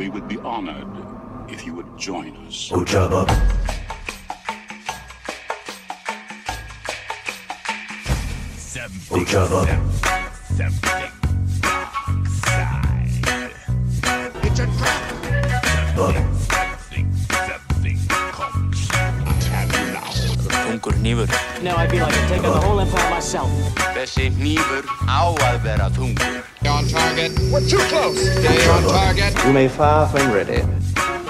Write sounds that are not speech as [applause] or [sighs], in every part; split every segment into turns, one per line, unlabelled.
We would be honored if you would join us.
Ojaba. Ojaba.
It's a trap.
Bub.
Þungur hnífur.
Now I feel like I'm taking the whole empire myself.
Þessi hnífur á að vera þungur.
On target. We're too close. Stay on target.
You may fire when ready.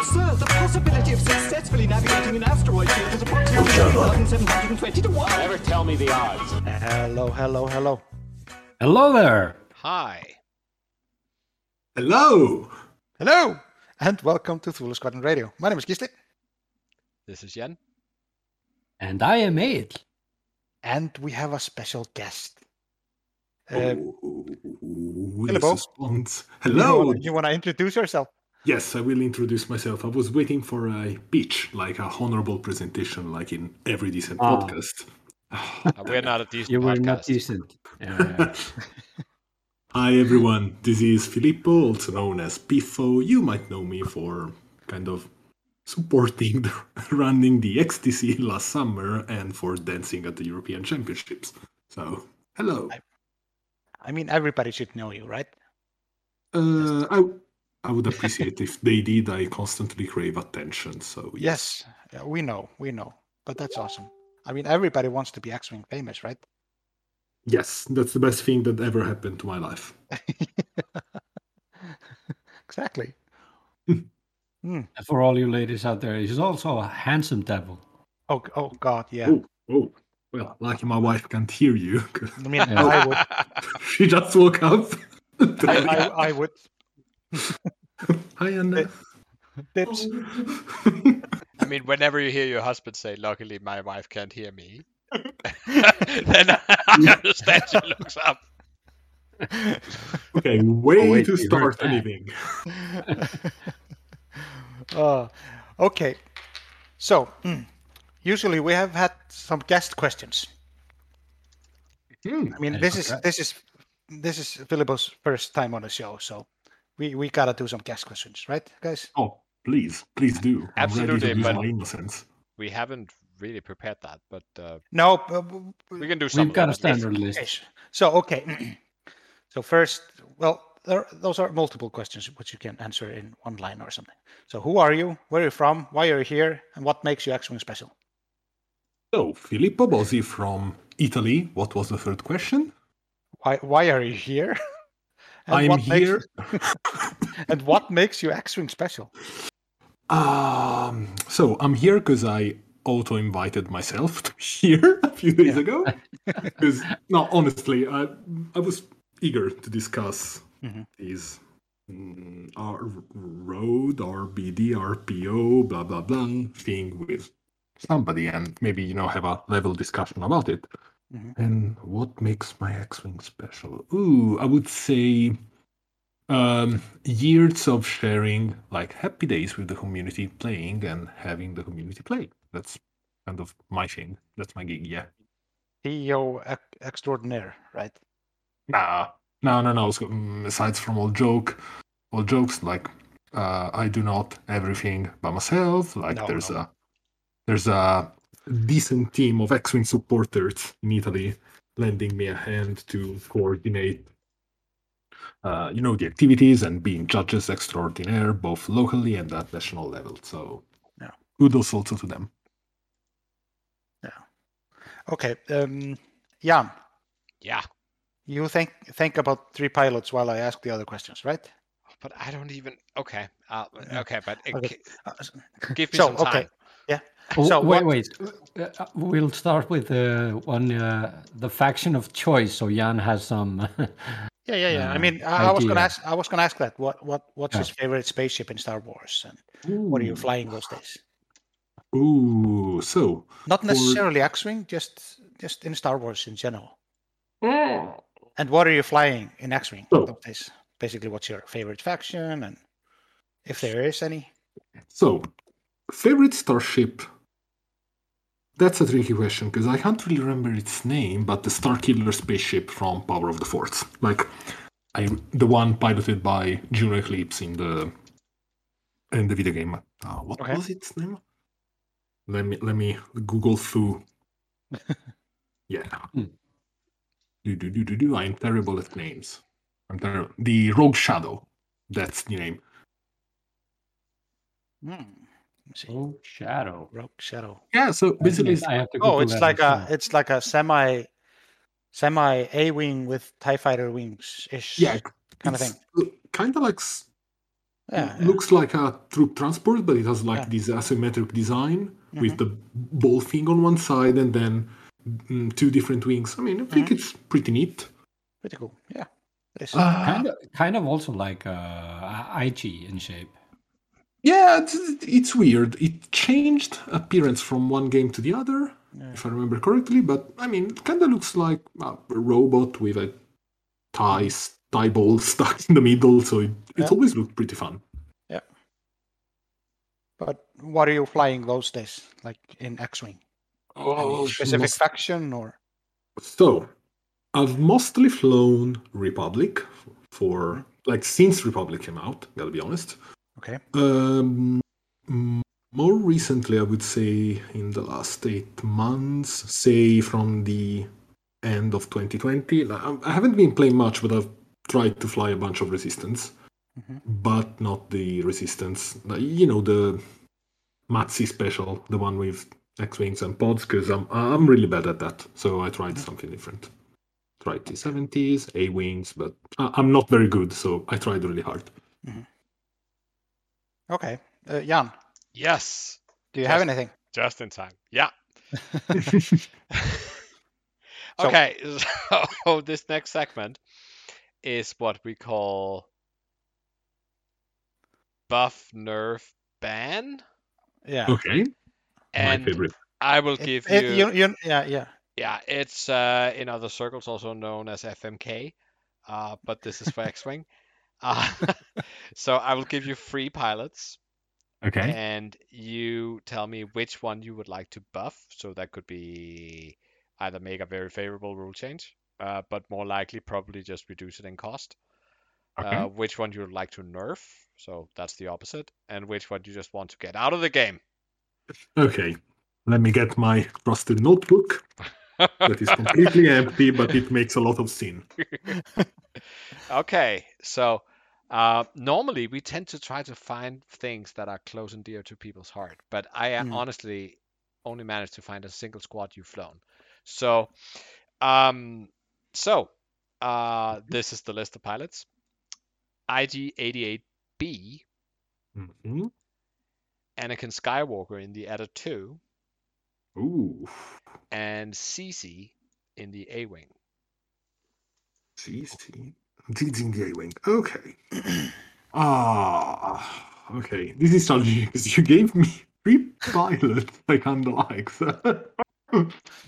Sir, the possibility of successfully navigating an asteroid field is approximately
Ojaba.
1,720 to 1.
Never tell me the odds.
Hello, hello, hello.
Hello there.
Hi.
Hello!
Hello! And welcome to Thule Squadron Radio. My name is Gisli.
This is Jen.
And I am Aid.
And we have a special guest. Uh,
with
hello.
suspense.
You
Hello!
wanna- You want to introduce yourself?
Yes, I will introduce myself. I was waiting for a pitch, like a honorable presentation, like in every decent
Ah.
podcast. [laughs]
Uh, we're not a decent
You were
podcast.
not decent. Yeah. [laughs]
Hi everyone, this is Filippo, also known as Piffo. You might know me for kind of supporting the, [laughs] running the XTC last summer and for dancing at the European Championships. So, hello.
I mean, everybody should know you, right?
Uh, I, I would appreciate if they did. I constantly crave attention. So,
Yes, yeah, we know, we know. But that's awesome. I mean, everybody wants to be X-Wing famous, right?
Yes, that's the best thing that ever happened to my life. [laughs]
exactly. [laughs]
And For all you ladies out there, he's also a handsome devil.
Oh, oh God, yeah.
Oh, oh. Well, lucky my wife can't hear you.
I mean,
Yeah.
I would, [laughs]
she just woke up. [laughs]
I, I, I would. [laughs]
Hi, Anna.
Dips.
I mean, whenever you hear your husband say, "Luckily, my wife can't hear me," then I understand she looks up.
okay, way
wait,
to start anything.
Uh, okay. So, mm, usually we have had some guest questions.
Hmm.
I mean, this is this is this is Filippo's first time on the show, so we we gotta do some guest questions, right, guys?
Oh, please, please do. I'm ready
Absolutely,
to use
but-
my innocence.
We haven't really prepared that, but uh,
No, uh,
we can do some.
We've got a standard list.
Ish. So okay. [clears throat] so first, well, there, those are multiple questions which you can answer in one line or something. So who are you? Where are you from? Why are you here? And what makes you X-wing special?
So, Filippo Bosi from Italy. What was the third question?
Why why are you here? [laughs] And
I'm
what makes-
here. [laughs]
and what makes you X-wing special?
Um, so I'm here because I auto invited myself to be here [laughs] a few days ago. Because no, honestly, I I was eager to discuss
Mhm.
these mm, our road, RBD, RPO, blah blah blah thing with somebody, and maybe you know have a level discussion about it.
Mhm.
And what makes my X-wing special? Ooh, I would say um, years of sharing like happy days with the community playing and having the community play that's kind of my thing that's my gig yeah
CEO ex- extraordinaire, right?
nah no no no so, mm, aside from all joke all jokes like uh, i do not everything by myself like
No,
there's
no.
a there's a decent team of x-wing supporters in italy lending me a hand to coordinate uh, you know the activities and being judges extraordinaire both locally and at national level so
Yeah.
kudos also to them yeah
Okay. Um, Jan,
Yeah,
you think think about three pilots while I ask the other questions, right?
but I don't even. Okay, uh, okay, but uh,
Okay.
gi-
Uh,
give me
so
some time.
okay. Yeah.
Oh,
So
wait,
what-
wait. Uh, we'll start with uh, one, uh, the faction of choice. So Jan has some. [laughs]
Yeah, yeah, yeah. I
uh,
mean, I, I was gonna ask. I was gonna ask that. What, what, what's
Yeah.
his favorite spaceship in Star Wars, and what are you flying those days?
ooh so
Not
For-
necessarily X-wing, just just in Star Wars in general. And what are you flying in X-wing
So-
those days? Basically, what's your favorite faction, and if there is any?
So, favorite starship? That's a tricky question because I can't really remember its name, but the Starkiller spaceship from Power of the Force, like I, the one piloted by Juno Eclipse in the in the video game. Uh, what
Okay.
was its name? Let me let me Google through. [laughs] yeah.
Hmm.
Do, do, do, do, do. I'm terrible at names. I'm terrible. The Rogue Shadow. That's the name.
Hmm. Let see.
Oh, Shadow.
Rogue Shadow.
Yeah. So basically,
guess I have to
Oh, it's like a
well.
it's like a semi semi A wing with Tie Fighter wings ish.
yeah,
kind of thing.
Kind of like s-
Yeah. yeah.
looks like a troop transport, but it has like
Yeah.
this asymmetric design
Mhm.
with the ball thing on one side and then mm, two different wings. I mean, I think
Mhm.
it's pretty neat.
Pretty cool. Yeah. It is.
Ah.
kind of, kind of also like uh, IG in shape.
Yeah, it's, it's weird. It changed appearance from one game to the other,
Yeah.
if I remember correctly. But I mean, it kind of looks like a robot with a tie tie ball [laughs] stuck in the middle. So it, it's
Yeah.
always looked pretty fun. Yeah.
But what are you flying those days? Like in X Wing?
Oh,
Specific
most-
faction or
So, I've mostly flown Republic for mm-hmm. like since Republic came out. Gotta be honest.
Okay.
Um, more recently, I would say in the last eight months, say from the end of 2020. I haven't been playing much, but I've tried to fly a bunch of Resistance,
Mhm.
but not the Resistance. You know the Mazzi special, the one with X-wings and pods, because I'm I'm really bad at that. So I tried something different. Tried T70s, A-wings, but I- I'm not very good. So I tried really hard.
Okay. Uh, Jan,
Yes,
do you have anything?
just in time. Yeah.
So- [laughs] [laughs]
okay, so [laughs] this next segment is what we call buff nerf ban,
Yeah.
Okay.
and
my favorite.
I will
It-
give
it-
you,
you, you- yeah, yeah.
yeah, it's uh, in other circles also known as FMK, uh, but this is for X-wing. Uh, [laughs] so I will give you three pilots,
Okay.
and you tell me which one you would like to buff. So that could be either make a very favorable rule change, uh, but more likely probably just reduce it in cost.
Okay.
Uh, which one you would like to nerf, so that's the opposite, and which one you just want to get out of the game.
Okay. Let me get my trusted notebook [laughs] that is completely empty, but it makes a lot of sin. [laughs]
okay, so uh, normally we tend to try to find things that are close and dear to people's heart, but I uh,
Mm.
honestly only managed to find a single squad you've flown. So, um, so uh, this is the list of pilots. IG-88B,
hmm
Anakin Skywalker in the Eta-2,
Ooh.
and CC in the A-Wing.
CC. The A-Wing. Okay. [clears throat] Ah. Okay. This is challenging because you gave me three [laughs] pilots I kind of like. So.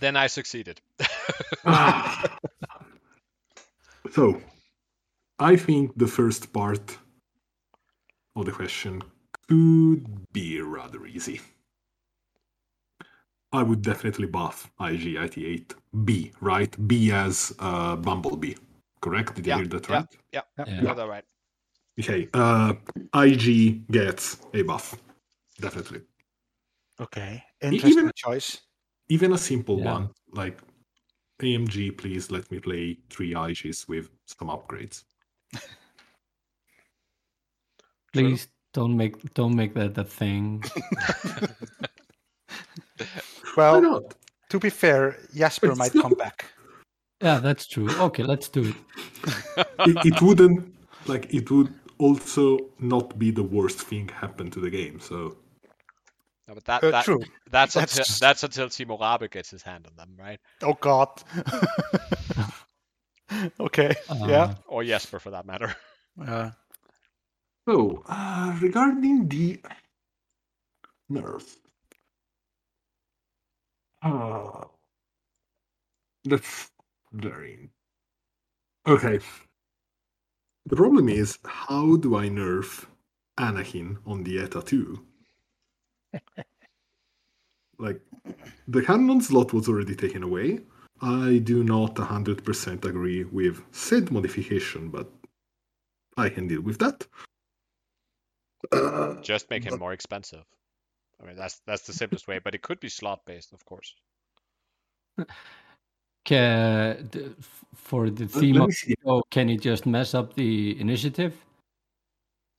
Then I succeeded. [laughs]
Ah. so, I think the first part of the question could be rather easy. I would definitely buff IG-88B, right? B as uh, Bumblebee, correct? Did you
Yeah,
hear that right?
yeah,
Yeah.
you got that right.
Okay, uh, IG gets a buff, definitely.
Okay. Interesting
even-
choice.
Even a simple
Yeah.
one like AMG, please let me play three IGs with some upgrades. [laughs]
Please don't make don't make that the thing. [laughs]
Why
Well,
not?
to be fair, Jasper
It's
might
not-
come back.
Yeah, that's true. Okay, let's do it. [laughs]
it, it wouldn't like it would also not be the worst thing happen to the game. So
No, but that,
Uh,
that
true.
that's
That's
until
just-
that's until Timo Rabe gets his hand on them, right?
Oh God. [laughs] okay.
Uh,
yeah.
Or Jesper, for that matter. [laughs]
Uh,
So, uh, regarding the nerf, uh, that's very okay. The problem is, how do I nerf Anakin on the ETA 2? [laughs] like, the cannon slot was already taken away. I do not 100% agree with said modification, but I can deal with that. [coughs]
Just make him more expensive. I mean, that's that's the simplest way, but it could be slot based, of course. [laughs]
Ca- d- f- for the theme
let
of the show, can he just mess up the initiative?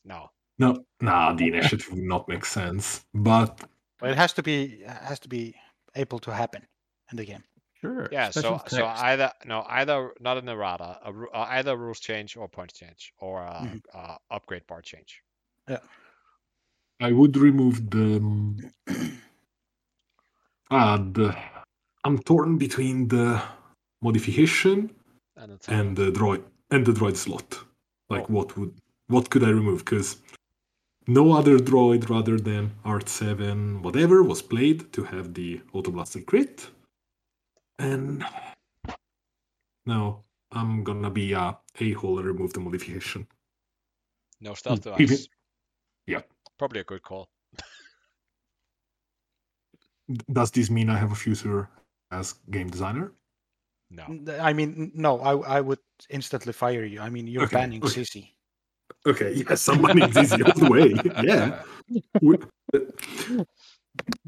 No.
No, nah, the initiative would not make sense. But
But it has to be has to be able to happen in the game.
Sure.
Yeah. So
special
so
text.
either no either not an errata, a, ru- uh, either rules change or points change or a,
Mhm.
uh upgrade bar change. Yeah.
I would remove the. [clears throat] Ah, the. I'm torn between the modification
And it's
and the droid and the droid slot. Like,
Oh.
what would what could I remove? Because no other droid rather than R7 whatever was played to have the auto blaster crit, and now I'm gonna be a a hole and remove the modification.
no stealth hmm.
even-
device.
yeah.
Probably a good call.
Does this mean I have a future as game designer?
No.
I mean, no, I I would instantly fire you. I mean, you're
Okay,
banning
okay.
CC.
Okay, yes, someone is easy all the way. Yeah. [laughs] We-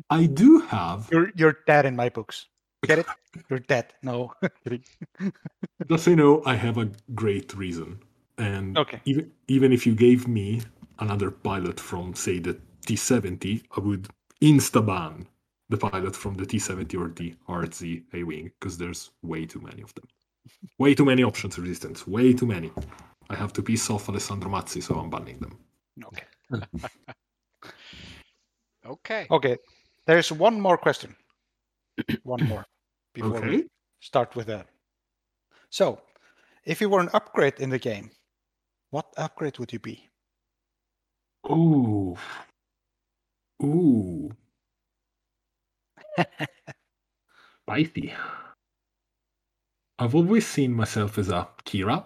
I do have,
You're you're dead in my books. Get it? You're dead. No. [laughs] [laughs]
Just so you know, I have a great reason. And
Okay.
even even if you gave me another pilot from, say, the T70, I would insta ban the pilot from the T70 or the RZ A Wing because there's way too many of them. Way too many options resistance. Way too many. I have to piss off Alessandro Mazzi, so I'm banning them.
okay. [laughs]
Okay.
Okay. There's one more question. [clears throat] one more before we start with that. So, if you were an upgrade in the game, what upgrade would you be?
Ooh. Ooh. [laughs] Spicy. I've always seen myself as a Qi'ra,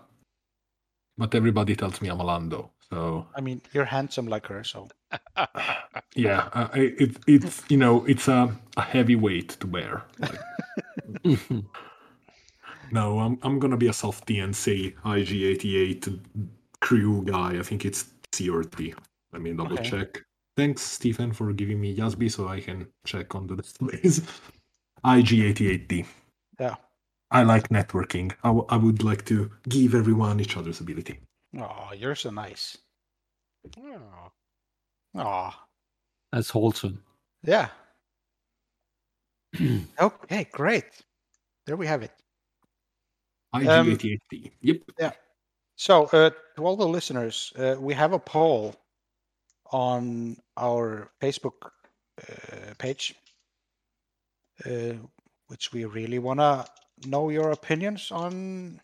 but everybody tells me I'm a Lando. So
I mean, you're handsome like her, so [laughs]
yeah, uh, it, it's you know it's a, a heavy weight to bear. Like, [laughs] no, I'm I'm gonna be a soft DNC IG88 crew guy. I think it's C or T. Let me double
Okay.
check. Thanks, Stephen, for giving me YASB so I can check on the displays. [laughs] IG88D.
yeah.
I like networking. I, w- I would like to give everyone each other's ability.
Oh, you're so nice.
Oh,
Oh,
That's wholesome.
yeah. [clears throat] okay, great. There we have it.
IG88D. Yep. Yeah.
So, uh, to all the listeners, uh, we have a poll on our Facebook uh, page, uh, which we really want to know your opinions on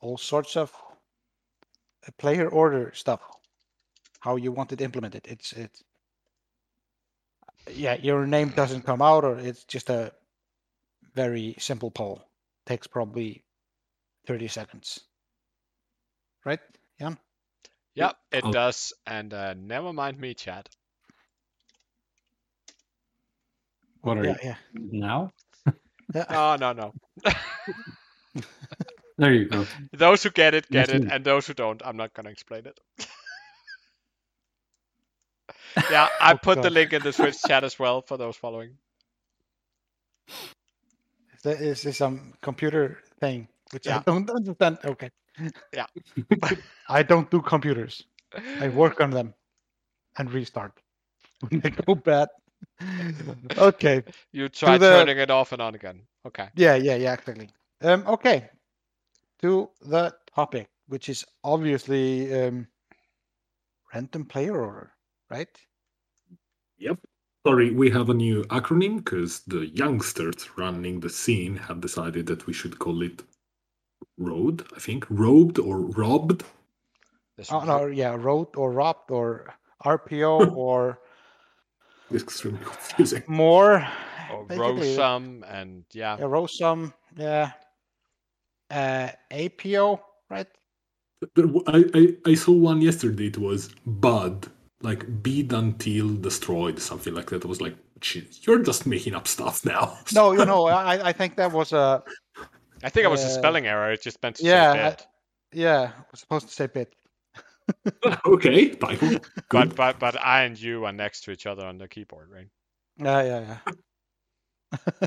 all sorts of uh, player order stuff, how you want it implemented. It's it. Yeah, your name doesn't come out, or it's just a very simple poll. Takes probably thirty seconds. Right, Jan?
yeah, it
Oh.
does. And uh, never mind me, chat.
What are
Yeah,
you
yeah.
now?
oh [laughs]
No, no, no. [laughs]
There you go.
Those who get it, get it,
Listen.
and those who don't, I'm not gonna explain it. [laughs] yeah, I
Oh,
put the link in the Twitch chat as well for those following.
Is there- Is this some computer thing which
Yeah.
I don't understand? Okay.
Yeah.
I don't do computers. I work on them and restart when they go bad. [laughs] okay.
You try
the-
turning it off and on again. Okay.
Yeah, yeah, yeah, exactly. Um, okay. To the topic, which is obviously um, random player order, right?
Yep. Sorry, we have a new acronym because the youngsters running the scene have decided that we should call it Road, I think. Robed or robbed.
This
Oh, no, yeah, road or robbed or RPO [laughs] or
It's extremely [laughs] confusing.
more.
or
basically,
Rosum and yeah.
Yeah, Rosum, yeah. Uh, APO, right?
There I saw one yesterday. It was Bud, like beat until destroyed, something like that. I was like, "Shit, you're just making up stuff now. [laughs]
No, you know, I, I think that was a
I think it was a
Uh,
spelling error. It just meant to
yeah,
say
I-
bit.
yeah. I was supposed to say bit. [laughs]
okay, Tycho.
But
Good.
but but I and you are next to each other on the keyboard, right?
Yeah, yeah, yeah. [laughs]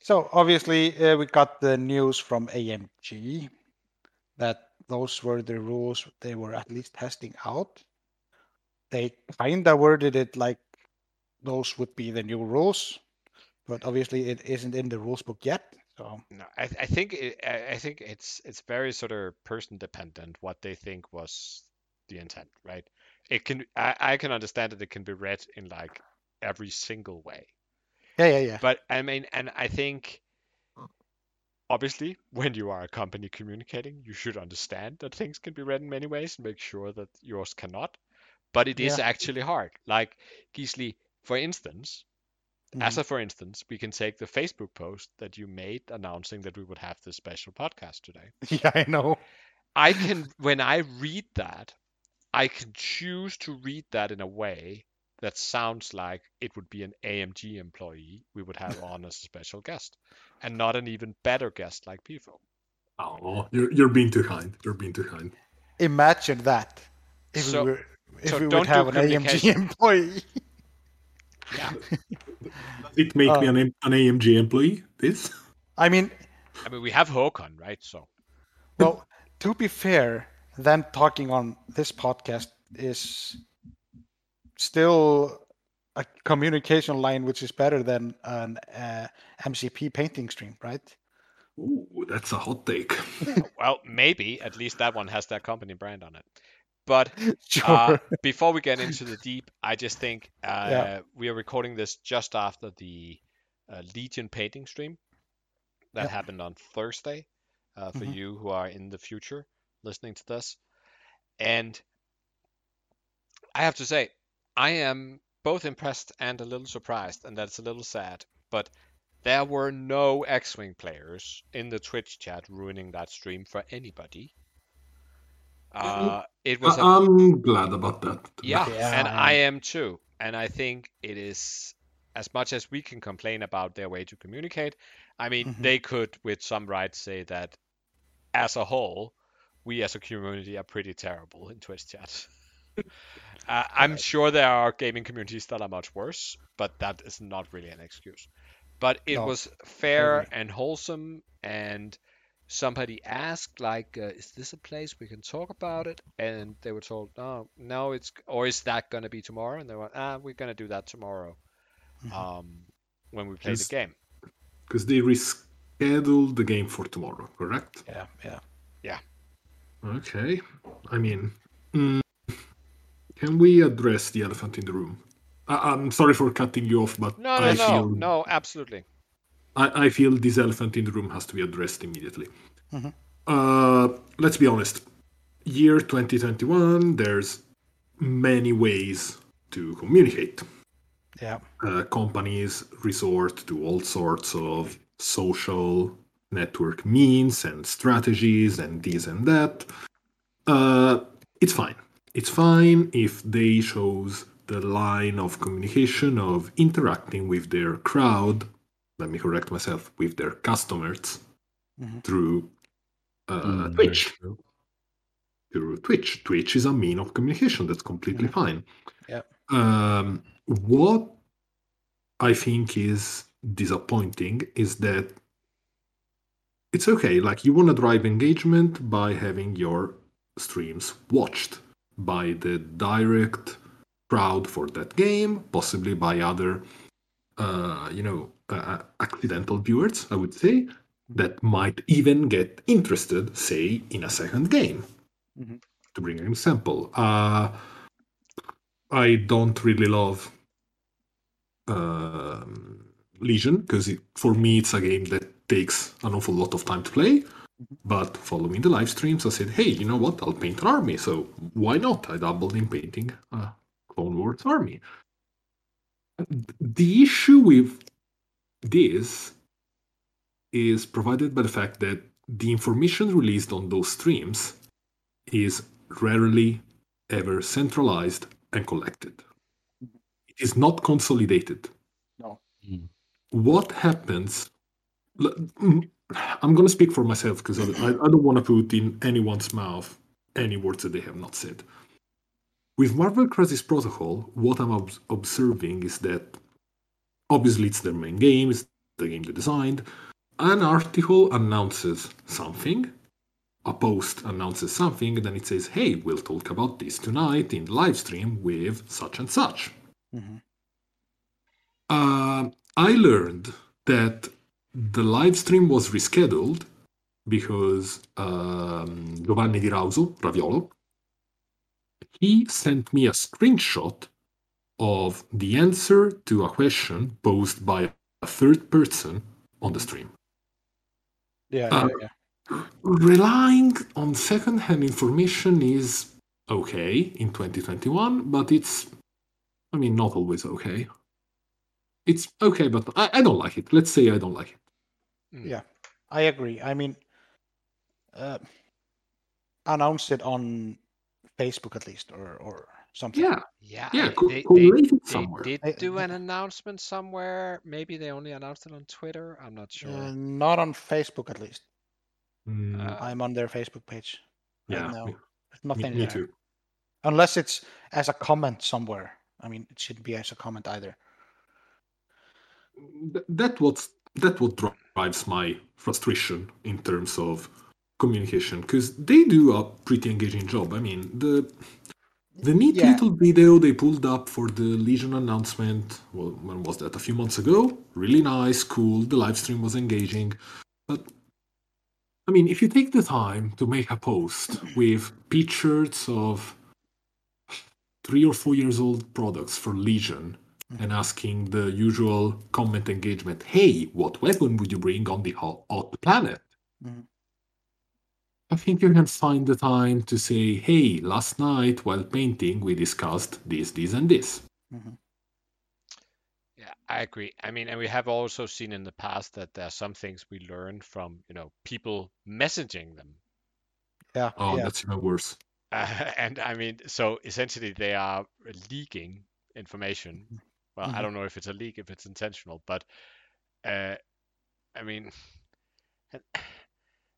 so obviously, uh, we got the news from AMG that those were the rules they were at least testing out. They kind of worded it like those would be the new rules, but obviously it isn't in the rules book yet. So
No, I, I think it, I think it's it's very sort of person dependent what they think was the intent, right? It can I, I can understand that it can be read in like every single way.
yeah, yeah, yeah.
But I mean, and I think obviously when you are a company communicating, you should understand that things can be read in many ways and make sure that yours cannot. But it is
Yeah.
actually hard. Like Gisli, for instance, as mm-hmm. a for instance, we can take the Facebook post that you made announcing that we would have this special podcast today. [laughs]
yeah, I know.
I [laughs] can when I read that, I can choose to read that in a way that sounds like it would be an AMG employee we would have [laughs] on as a special guest, and not an even better guest like Pifo.
Oh, you're you're being too kind. You're being too kind.
Imagine that if
So-
we were if
so
we
don't
would
do
have an AMG employee.
Yeah.
It make me
Oh.
an, an AMG employee. This.
I mean,
I mean, we have Håkon, right? So
well, to be fair, them talking on this podcast is still a communication line which is better than an uh, MCP painting stream, right?
Ooh, that's a hot take.
well, maybe at least that one has their company brand on it. But [laughs]
Sure.
Uh, before we get into the deep, I just think uh,
Yeah.
we are recording this just after the uh, Legion painting stream that
Yeah.
happened on Thursday uh, for
Mhm.
you who are in the future listening to this. And I have to say, I am both impressed and a little surprised, and that's a little sad. But there were no X Wing players in the Twitch chat ruining that stream for anybody. Uh, it was a
I- I'm glad about that.
yeah, and I am too. And I think it is as much as we can complain about their way to communicate. I mean,
Mhm.
they could, with some right, say that as a whole, we as a community are pretty terrible in Twitch chat. [laughs] uh, I'm sure there are gaming communities that are much worse, but that is not really an excuse. But it
No,
was fair
agree.
and wholesome, and somebody asked like uh, is this a place we can talk about it and they were told no no it's or is that going to be tomorrow and they were ah we're going to do that tomorrow
Mhm.
um when we play the game
Because they rescheduled the game for tomorrow, correct?
Yeah yeah, yeah.
Okay. I mean, mm, can we address the elephant in the room? I- I'm sorry for cutting you off, but
no no
I
no
feel
no absolutely
I, I feel this elephant in the room has to be addressed immediately.
Mhm.
Uh, let's be honest. Year 2021, there's many ways to communicate.
Yeah.
Uh, companies resort to all sorts of social network means and strategies and this and that. Uh, it's fine. It's fine if they chose the line of communication of interacting with their crowd let me correct myself, with their customers
Mhm.
through uh,
Mm,
Twitch. Through Twitch. Twitch is a mean of communication. That's completely fine.
Yeah.
Um, what I think is disappointing is that it's okay. Like you want to drive engagement by having your streams watched by the direct crowd for that game, possibly by other, uh, you know, uh, accidental viewers. I would say that might even get interested, say, in a second game.
Mhm.
To bring an example, uh, I don't really love um, Legion because for me it's a game that takes an awful lot of time to play. But following the live streams, I said, "Hey, you know what? I'll paint an army. So why not? I doubled in painting a Clone Wars army." The issue with this is provided by the fact that the information released on those streams is rarely ever centralized and collected. It is not consolidated.
No.
Mm.
What happens? I'm going to speak for myself because I, I I don't want to put in anyone's mouth any words that they have not said. With Marvel Crisis Protocol, what I'm ob- observing is that obviously it's their main game, it's the game they designed. An article announces something, a post announces something, and then it says, hey, we'll talk about this tonight in the live stream with such and such.
Mhm.
Uh, I learned that the live stream was rescheduled because um, Giovanni Di Rauso, Raviolo, he sent me a screenshot of the answer to a question posed by a third person on the stream.
Yeah, yeah, yeah.
Relying on second-hand information is okay in 2021, but it's, I mean, not always okay. It's okay, but I, I don't like it. Let's say I don't like it.
Mm.
Yeah, I agree. I mean, uh, announce it on Facebook at least, or or something.
Yeah,
Yeah,
yeah,
I-
co-
they, they,
collate it
they did do an announcement somewhere. Maybe they only announced it on Twitter. I'm not sure.
Uh, not on Facebook at least.
Mm,
Uh,
I'm on their Facebook page.
yeah,
No,
me,
There's
me-
nothing
me
there.
too.
Unless it's as a comment somewhere. I mean, it shouldn't be as a comment either.
Th- that what that what drives my frustration in terms of communication because they do a pretty engaging job. I mean the the neat
Yeah.
little video they pulled up for the Legion announcement. Well, when was that? A few months ago. Really nice, cool. The live stream was engaging, but I mean, if you take the time to make a post with pictures of three or four years old products for Legion and asking the usual comment engagement, hey, what weapon would you bring on the hot, planet?
Mhm.
I think you can find the time to say, hey, last night while painting, we discussed this, this, and this.
Yeah, I agree. I mean, and we have also seen in the past that there are some things we learn from, you know, people messaging them.
Yeah,
Oh,
yeah.
that's even worse.
Uh, [laughs] and I mean, so essentially they are leaking information. Well, I
Mhm.
don't know if it's a leak, if it's intentional, but uh, I mean,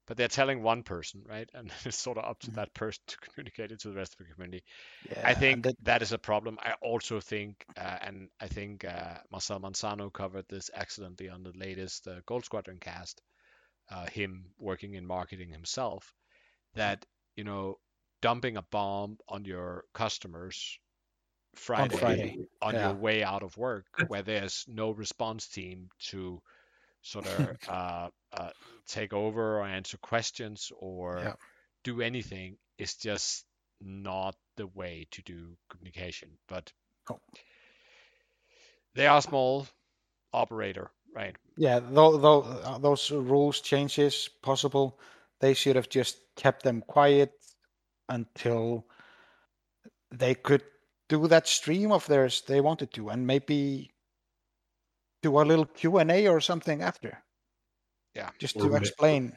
but they're telling one person, right? And [laughs] it's sort of up to
Mhm.
that person to communicate it to the rest of the community.
yeah.
I think
that-
that is a problem. I also think, uh, and I think uh, Marcel Manzano covered this excellently on the latest uh, Gold Squadron cast, uh, him working in marketing himself, that, you know, dumping a bomb on your customers Friday,
Friday,
on
yeah.
your way out of work where there's no response team to sort of [laughs] uh, uh, take over or answer questions or
Yeah.
do anything is just not the way to do communication. But
No.
they are small operator, right?
Yeah, though, though those rules changes possible, they should have just kept them quiet until they could do that stream of theirs they wanted to, and maybe do a little Q and A or something after.
Yeah.
just
Or
to
ma-
explain.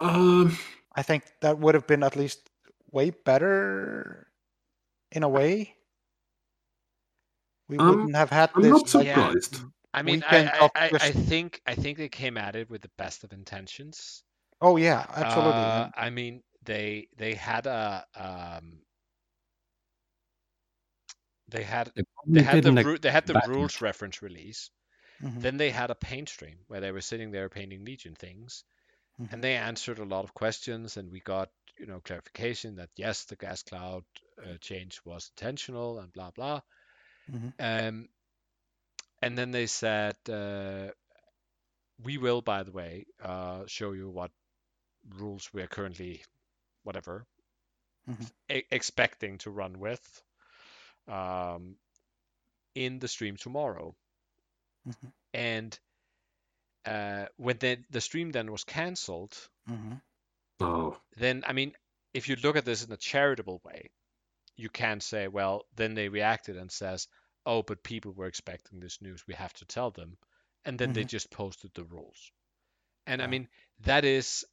Um,
I think that would have been at least way better in a way. We
Um,
wouldn't have had
I'm
this.
not
like,
Yeah.
surprised.
I mean, I, I, I, I think I think they came at it with the best of intentions.
Oh yeah, absolutely.
Uh, I mean, they they had a um, they had
They
they had the
didn't
they had the rules
it.
reference release.
Mhm.
Then they had a paint stream where they were sitting there painting Legion things,
Mhm.
and they answered a lot of questions, and we got you know clarification that yes, the gas cloud uh, change was intentional and blah blah.
Mhm.
Um, and then they said, uh, we will, by the way, uh, show you what rules we're currently, whatever,
Mhm.
e- expecting to run with um, in the stream tomorrow.
Mhm.
And uh, when the, the stream then was cancelled,
Mhm.
Oh,
then I mean, if you look at this in a charitable way, you can say, well, then they reacted and says, oh, but people were expecting this news, we have to tell them, and then they just posted the rules. And I mean, that is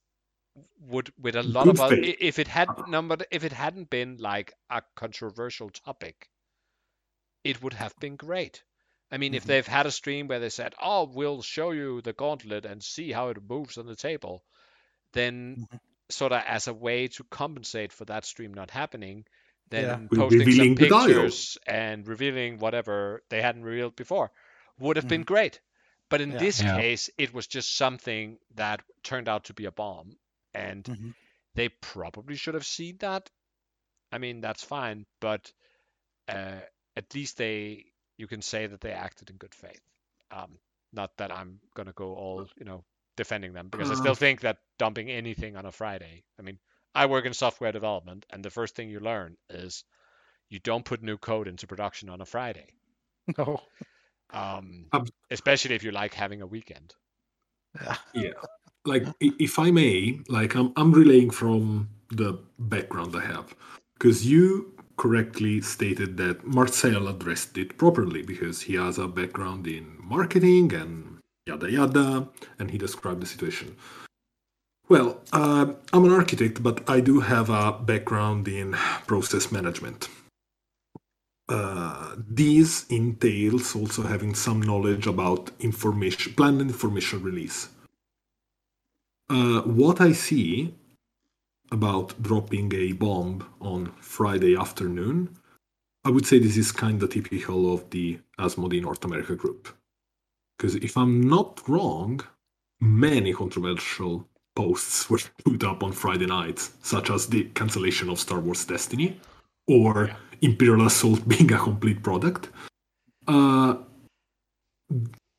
would with a lot
Good
of other, if it had numbered, if it hadn't been like a controversial topic, it would have been great. I mean, if
Mhm.
they've had a stream where they said, "Oh, we'll show you the gauntlet and see how it moves on the table," then
Mhm.
sort of as a way to compensate for that stream not happening, then
Yeah.
We're
posting some
revealing the dial.
pictures and revealing whatever they hadn't revealed before would have been great. But in
Yeah.
this
Yeah.
case, it was just something that turned out to be a bomb, and
Mhm.
they probably should have seen that. I mean, that's fine, but uh, at least they, you can say that they acted in good faith. Um, not that I'm gonna go all, you know, defending them because I
Uh.
still think that dumping anything on a Friday. I mean, I work in software development, and the first thing you learn is you don't put new code into production on a Friday, [laughs]
No.
um,
Um,
especially if you like having a weekend.
Yeah.
Yeah, like if I may, like I'm I'm relaying from the background I have, because you correctly stated that Marcel addressed it properly because he has a background in marketing and yada yada, and he described the situation. Well, uh, I'm an architect, but I do have a background in process management. Uh, entails also having some knowledge about information, planned information release. Uh, what I see about dropping a bomb on Friday afternoon, I would say this is kind of typical of the Asmodee North America group. Because if I'm not wrong, many controversial posts [laughs] were put up on Friday nights, such as the cancellation of Star Wars Destiny or
Yeah.
Imperial Assault [laughs] being a complete product. Uh,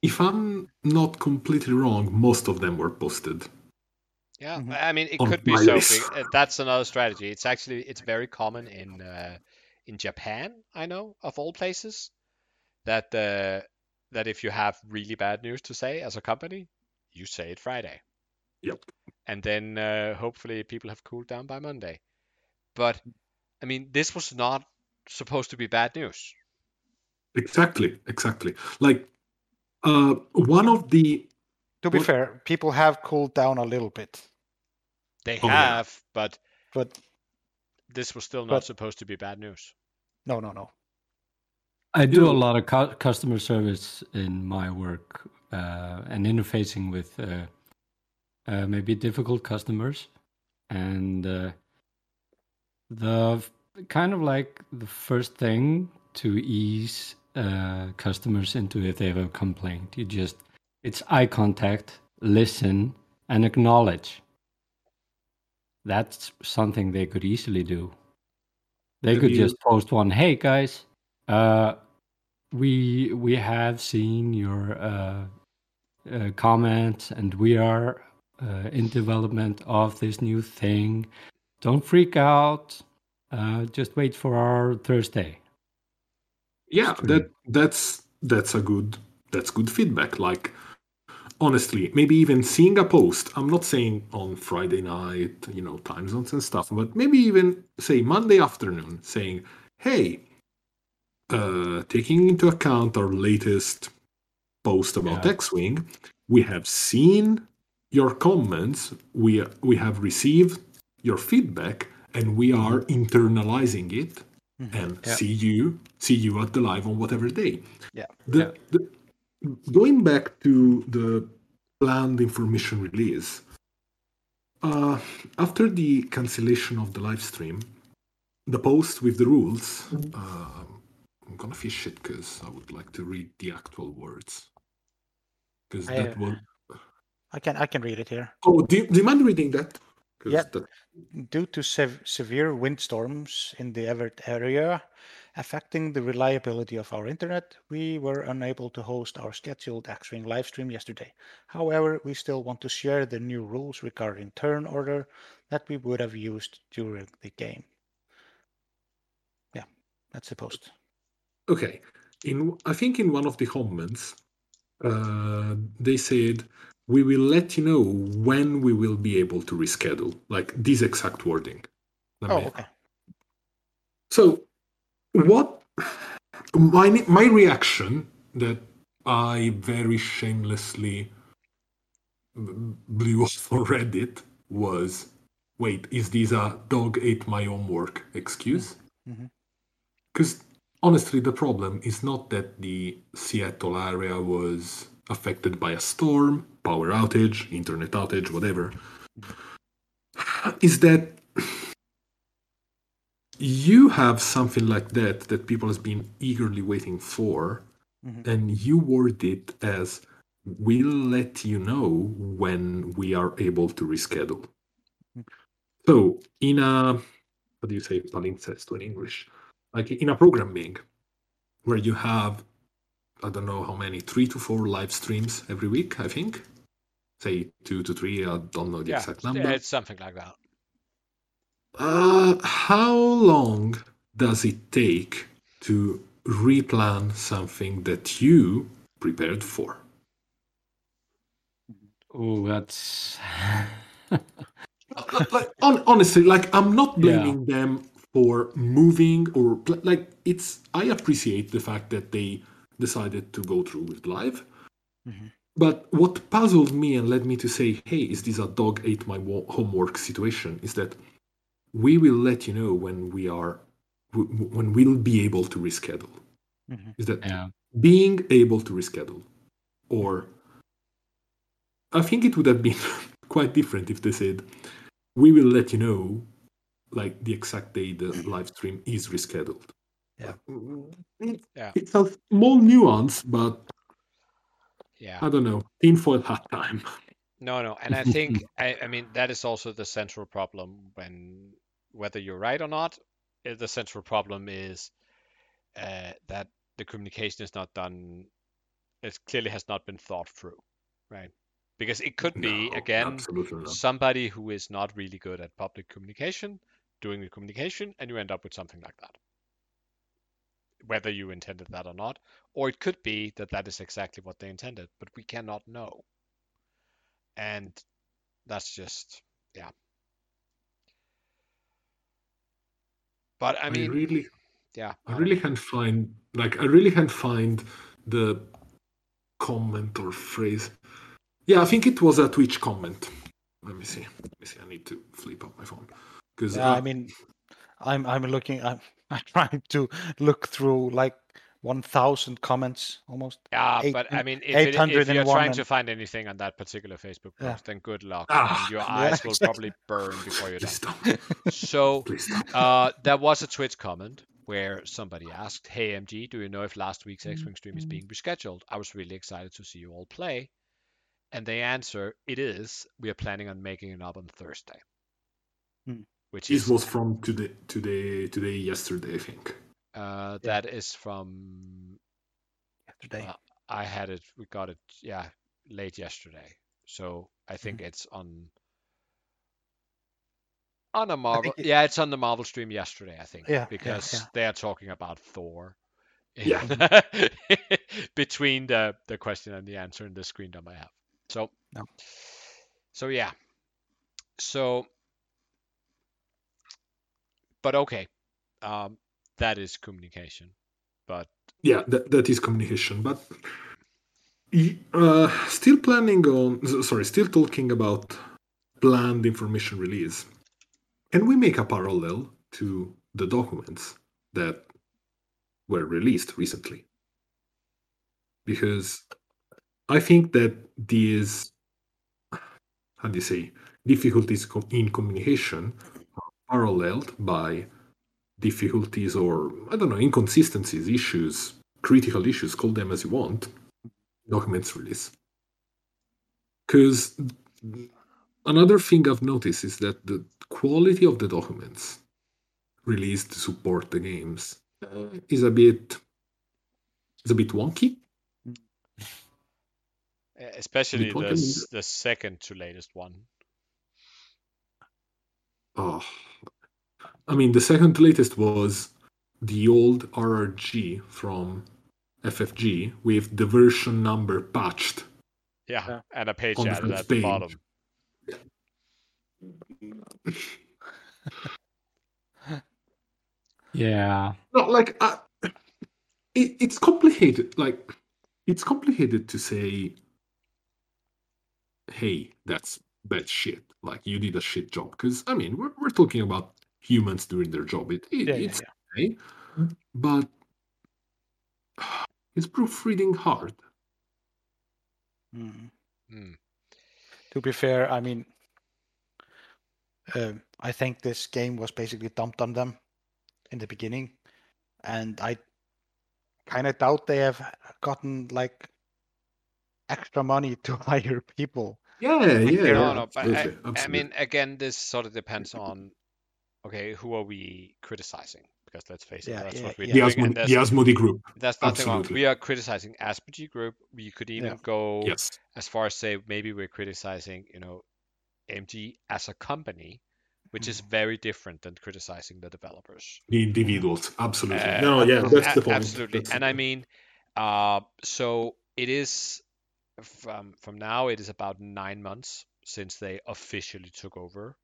if I'm not completely wrong, most of them were posted.
Yeah,
Mhm.
I mean, it could be
my
so. big- uh, That's another strategy. It's actually it's very common in uh, in Japan. I know of all places that uh, that if you have really bad news to say as a company, you say it Friday,
Yep.
and then uh, hopefully people have cooled down by Monday. But I mean, this was not supposed to be bad news.
Exactly, exactly. Like uh, one of the
To be
What-
fair, people have cooled down a little bit,
They
Oh, yeah.
have, but
but
this was still not
But-
supposed to be bad news.
no, no, no.
I do a lot of cu- customer service in my work uh, and interfacing with uh, uh, maybe difficult customers, and uh, the f- kind of like the first thing to ease uh, customers into if they have a complaint, you just it's eye contact, listen, and acknowledge. That's something they could easily do. They could
you-
just post one, "Hey guys, uh, we we have seen your uh, uh, comments, and we are uh, in development of this new thing. Don't freak out. Uh, just wait for our Thursday."
yeah
Stream.
that that's that's a good that's good feedback like honestly maybe even seeing a post i'm not saying on friday night you know time zones and stuff but maybe even say monday afternoon saying hey uh taking into account our latest post about
Yeah.
x-wing we have seen your comments we we have received your feedback and we are internalizing it
Mhm.
and
Yeah.
see you see you at the live on whatever day
Yeah.
the, the going back to the planned information release uh, after the cancellation of the live stream the post with the rules uh, i'm gonna fish it because i would like to read the actual words because
I,
that was
I can I can read it here.
oh do you, do you mind reading that
Yeah.
that-
Due to sev- severe windstorms in the Everett area affecting the reliability of our internet, we were unable to host our scheduled X-Wing live stream yesterday. However, we still want to share the new rules regarding turn order that we would have used during the game. Yeah, that's the post.
Okay. In I think in one of the comments, uh, they said we will let you know when we will be able to reschedule. Like this exact wording. Let
Oh,
me-
okay.
So, what my my reaction that I very shamelessly blew [laughs] off on Reddit was, wait, is this a dog ate my homework excuse?
Mm-hmm.
Because honestly, the problem is not that the Seattle area was affected by a storm, power outage, internet outage, whatever. Mm-hmm. is that you have something like that that people has been eagerly waiting for
Mhm.
and you word it as we'll let you know when we are able to reschedule. So in a what do you say palimpsesto in english. Like in a programming where you have i don't know how many three to four live streams every week i think? Say two to three i don't know the
Yeah,
exact number.
it's something like that.
Uh, how long does it take to replan something that you prepared for?
Oh, that's. [laughs]
like, hon- honestly, like I'm not
Yeah.
blaming them for moving or like it's. I appreciate the fact that they decided to go through with live.
Mhm.
But what puzzled me and led me to say, "Hey, is this a dog ate my wo- homework situation?" Is that we will let you know when we are w- w- when we'll be able to reschedule.
Mhm.
Is that
Yeah.
being able to reschedule, or I think it would have been [laughs] quite different if they said, "We will let you know, like the exact day the [clears throat] live stream is rescheduled."
Yeah.
It-
Yeah.
It's a small nuance, but
Yeah.
I don't know. Tinfoil hat time.
No, no, and I [laughs] think I, I mean that is also the central problem when whether you're right or not. eh, The central problem is uh, that the communication is not done. It clearly has not been thought through, right? Because it could be
No,
again somebody who is not really good at public communication doing the communication, and you end up with something like that. Whether you intended that or not, or it could be that that is exactly what they intended, but we cannot know. And that's just, yeah. But I
I
mean,
really,
yeah.
I really can't find like I really can't find the comment or phrase. Yeah, I think it was a Twitch comment. Let me see. Let me see. I need to flip up my phone because
Yeah, I uh, mean, I'm I'm looking. I'm [laughs] I'm trying to look through like 1,000 comments almost.
Yeah,
eight
but I mean, if, it, if you're
801
trying to find anything on that particular Facebook post,
Yeah.
then good luck,
Ah,
and your
yeah,
eyes will
exactly. [laughs]
probably burn before you're done.
stop.
So, [laughs]
Please stop.
uh, there was a Twitch comment where somebody asked, "Hey MG, do you know if last week's X-wing stream is being rescheduled? I was really excited to see you all play." And they answer, "It is. We are planning on making it up on Thursday."
Hmm.
Which
This
is
was from today, today, today, yesterday, I think.
Uh, that is from
Yesterday.
Uh, I had it. We got it. Yeah, late yesterday. So I think
Mm-hmm.
it's on on a Marvel.
it-
yeah, it's on the Marvel stream yesterday. I think.
Yeah, yeah,
Because
yeah.
they are talking about Thor.
Yeah. [laughs]
between the the question and the answer in the screen dump I have. So.
No.
So yeah. So. But okay, um, that is communication. But
Yeah, that, that is communication. But uh, still planning on, sorry, still talking about planned information release. and we make a parallel to the documents that were released recently? Because I think that these, how do you say, difficulties in communication are paralleled by difficulties or I don't know inconsistencies, issues, critical issues, call them as you want, documents release. Because another thing I've noticed is that the quality of the documents released to support the games uh, is a bit is a bit wonky.
especially the the second to latest one.
Oh, I mean, the second latest was the old RRG from FFG with the version number patched.
Yeah,
Yeah.
and a page
On the
added
first
at the bottom. [laughs]
Yeah.
No, like uh, it, it's complicated. Like it's complicated to say, "Hey, that's bad shit." Like you did a shit job. Because I mean, we're we're talking about humans doing their job. It, it
Yeah, yeah,
it's
yeah.
okay, but it's proofreading hard.
Mm.
Mm.
To be fair, I mean, Um, I think this game was basically dumped on them in the beginning, and I kind of doubt they have gotten like extra money [laughs] to hire people.
Yeah, yeah.
no,
yeah,
no, but I, I mean, again, this sort of depends on, okay, who are we criticizing? Because let's face it,
Yeah,
that's
yeah,
what we're
yeah.
the
doing,
Asmodee,
and
the Asmodee group.
there's nothing wrong. We are criticizing Asmodee Group. We could even
Yeah.
go
Yes.
as far as say maybe we're criticizing, you know, MG as a company, which is very different than criticizing the developers.
The individuals. Absolutely.
Uh,
no, yeah, that's
a-
the point.
Absolutely.
That's
and I
point.
mean, uh, so it is from from now it is about nine months since they officially took over.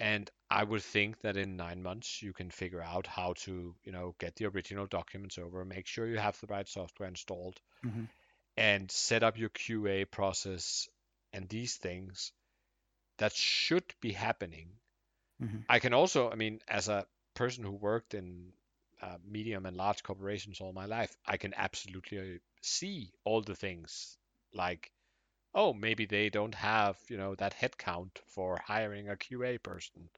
And I would think that in nine months you can figure out how to, you know, get the original documents over, make sure you have the right software installed,
Mhm.
and set up your QA process and these things. That should be happening.
Mhm.
I can also, I mean, as a person who worked in uh, medium and large corporations all my life, I can absolutely see all the things like, oh, maybe they don't have, you know, that headcount for hiring a QA person.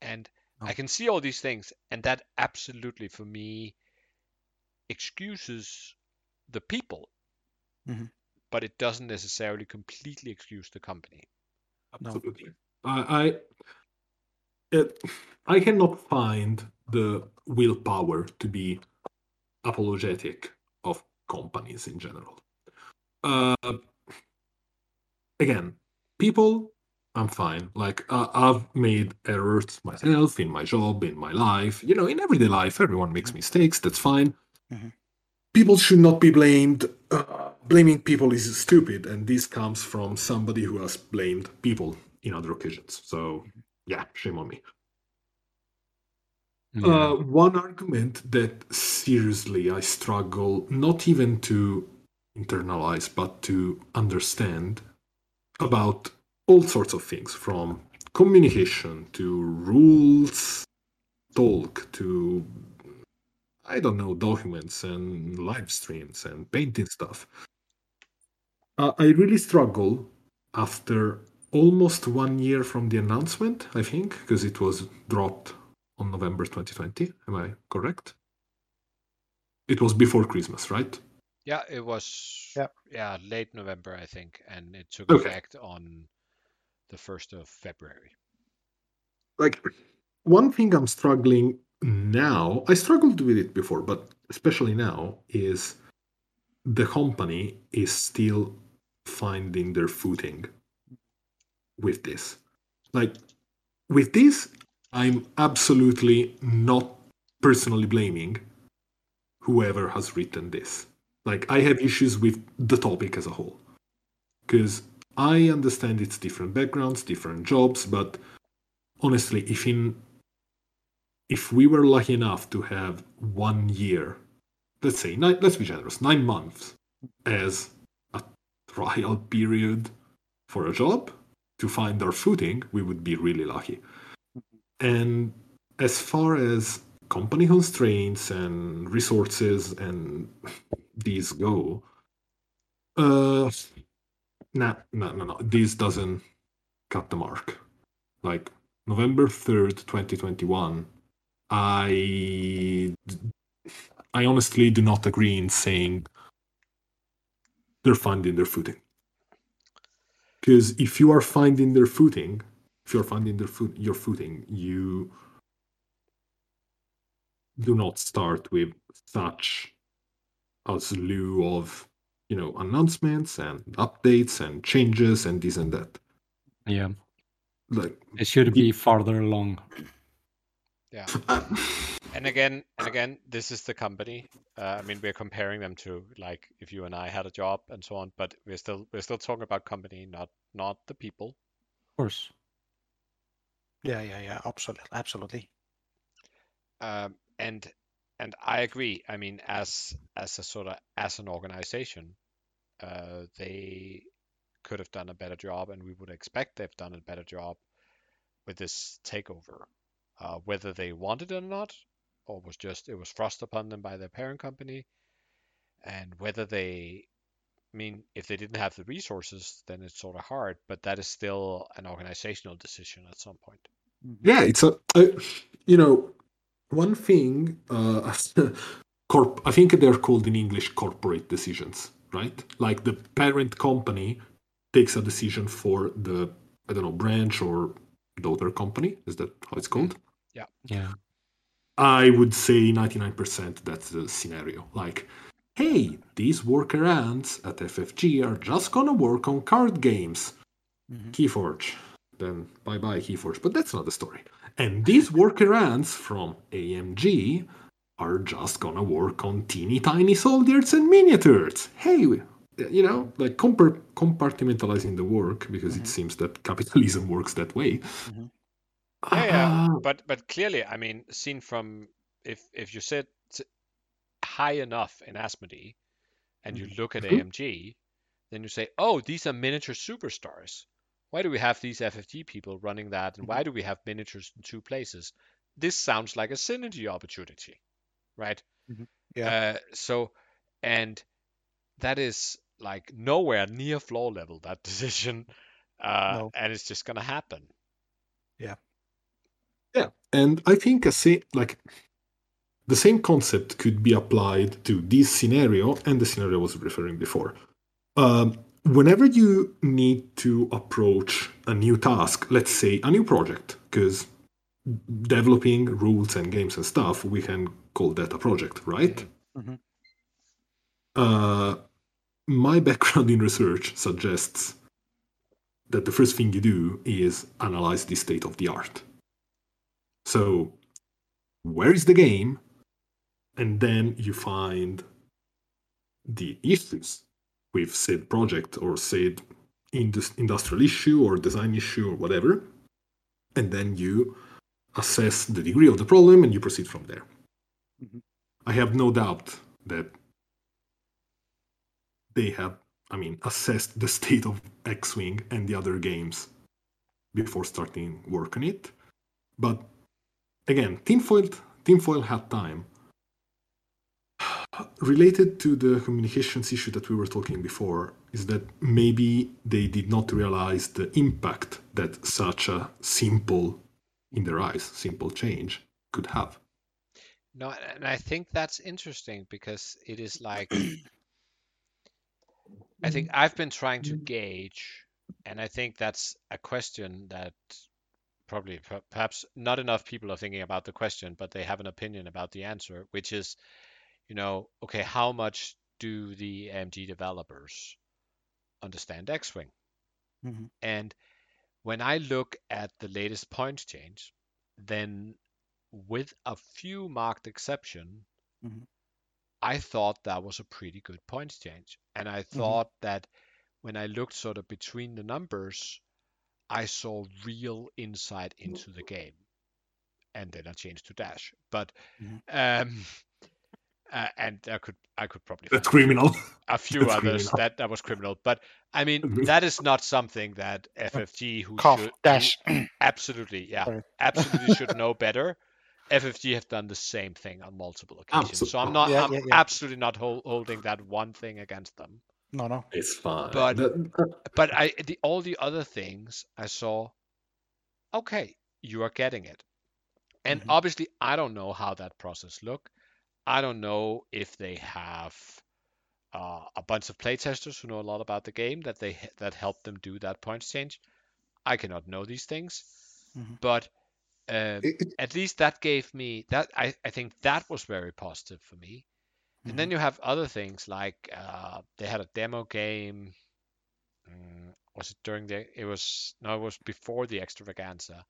And I
Oh.
can see all these things, and that absolutely, for me, excuses the people,
Mhm.
but it doesn't necessarily completely excuse the company.
No.
Absolutely. I, I, it, I cannot find the willpower to be apologetic of companies in general. Uh, again, people, I'm fine. Like uh, I've made errors myself in my job, in my life. You know, in everyday life, everyone makes mistakes. That's fine.
Mhm.
People should not be blamed. Uh, blaming people is stupid, and this comes from somebody who has blamed people in other occasions. So, yeah, shame on me.
Yeah.
Uh, one argument that seriously I struggle not even to internalize but to understand about all sorts of things from communication to rules, talk to I don't know documents and live streams and painting stuff. Uh, I really struggle after almost one year from the announcement, I think, because it was dropped on November 2020. Am I correct? It was before Christmas, right?
Yeah, it was
Yep.
yeah, late November, I think, and it took
Okay.
effect on the first of February.
Like, one thing I'm struggling now, I struggled with it before, but especially now, is the company is still finding their footing with this. Like, with this, I'm absolutely not personally blaming whoever has written this. Like, I have issues with the topic as a whole. Because I understand it's different backgrounds, different jobs, but honestly, if in if we were lucky enough to have one year, let's say, nine, let's be generous, nine months as a trial period for a job to find our footing, we would be really lucky. And as far as company constraints and resources and [laughs] these go, uh, nah, no, no, no, this doesn't cut the mark. Like November 3rd, 2021, I I honestly do not agree in saying they're finding their footing. Because if you are finding their footing, if you're finding their foot your footing, you do not start with such a slew of you know announcements and updates and changes and this and that.
yeah.
Like
It should be farther along.
Yeah. [laughs]
uh,
And again, and again, this is the company. Uh, I mean, we're comparing them to like if you and I had a job and so on, but we're still we're still talking about company, not not the people.
Of course.
Yeah, yeah, yeah. Absolutely, absolutely.
Um, and and I agree. I mean, as as a sort of as an organization, uh, they could have done a better job, and we would expect they've done a better job with this takeover. Uh, whether they wanted it or not, or was just it was thrust upon them by their parent company, and whether they I mean, if they didn't have the resources, then it's sort of hard. But that is still an organizational decision at some point.
yeah it's a uh, you know one thing uh [laughs] corp i think they're called in english corporate decisions right like the parent company takes a decision for the i don't know branch or daughter company is that how it's called
Yeah. Yeah.
I would say 99% that's the scenario like hey these worker ants at ffg are just gonna work on card games
Mhm.
Keyforge. Then bye bye Keyforge. But that's not the story. And these workarounds from AMG are just gonna work on teeny tiny soldiers and miniatures. Hey, you know, like compar- compartmentalizing the work because it seems that capitalism works that way.
Mhm.
Yeah, yeah.
Ah,
But but clearly, I mean, seen from if if you sit high enough in Asmodee and you look at
Mhm.
AMG, then you say, oh, these are miniature superstars. Why do we have these FFG people running that, and why do we have miniatures in two places? This sounds like a synergy opportunity, right?
Yeah.
Uh, so, and that is like nowhere near floor level that [laughs] decision, uh,
No.
and it's just gonna happen.
Yeah, Yeah. and I think a sa- like the same concept could be applied to this scenario and the scenario I was referring before. Um, whenever you need to approach a new task, let's say a new project, because developing rules and games and stuff, we can call that a project, right?
Mhm.
Uh, my [laughs] background in research suggests that the first thing you do is analyze the state of the art. So, where is the game? And then you find the issues with said project or said indus- industrial issue or design issue or whatever. And then you assess the degree of the problem and you proceed from there.
Mhm.
I have no doubt that they have, I mean, assessed the state of X Wing and the other games before starting work on it. But again, tinfoil, tinfoil had time. Related to the communications issue that we were talking before, is that maybe they did not realize the impact that such a simple, in their eyes, simple change could have.
No, and I think that's interesting because it is like [clears throat] I think I've been trying to mm-hmm. gauge, and I think that's a question that probably perhaps not enough people are thinking about the question, but they have an opinion about the answer, which is, you know, okay, how much do the AMG developers understand X-Wing?
Mhm.
And when I look at the latest point change, then with a few marked exception,
Mhm.
I thought that was a pretty good point change. And I thought that when I looked sort of between the numbers, I saw real insight into the game. And then I changed to dash. But
Mhm.
um uh, and I could I could probably
That's criminal.
a few
That's
others
criminal.
that that was criminal. But I mean [laughs] that is not something that FFG who
Cough,
should who-
dash. [clears throat]
absolutely yeah
Sorry.
absolutely should [laughs] know better. FFG have done the same thing on multiple occasions, so I'm not
Yeah,
I'm
yeah, yeah.
absolutely not hol- holding that one thing against them.
No, no.
It's fine.
But- But I the all the other things I saw, okay, you are getting it, and
Mhm.
obviously I don't know how that process look. I don't know if they have uh, a bunch of playtesters who know a lot about the game that they that help them do that points change. I cannot know these things,
Mhm.
but um,
it- it-
at least that gave me that I, I think that was very positive for me. And then you have other things like uh, they had a demo game. mm, was it during the? It was no, it was before the extravaganza,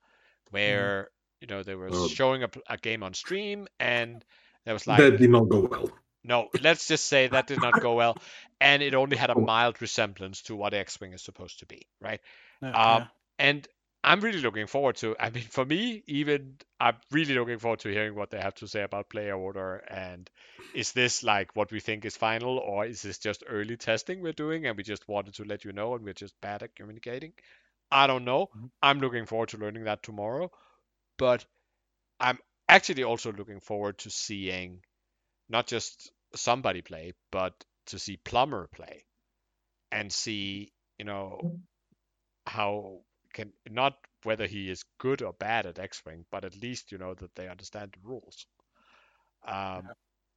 where you know they were
Oh.
showing a, a game on stream, and there was like
that did not go well.
no, let's just say that did not go well, and it only had a
Oh.
mild resemblance to what X-wing is supposed to be, right?
Yeah,
Um,
yeah.
and I'm really looking forward to. I mean, for me, even I'm really looking forward to hearing what they have to say about player order. And is this like what we think is final, or is this just early testing we're doing, and we just wanted to let you know, and we're just bad at communicating? I don't know.
Mhm.
I'm looking forward to learning that tomorrow, but I'm actually also looking forward to seeing not just somebody play, but to see Plumber play. and see, you know, how can not whether he is good or bad at X-wing, but at least you know that they understand the rules. Um,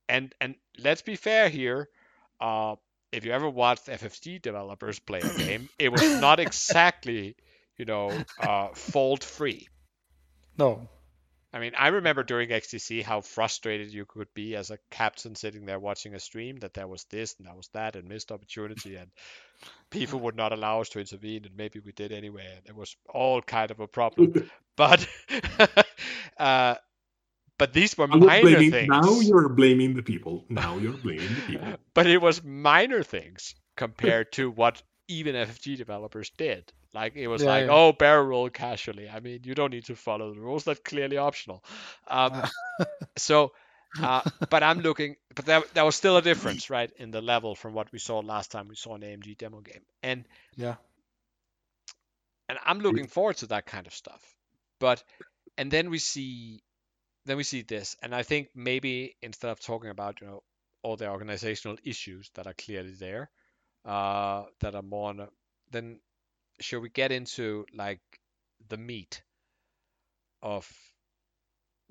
and and let's be fair here. Uh, if you ever watched FFG developers play a [coughs] game, it was not exactly, you know, uh, fault free.
No.
I mean, I remember during XTC how frustrated you could be as a captain sitting there watching a stream that there was this and there was that and missed opportunity and people would not allow us to intervene and maybe we did anyway and it was all kind of a problem. [laughs] but [laughs] uh, but these were minor
blaming,
things.
now you're blaming the people. Now you're blaming the people. [laughs]
but it was minor things compared to what even FFG developers did. Like it was
Yeah,
like,
yeah.
oh, barrel roll casually. I mean, you don't need to follow the rules. That's clearly optional. Um, [laughs] so, uh, but I'm looking, but there, there was still a difference, right, in the level from what we saw last time we saw an AMG demo game, and
Yeah.
and I'm looking forward to that kind of stuff. But and then we see then we see this, and I think maybe instead of talking about you know all the organizational issues that are clearly there, uh, that are more on a, then should we get into like the meat of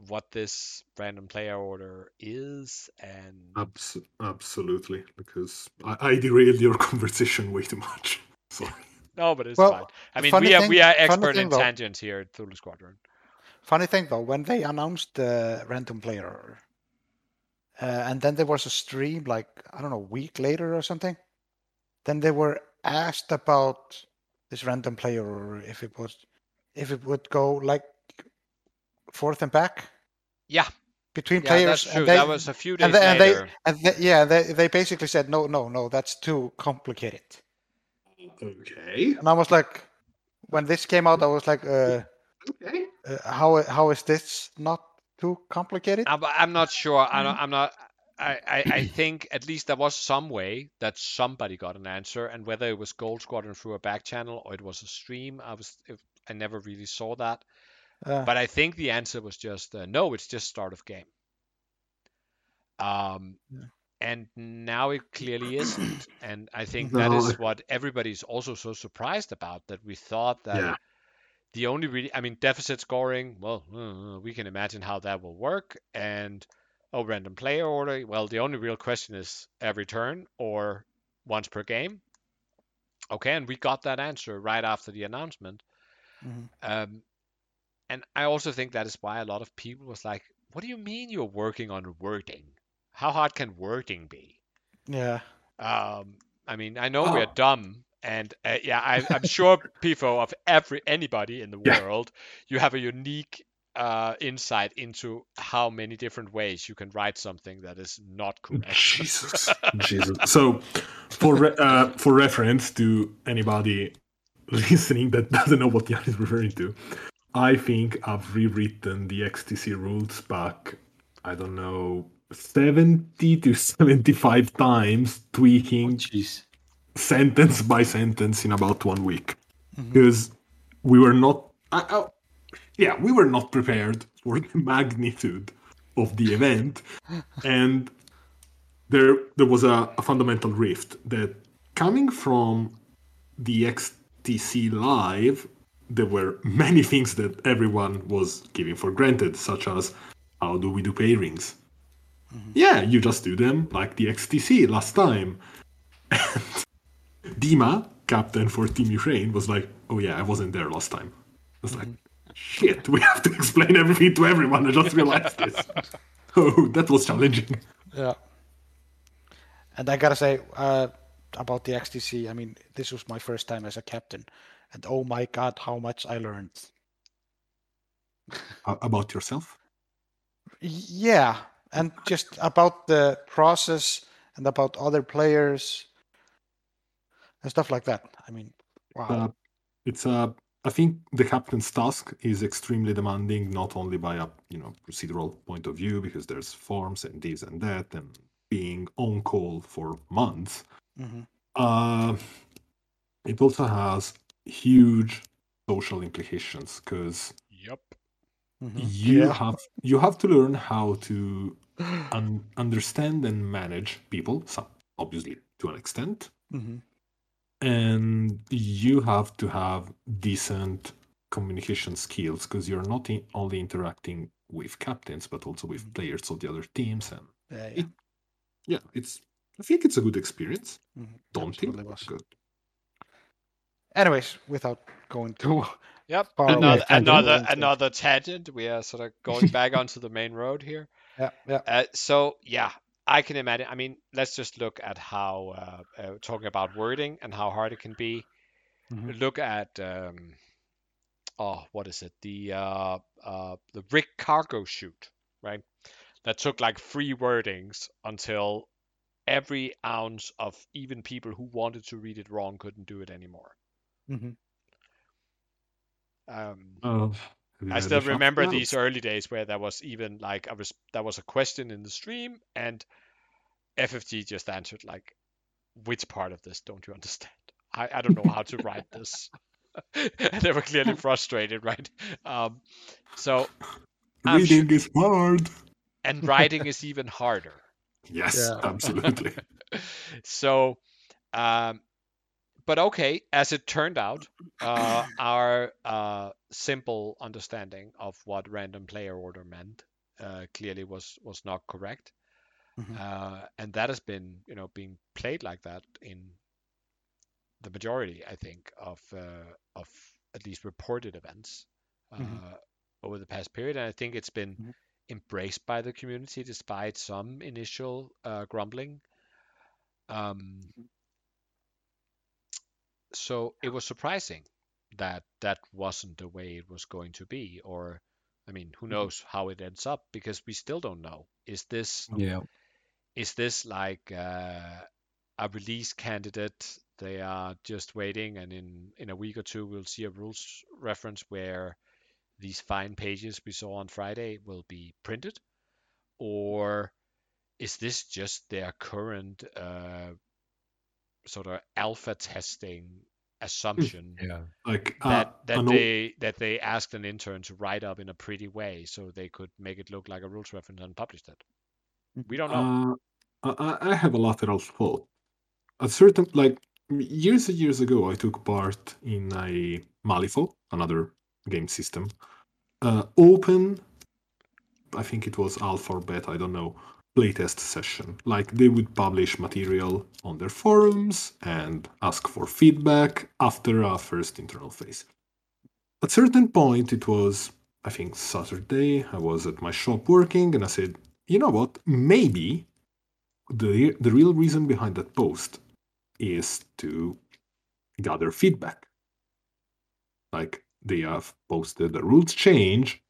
what this random player order is and
Abs- absolutely, because I, I derailed your [laughs] conversation way too much. [laughs] Sorry.
no, but it's
Well,
fine. I mean,
funny
we are
thing-
we are
funny
expert
thing
in
though-
tangents here at Thule Squadron.
Funny thing though, when they announced the random player order, uh, and then there was a stream like I don't know, a week later or something. Then they were asked about this random player order if it was if it would go like forth and back
Yeah,
between
yeah,
players.
that's true.
and they,
that was a few days
and they, and they
later.
and they, yeah, they they basically said no, no, no, that's too complicated.
Okay.
And I was like, when this came out, I was like, uh,
Okay.
uh, how how is this not too complicated?
I'm, I'm not sure.
Mm.
don't, I'm not. I, I, I think at least there was some way that somebody got an answer, and whether it was Gold Squadron through a back channel or it was a stream, I was I never really saw that.
Uh,
But I think the answer was just uh, no. It's just start of game. Um,
Yeah.
and now it clearly isn't, and I think that
No,
is
I-
what everybody's also so surprised about. That we thought that
Yeah.
the only really, I mean, deficit scoring. Well, uh, we can imagine how that will work, and oh, random player order. Well, the only real question is every turn or once per game. Okay, and we got that answer right after the announcement.
Mhm.
Um, and I also think that is why a lot of people was like, "What do you mean you're working on wording? How hard can wording be?"
yeah.
Um, I mean, I know we're
Oh.
dumb, and uh, yeah, I, I'm sure, [laughs] Pifo, of every anybody in the
Yeah.
world, you have a unique uh, insight into how many different ways you can write something that is not correct.
Jesus, [laughs] Jesus. So, for re- uh, for reference to anybody [laughs] listening that doesn't know what Jan is referring to, I think I've rewritten the XTC rules back. I don't know, seventy to seventy-five times, tweaking
Jeez.
sentence by sentence in about one week because we were not I, I, yeah we were not prepared for the [laughs] magnitude of the event. And there there was a, a fundamental rift that coming from the xtc live there were [laughs] many things that everyone was giving for granted such as how do we do pairings? Mm-hmm. Yeah you just do them like the xtc last time. And Dima, captain for Team Ukraine, was like, "Oh yeah, I wasn't there last time." I was like, mm-hmm. "Shit, we have to explain everything to everyone." I just realized this. [laughs] Oh, that was challenging.
Yeah. And I gotta say, uh, about the XTC, I mean, this was my first time as a captain, and oh my god, how much I learned.
About yourself?
Yeah, and just about the process and about other players and stuff like that. I mean, wow.
Uh, it's a. I think the captain's task is extremely demanding, not only by a you know procedural point of view, because there's forms and this and that, and being on call for months.
Mhm.
Uh, it also has huge social implications because
Yep.
Mhm.
you
Yeah.
have you have to learn how to [sighs] un- understand and manage people some obviously to an extent
Mhm.
And you have to have decent communication skills because you're not in, only interacting with captains but also with players of the other teams and
Yeah, yeah.
It- yeah it's i think it's a good experience
Mhm,
daunting
absolutely
but
was.
good
Anyways, without going too
Yep. Another another another tangent. We are sort of going back onto the main road here.
Yeah, yeah.
Uh, so yeah, I can imagine. I mean, let's just look at how uh, uh, talking about wording and how hard it can be.
Mhm.
Look at um, oh, what is it? The uh, uh, the Rigged Cargo Chute, right? That took like three wordings until every ounce of even people who wanted to read it wrong couldn't do it anymore.
Mhm.
Um,
have you
I still remember
Shotgun?
these early days where there was even like I was there was a question in the stream and FFG just answered like, which part of this don't you understand? I, I don't know how to write this. [laughs] they were clearly [laughs] frustrated, right? Um, so I'm sure-
reading is hard
and writing is even harder. [laughs]
yes
Yeah.
absolutely
so um but okay as it turned out uh [coughs] our uh simple understanding of what random player order meant uh clearly was was not correct
Mhm.
uh and that has been you know being played like that in the majority i think of uh of at least reported events uh
Mhm.
over the past period and i think it's been
Mhm.
embraced by the community despite some initial uh, grumbling um, so it was surprising that that wasn't the way it was going to be or i mean who knows how it ends up because we still don't know. Is this
Yeah.
is this like uh, a release candidate they are just waiting and in in a week or two we'll see a rules reference where these fine pages we saw on friday will be printed? Or is this just their current uh, sort of alpha testing assumption
Yeah.
like uh,
that that
an o-
they that they asked an intern to write up in a pretty way so they could make it look like a rules reference and publish that we don't know
Uh, I, I have a lateral thought. A certain, like years and years ago, I took part in a Malifaux, another game system, uh, open. I think it was alpha or beta, I don't know. Playtest session. Like they would publish material on their forums and ask for feedback after a first internal phase. At certain point, it was I think Saturday. I was at my shop working, and I said, you know what? Maybe the the real reason behind that post is to gather feedback. Like they have posted a rules change,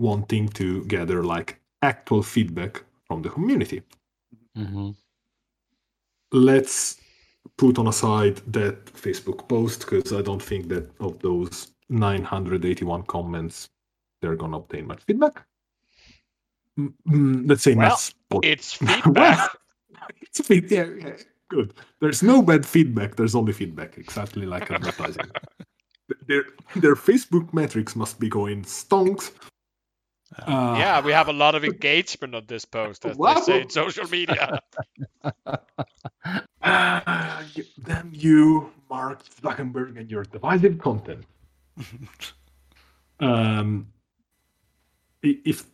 wanting to gather like actual feedback from the community.
hmm
Let's put on aside that Facebook post because I don't think that of those 981 comments they're gonna obtain much feedback. Mm, let's say
Well, it's [laughs] feedback
it's feed- yeah, yeah, good. There's no bad feedback. There's only feedback, exactly like advertising. [laughs] their their Facebook metrics must be going stonks. Uh,
yeah we have a lot of engagement on this post as they say in social media
Ah, you- damn you, Mark Zuckerberg, and your divisive content. [laughs] um, if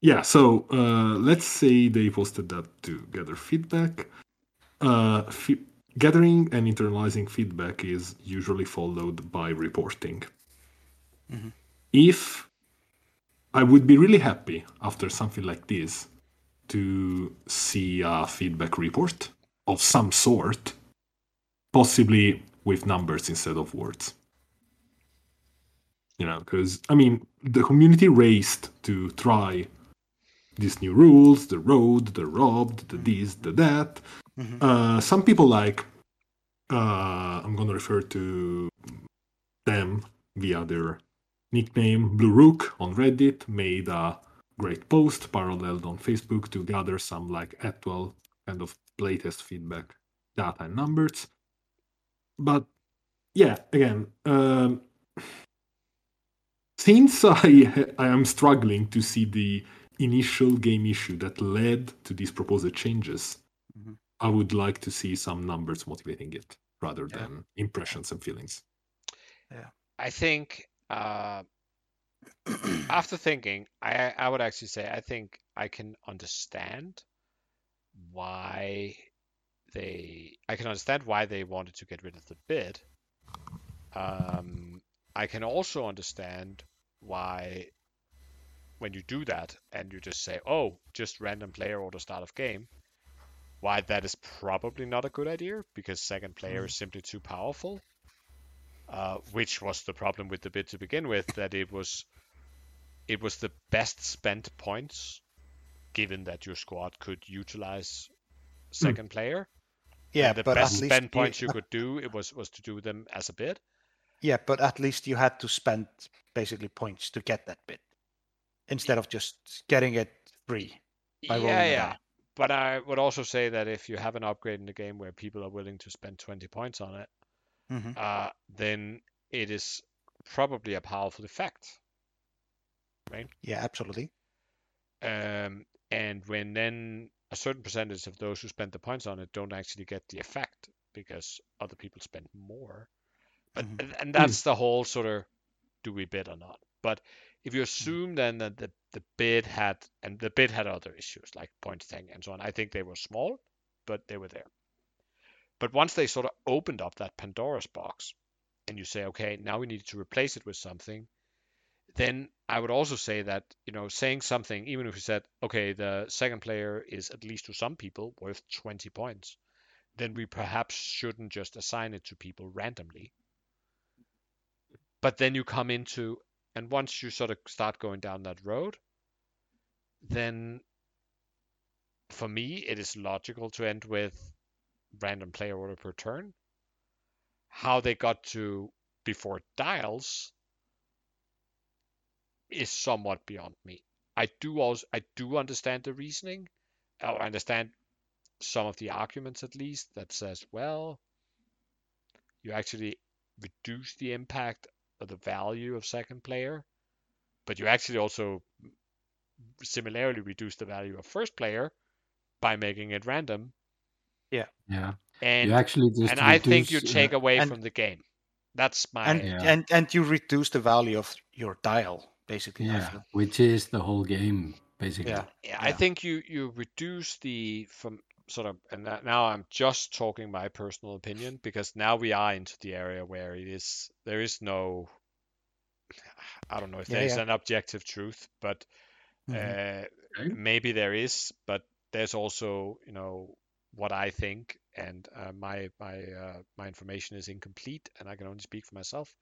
yeah, so uh, let's say they posted that to gather feedback. Uh, fe- gathering and internalizing feedback is usually followed by reporting.
Mhm.
If I would be really happy after something like this to see a feedback report of some sort, possibly with numbers instead of words. You know, because I mean, the community raced to try these new rules the road, the robbed, the this, the that.
Mhm.
Uh, some people like, uh, I'm going to refer to them via their nickname, Blue Rook on Reddit, made a great post paralleled on Facebook to gather some like actual kind of playtest feedback data and numbers. But yeah, again, um, since [laughs] I I am struggling to see the initial game issue that led to these proposed changes,
Mhm.
I would like to see some numbers motivating it rather
Yeah.
than impressions and feelings. Yeah.
I think uh, [clears throat] after thinking, I I would actually say I think I can understand why they I can understand why they wanted to get rid of the bid. Um, I can also understand why when you do that and you just say, "Oh, just random player order start of game," why that is probably not a good idea because second player is simply too powerful. Uh, which was the problem with the bid to begin with, that it was it was the best spent points, given that your squad could utilize second player.
Yeah,
and the
but
best
at least
spend points you could do it was was to do them as a bid.
Yeah, but at least you had to spend basically points to get that bid instead of just getting it free. By rolling
yeah,
the
yeah.
die.
But I would also say that if you have an upgrade in the game where people are willing to spend 20 points on it,
Mhm.
uh, then it is probably a powerful effect. Right?
Yeah, absolutely.
Um, and when then a certain percentage of those who spend the points on it don't actually get the effect because other people spend more. But
Mhm.
and, and that's the whole sort of do we bid or not? But if you assume then that the, the bid had and the bid had other issues like point thing and so on, I think they were small, but they were there. But once they sort of opened up that Pandora's box and you say, okay, now we need to replace it with something, then I would also say that, you know, saying something, even if you said, okay, the second player is at least to some people worth 20 points, then we perhaps shouldn't just assign it to people randomly. But then you come into, and once you sort of start going down that road, then for me, it is logical to end with random player order per turn. How they got to before dials is somewhat beyond me. I do also I do understand the reasoning. Oh, I understand some of the arguments at least that says, well, you actually reduce the impact of the value of second player, but you actually also similarly reduce the value of first player by making it random.
Yeah. Yeah.
And
you actually just
and I think you take away
and-
from the game. That's my
And
Yeah.
and and you reduce the value of your dial basically.
Yeah, which is the whole game basically.
Yeah.
Yeah, I think you you reduce the from sort of and that, now I'm just talking my personal opinion because now we are into the area where it is there is no I don't know if
Yeah,
there's
yeah.
an objective truth, but
Mhm.
uh,
Okay.
maybe there is, but there's also you know what I think, and uh, my my uh, my information is incomplete, and I can only speak for myself.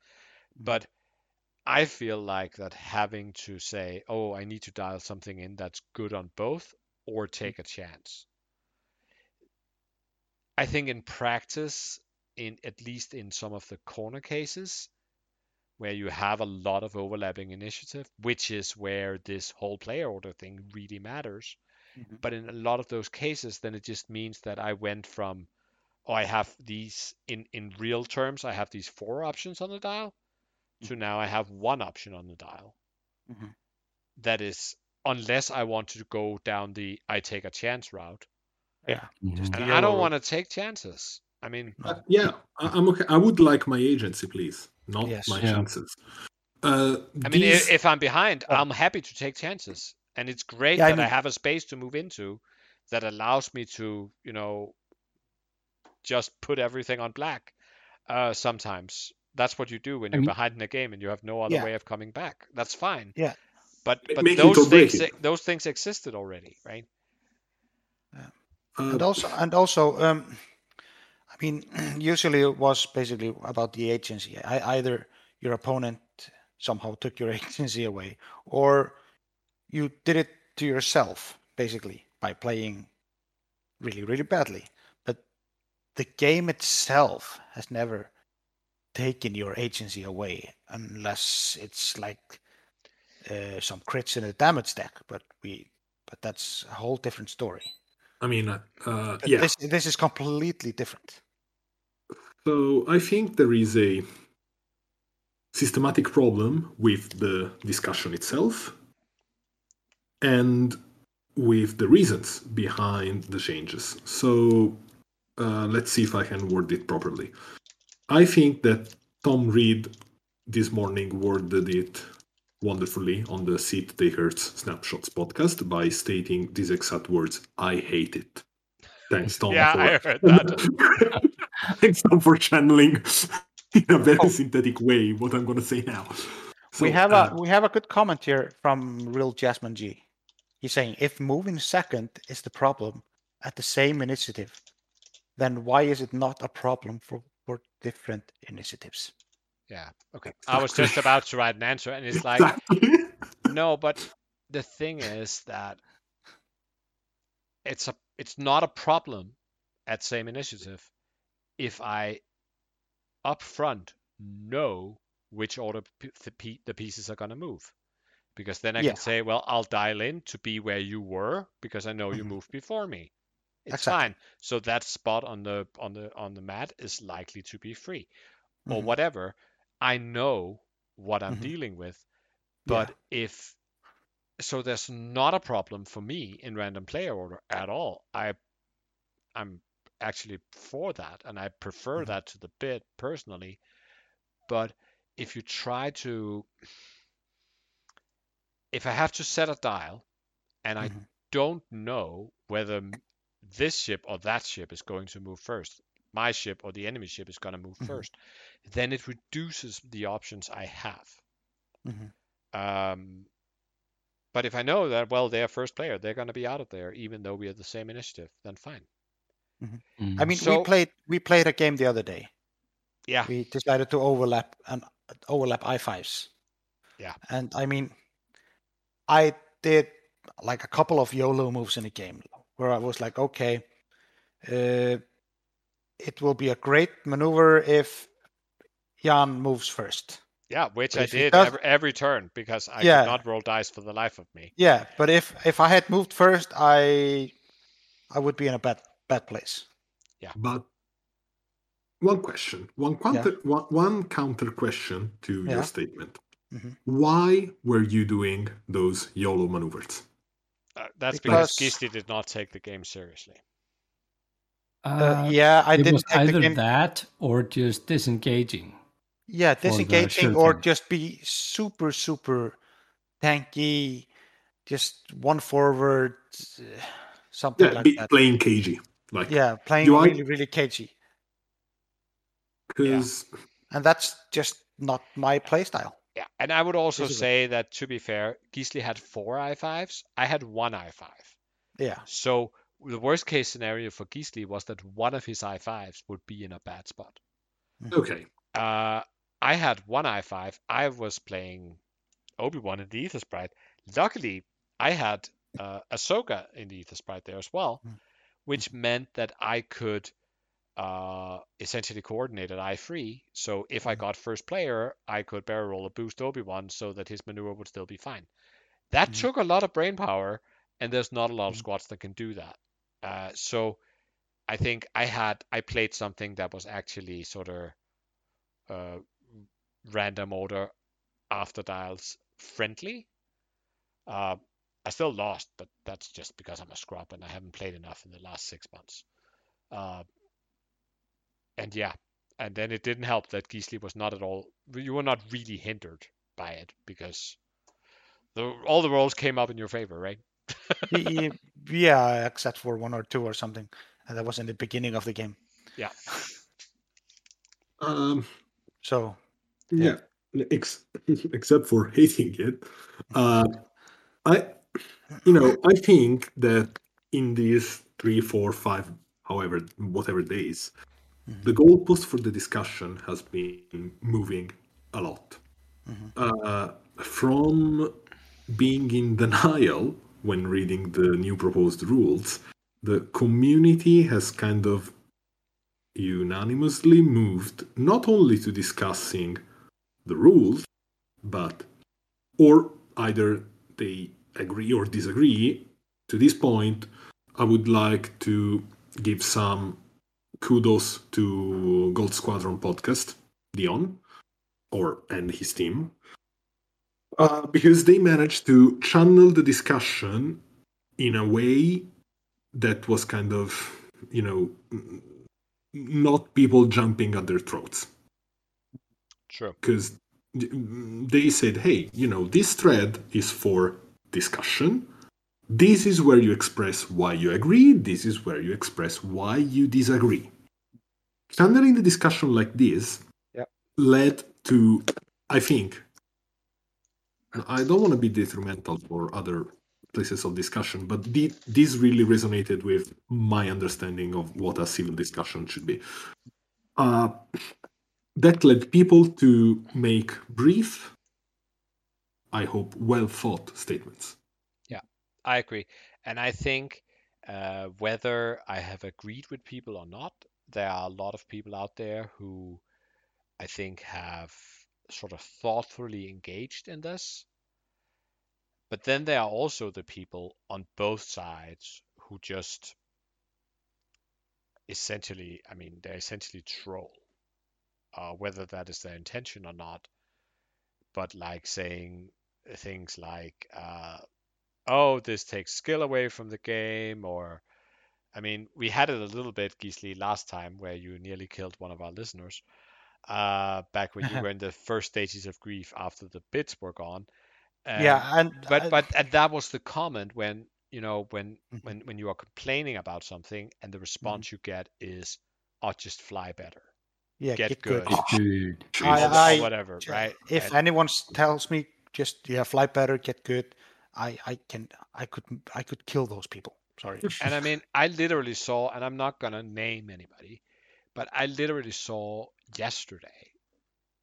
But I feel like that having to say, oh, I need to dial something in that's good on both, or take a chance. I think in practice, in at least in some of the corner cases, where you have a lot of overlapping initiative, which is where this whole player order thing really matters.
Mhm.
But in a lot of those cases, then it just means that I went from, oh, I have these in in real terms, I have these four options on the dial, to now I have one option on the dial.
Mhm.
That is, unless I want to go down the I take a chance route,
Yeah.
And I don't want to take chances. I mean,
Uh, yeah, I, I'm okay. I would like my agency, please, not
Yes.
my
Yeah.
chances. Uh,
I mean,
these-
if, if I'm behind,
Yeah.
I'm happy to take chances, and it's great
Yeah,
that I
mean-
have a space to move into that allows me to, you know, just put everything on black. Uh, sometimes that's what you do when
I
you're
mean-
behind in a game and you have no other
Yeah.
way of coming back. That's fine.
Yeah.
But but
make
those things
it.
those things existed already, right?
uh,
and also and also um i mean [clears throat] usually it was basically about the agency I, either your opponent somehow took your [laughs] agency away or you did it to yourself basically by playing really really badly but the game itself has never taken your agency away unless it's like uh, some crits in a damage deck but we but that's a whole different story
I mean, uh, yeah.
This this is completely different.
So I think there is a systematic problem with the discussion itself and with the reasons behind the changes. So uh, let's see if I can word it properly. I think that Tom Reed this morning worded it wonderfully on the Seat Takers Snapshots podcast by stating these exact words I hate it. Thanks, Tom.
Yeah,
for,
I heard that. [laughs]
Thanks, Tom, for channeling [laughs] in a very synthetic way what I'm going to say now.
we
So,
have
uh,
a we have a good comment here from Real Jasmine G. He's saying if moving second is the problem at the same initiative, then why is it not a problem for, for different initiatives?
Yeah. Okay. I was just about to write an answer, and it's like, no, but the thing is that it's a it's not a problem at same initiative if I up front know which order p- the, pe- the pieces are going to move. Because then I
Yeah.
can say, well, I'll dial in to be where you were because I know you
Mhm.
moved before me. It's
Exactly.
fine. So that spot on the on the on the mat is likely to be free. Or
Mhm.
whatever. I know what I'm
Mhm.
dealing with.
Yeah.
But if so there's not a problem for me in random player order at all. I I'm actually for that and I prefer
Mhm.
that to the bit personally. But if you try to if I have to set a dial and I
Mhm.
don't know whether this ship or that ship is going to move first, my ship or the enemy ship is going to move
Mhm.
first, then it reduces the options I have.
Mhm.
Um, but if I know that, well, they're first player, they're going to be out of there, even though we have the same initiative, then fine.
Mm.
I mean,
So-
we played we played a game the other day.
Yeah.
We decided to overlap and overlap i fives.
Yeah.
And I mean, I did like a couple of YOLO moves in the game where I was like, okay, uh, it will be a great maneuver if Jan moves first.
Yeah, which
But
I did
does-
every, every turn because I
Yeah.
could not roll dice for the life of me.
Yeah, but if if I had moved first, I I would be in a bad bad place.
Yeah, but one question, one counter, one, one counter question to
Yeah.
your statement.
Mhm.
Why were you doing those YOLO maneuvers?
Uh, that's because,
Because-
Gisli did not take the game seriously.
Uh, yeah, I
it
didn't
was
take the
either
game-
that or just disengaging.
Yeah, disengaging or just be super, super tanky, just one forward, uh, something
Yeah,
like
be,
that.
playing cagey, like
Yeah, playing
Do I-
really, really cagey.
because
And that's just not my playstyle.
Yeah, and I would also
This is
say that to be fair, Gisli had four i5s. I had one i5.
Yeah.
So the worst case scenario for Gisli was that one of his i5s would be in a bad spot.
okay,
Uh, I had one i5. I was playing Obi Wan in the Aethersprite. Luckily, I had uh, Ahsoka in the Aethersprite there as well,
Mm.
which meant that I could uh, essentially coordinated I free. So if I
Mm.
got first player, I could barrel roll a boost Obi Wan so that his maneuver would still be fine. That
Mhm.
took a lot of brain power, and there's not a lot of
Mhm.
squads that can do that. Uh, so I think I had I played something that was actually sort of uh, random order after dials friendly. Uh, I still lost, but that's just because I'm a scrub and I haven't played enough in the last six months. Uh, and yeah, and then it didn't help that Gisli was not at all. You were not really hindered by it because the, all the rolls came up in your favor, right?
Y- y- yeah, except for one or two or something. And that was in the beginning of the game.
Yeah. [laughs]
um,
So,
yeah, ex- [laughs] except for hating it, uh, I, you know, I think that in these three, four, five, however, whatever days, The goalpost for the discussion has been moving a lot.
Mhm.
Uh, from being in denial when reading the new proposed rules, the community has kind of unanimously moved not only to discussing the rules, but or either they agree or disagree. To this point, I would like to give some kudos to Gold Squadron podcast, Dion, or and his team, uh, because they managed to channel the discussion in a way that was kind of, you know, not people jumping at their throats
True.
because they said, hey, you know, this thread is for discussion. This is where you express why you agree. This is where you express why you disagree. Handling the discussion like this
Yep.
led to, I think, and I don't want to be detrimental for other places of discussion, but the, this really resonated with my understanding of what a civil discussion should be. Uh, that led people to make brief, I hope, well thought statements.
I agree. And I think uh, whether I have agreed with people or not, there are a lot of people out there who I think have sort of thoughtfully engaged in this. But then there are also the people on both sides who just essentially, I mean, they essentially troll, uh, whether that is their intention or not. But like saying things like, uh, oh, this takes skill away from the game, or I mean, we had it a little bit, Gisli, last time where you nearly killed one of our listeners. Uh, back when you [laughs] were in the first stages of grief after the bits were gone. Um,
yeah, and
but
uh,
but and that was the comment when you know when
Mhm.
when when you are complaining about something and
Mm-hmm.
the response you get is, "I'll just fly better,
yeah,
get,
get
good,
good. I- I-
whatever, right?"
If
And-
anyone tells me just yeah, fly better, get good, I I can I could I could kill those people. Sorry. [laughs]
And I mean, I literally saw, and I'm not gonna name anybody, but I literally saw yesterday,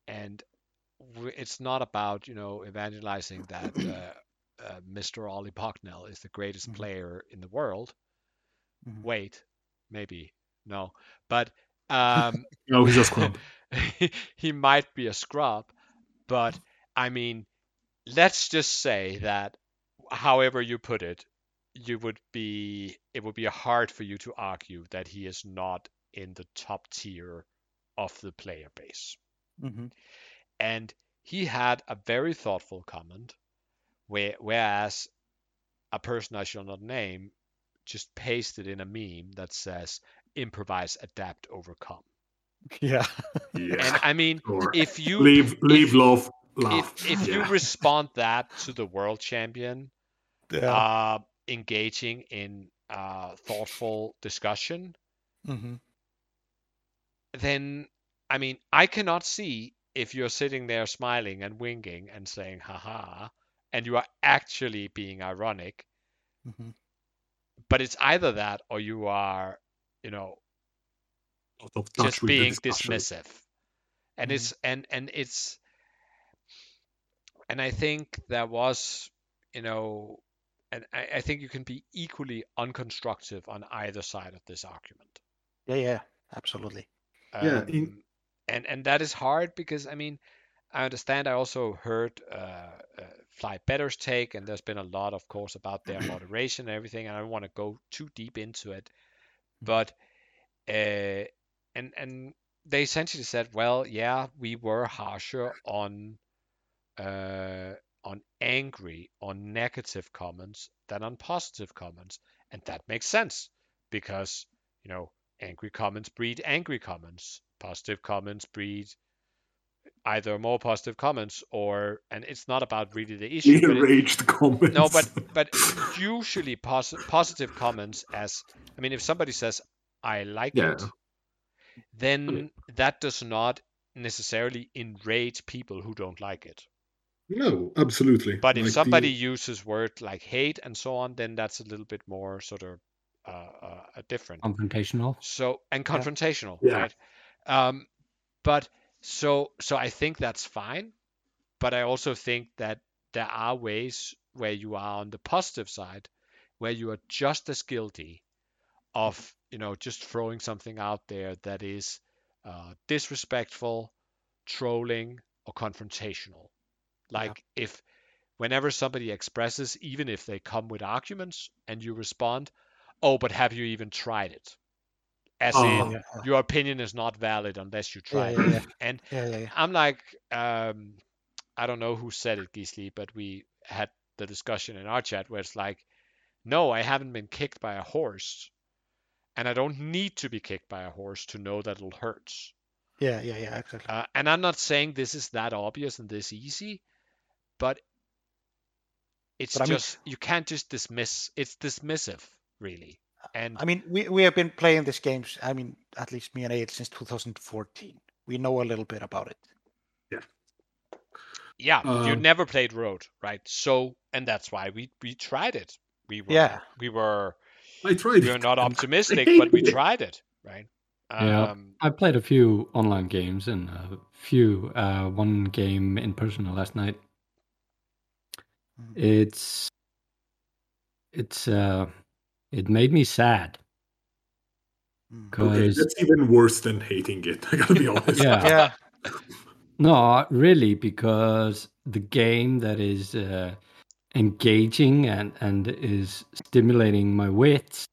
and it's not about you know evangelizing that uh, [clears throat] uh, Mr. Ollie Bucknell is the greatest
Mhm.
player in the world.
Mhm.
Wait, maybe no, but um, [laughs]
No, he's a scrub. [laughs]
he might be a scrub, but I mean, let's just say that, however you put it, you would be it would be hard for you to argue that he is not in the top tier of the player base.
hmm
And he had a very thoughtful comment, where whereas a person I shall not name just pasted in a meme that says improvise, adapt, overcome.
Yeah. [laughs]
Yeah.
And I mean,
Sure.
if you
leave, leave,
if-
laugh, laugh.
if if you [laughs] respond that to the world champion
Yeah.
uh engaging in uh thoughtful discussion
hmm
then i mean i cannot see if you're sitting there smiling and winking and saying haha and you are actually being ironic
hmm
but it's either that or you are you know
Out of touch
just being dismissive and
Mhm.
it's and and it's and i think there was you know and I, I think you can be equally unconstructive on either side of this argument
Yeah, yeah, absolutely.
Yeah, in-
Um, and and that is hard because I mean, I understand. I also heard uh, uh, Fly Better's take, and there's been a lot, of course, about their [clears throat] moderation and everything. And I don't want to go too deep into it, but uh, and and they essentially said, well, yeah, we were harsher on uh, on angry or negative comments than on positive comments, and that makes sense because you know angry comments breed angry comments, positive comments breed either more positive comments or and it's not about really the issue. it-
Enraged [laughs] comments.
no, but but usually posi- positive comments as I mean, if somebody says I like
Yeah.
it, then that does not necessarily enrage people who don't like it.
No, absolutely.
But if
Like the-
somebody uses word like hate and so on, then that's a little bit more sort of uh, uh, uh, different.
Confrontational.
So and confrontational,
Yeah.
right? Um, but so so I think that's fine, but I also think that there are ways where you are on the positive side, where you are just as guilty of you know just throwing something out there that is uh, disrespectful, trolling, or confrontational. Like if whenever somebody expresses, even if they come with arguments, and you respond, "Oh, but have you even tried it?" As
Oh.
in,
Yeah,
your opinion is not valid unless you try
yeah,
it.
yeah.
And
yeah, yeah, yeah.
I'm like, um, I don't know who said it, Gisli, but we had the discussion in our chat where it's like, no, I haven't been kicked by a horse. and I don't need to be kicked by a horse to know that it hurts.
Yeah, yeah, yeah, exactly.
Uh, and I'm not saying this is that obvious and this easy, but it's
But I mean-
just you can't just dismiss. It's dismissive, really. And
I mean, we, we have been playing these games, I mean, at least me and Aid, since 2014. We know a little bit about it.
yeah, Yeah, you
Um,
never played Road, right? So, and that's why we we tried it. We were
Yeah.
we were
I tried
we were
it.
not [laughs] optimistic, but we
it.
tried it, right?
Yeah.
Um,
I played a few online games and a few uh, one game in person last night.
Mhm.
It's it's uh it made me sad
Mm.
Okay,
because
that's even worse than hating it. I gotta be honest.
yeah
Yeah,
no really because the game that is uh, engaging and and is stimulating my wits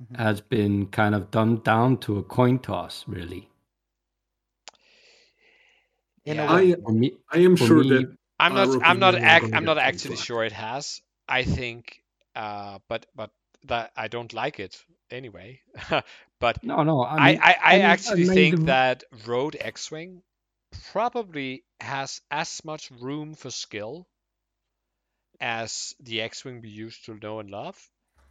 Mhm.
has been kind of dumbed down to a coin toss really
in
Yeah.
I
me
I am sure
me,
that
I'm not. I'm not. Ac- I'm not actually sure it has. I think, uh, but but that I don't like it anyway. [laughs] but
no no
I
I mean,
I, I
mean,
actually
made
think that Road X-wing probably has as much room for skill as the X-wing we used to know and love,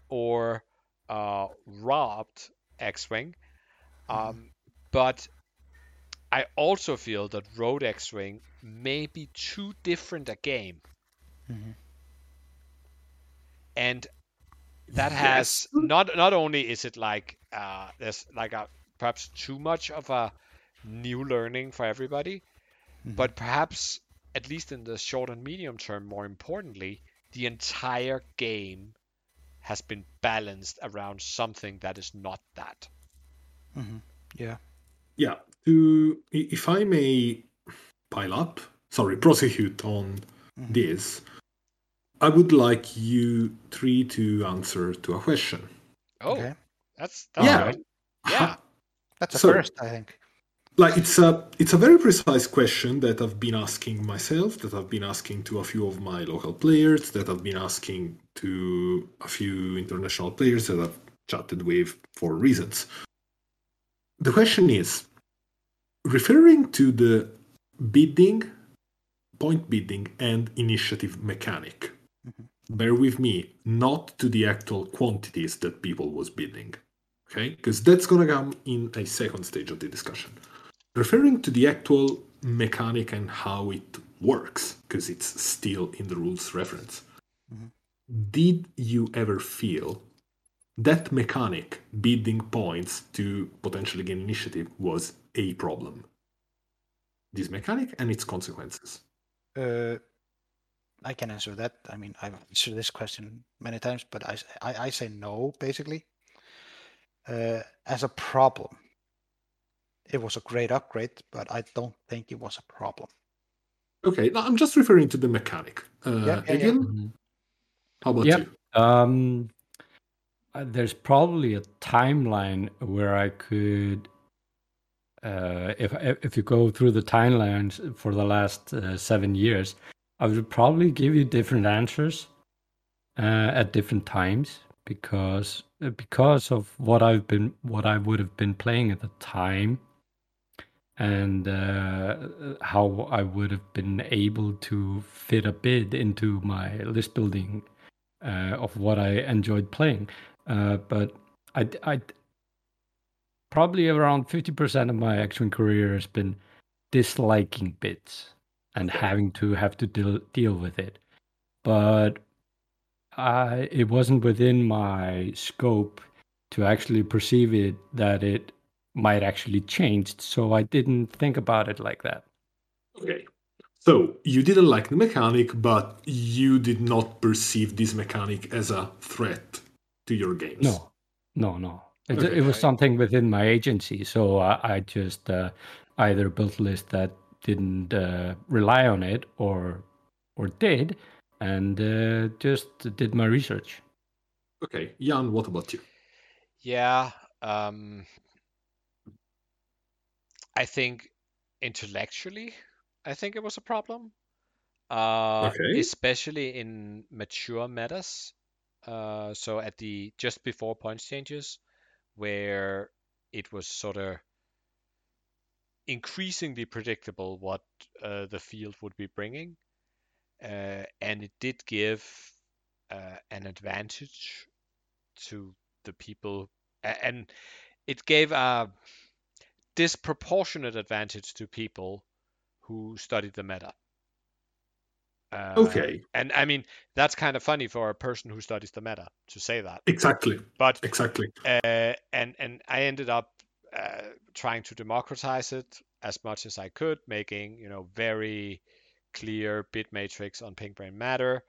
or uh, robbed X-wing. Um, but I also feel that Road X-wing may be too different a game,
Mhm.
and that has
Yes.
not not only is it like uh, there's like a perhaps too much of a new learning for everybody,
Mhm.
but perhaps at least in the short and medium term, more importantly, the entire game has been balanced around something that is not that.
Mhm. Yeah.
yeah. To if I may pile up, sorry, prosecute on
Mhm.
this, I would like you three to answer to a question.
Oh,
Okay.
that's that's
Yeah.
good. Yeah.
That's a
So-
first, I think.
like it's a it's a very precise question that I've been asking myself, that I've been asking to a few of my local players, that I've been asking to a few international players that I've chatted with for reasons. The question is referring to the bidding, point bidding, and initiative mechanic.
Mhm.
Bear with me, not to the actual quantities that people was bidding. Okay? Because that's gonna come in a second stage of the discussion referring to the actual mechanic and how it works, because it's still in the rules reference.
Mhm.
Did you ever feel that mechanic, bidding points to potentially gain initiative, was a problem? This mechanic and its consequences.
Uh, I can answer that. I mean, I've answered this question many times, but I I say no, basically. Uh, as a problem, it was a great upgrade, but I don't think it was a problem.
Okay, now I'm just referring to the mechanic. Uh,
Yeah, yeah, yeah.
again,
Mhm.
how about
Yep.
you?
Um, uh, there's probably a timeline where I could, uh, if if you go through the timelines for the last uh, seven years, I would probably give you different answers uh, at different times because uh, because of what I've been what I would have been playing at the time and uh, how I would have been able to fit a bid into my list building uh, of what I enjoyed playing. Uh, but I, I probably around 50% of my X-Wing career has been disliking bits and having to have to deal, deal with it. But I, it wasn't within my scope to actually perceive it that it might actually change. So I didn't think about it like that.
Okay. So you didn't like the mechanic, but you did not perceive this mechanic as a threat to your games.
No, no, no. It,
Okay.
it was something within my agency, so I, I just uh, either built a list that didn't uh, rely on it, or or did, and uh, just did my research.
Okay, Jan, what about you?
Yeah. Um, I think intellectually, I think it was a problem. Uh,
Okay.
especially in mature metas. Uh, so at the just before points changes, where it was sort of increasingly predictable what uh, the field would be bringing, uh, and it did give uh, an advantage to the people, and it gave a disproportionate advantage to people who studied the meta. Uh,
Okay,
and I mean that's kind of funny for a person who studies the meta to say that,
exactly,
but
exactly.
uh, and and I ended up uh, trying to democratize it as much as I could, making you know very clear bit matrix on Pink Brain Matter,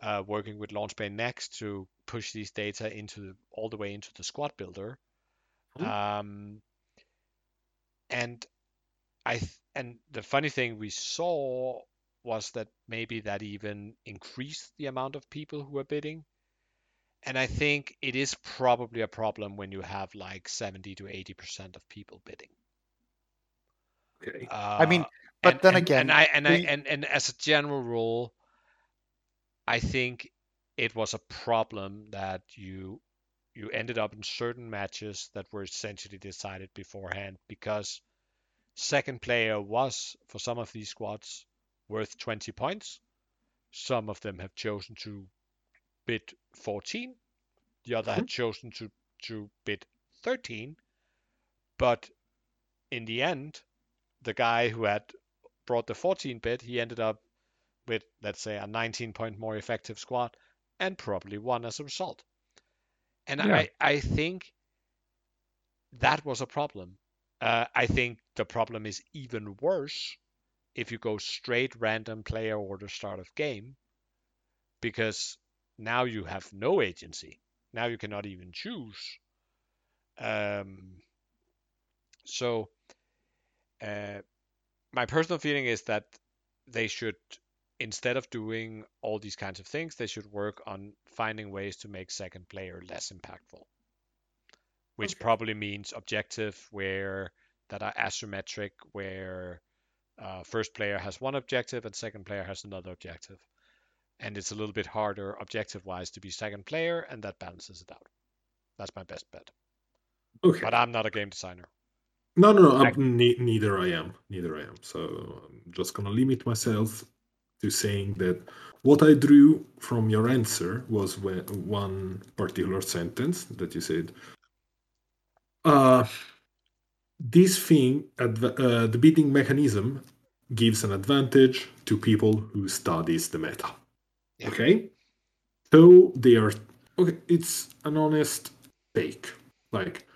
uh, working with Launch Bay Next to push these data into all the way into the squad builder,
Mhm.
um, and I th- and the funny thing we saw was that maybe that even increased the amount of people who were bidding. And I think it is probably a problem when you have like 70 to 80% of people bidding.
Okay.
I mean,
Uh,
but
and-
then
and-
again,
and I and I and, and as a general rule, I think it was a problem that you you ended up in certain matches that were essentially decided beforehand because second player was for some of these squads worth 20 points. Some of them have chosen to bid 14. The other had chosen to to bid 13. But in the end, the guy who had brought the 14 bid, he ended up with, let's say, a 19 point more effective squad and probably won as a result. And
Yeah.
I, I think that was a problem. Uh, I think the problem is even worse if you go straight random player order start of game because now you have no agency. Now you cannot even choose. Um, so, uh, my personal feeling is that they should, instead of doing all these kinds of things, they should work on finding ways to make second player less impactful. Which
Okay.
probably means objective where that are asymmetric, where uh, first player has one objective and second player has another objective. And it's a little bit harder objective wise to be second player, and that balances it out. That's my best bet.
Okay.
But I'm not a game designer.
No, no, no.
I-
I'm, ne- neither I am. Neither I am. So I'm just gonna limit myself to saying that what I drew from your answer was when, one particular sentence that you said. Uh, this thing, uh, the bidding mechanism, gives an advantage to people who studies the meta.
Yeah.
Okay, so they are okay. It's an honest take. Like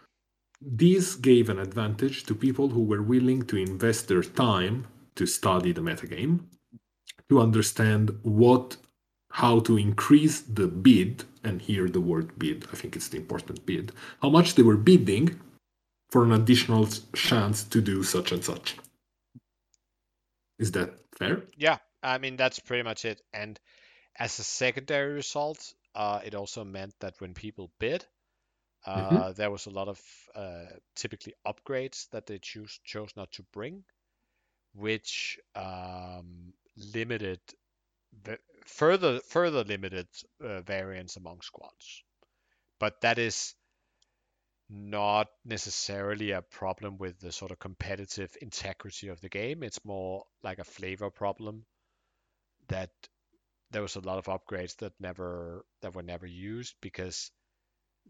this gave an advantage to people who were willing to invest their time to study the metagame, to understand what how to increase the bid, and here the word bid, I think it's the important bid, how much they were bidding for an additional chance to do such and such. Is that fair?
Yeah, I mean that's pretty much it. And as a secondary result, uh, it also meant that when people bid, uh, there was a lot of uh, typically upgrades that they choose chose not to bring, which um, limited the further further limited uh, variance among squads. But that is not necessarily a problem with the sort of competitive integrity of the game. It's more like a flavor problem that there was a lot of upgrades that never that were never used because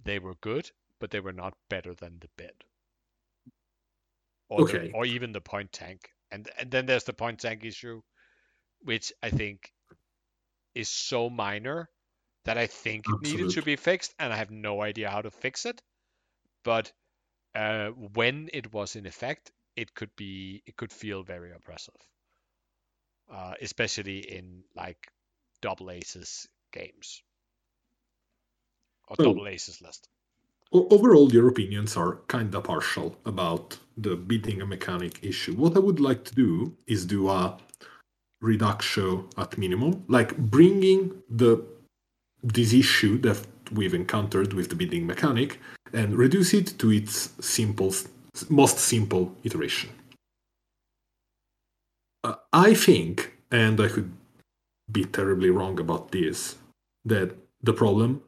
they were good, but they were not better than the bid. Or the- or even the point tank. And and then there's the point tank issue, which I think is so minor that I think it needed to be fixed, and I have no idea how to fix it. But uh, when it was in effect, it could be it could feel very oppressive, uh, especially in like double aces games or double aces list.
Overall, your opinions are kind of partial about the bidding a mechanic issue. What I would like to do is do a reduction at minimum, like bringing the this issue that we've encountered with the bidding mechanic and reduce it to its simple, most simple iteration. Uh, I think, and I could be terribly wrong about this, that the problem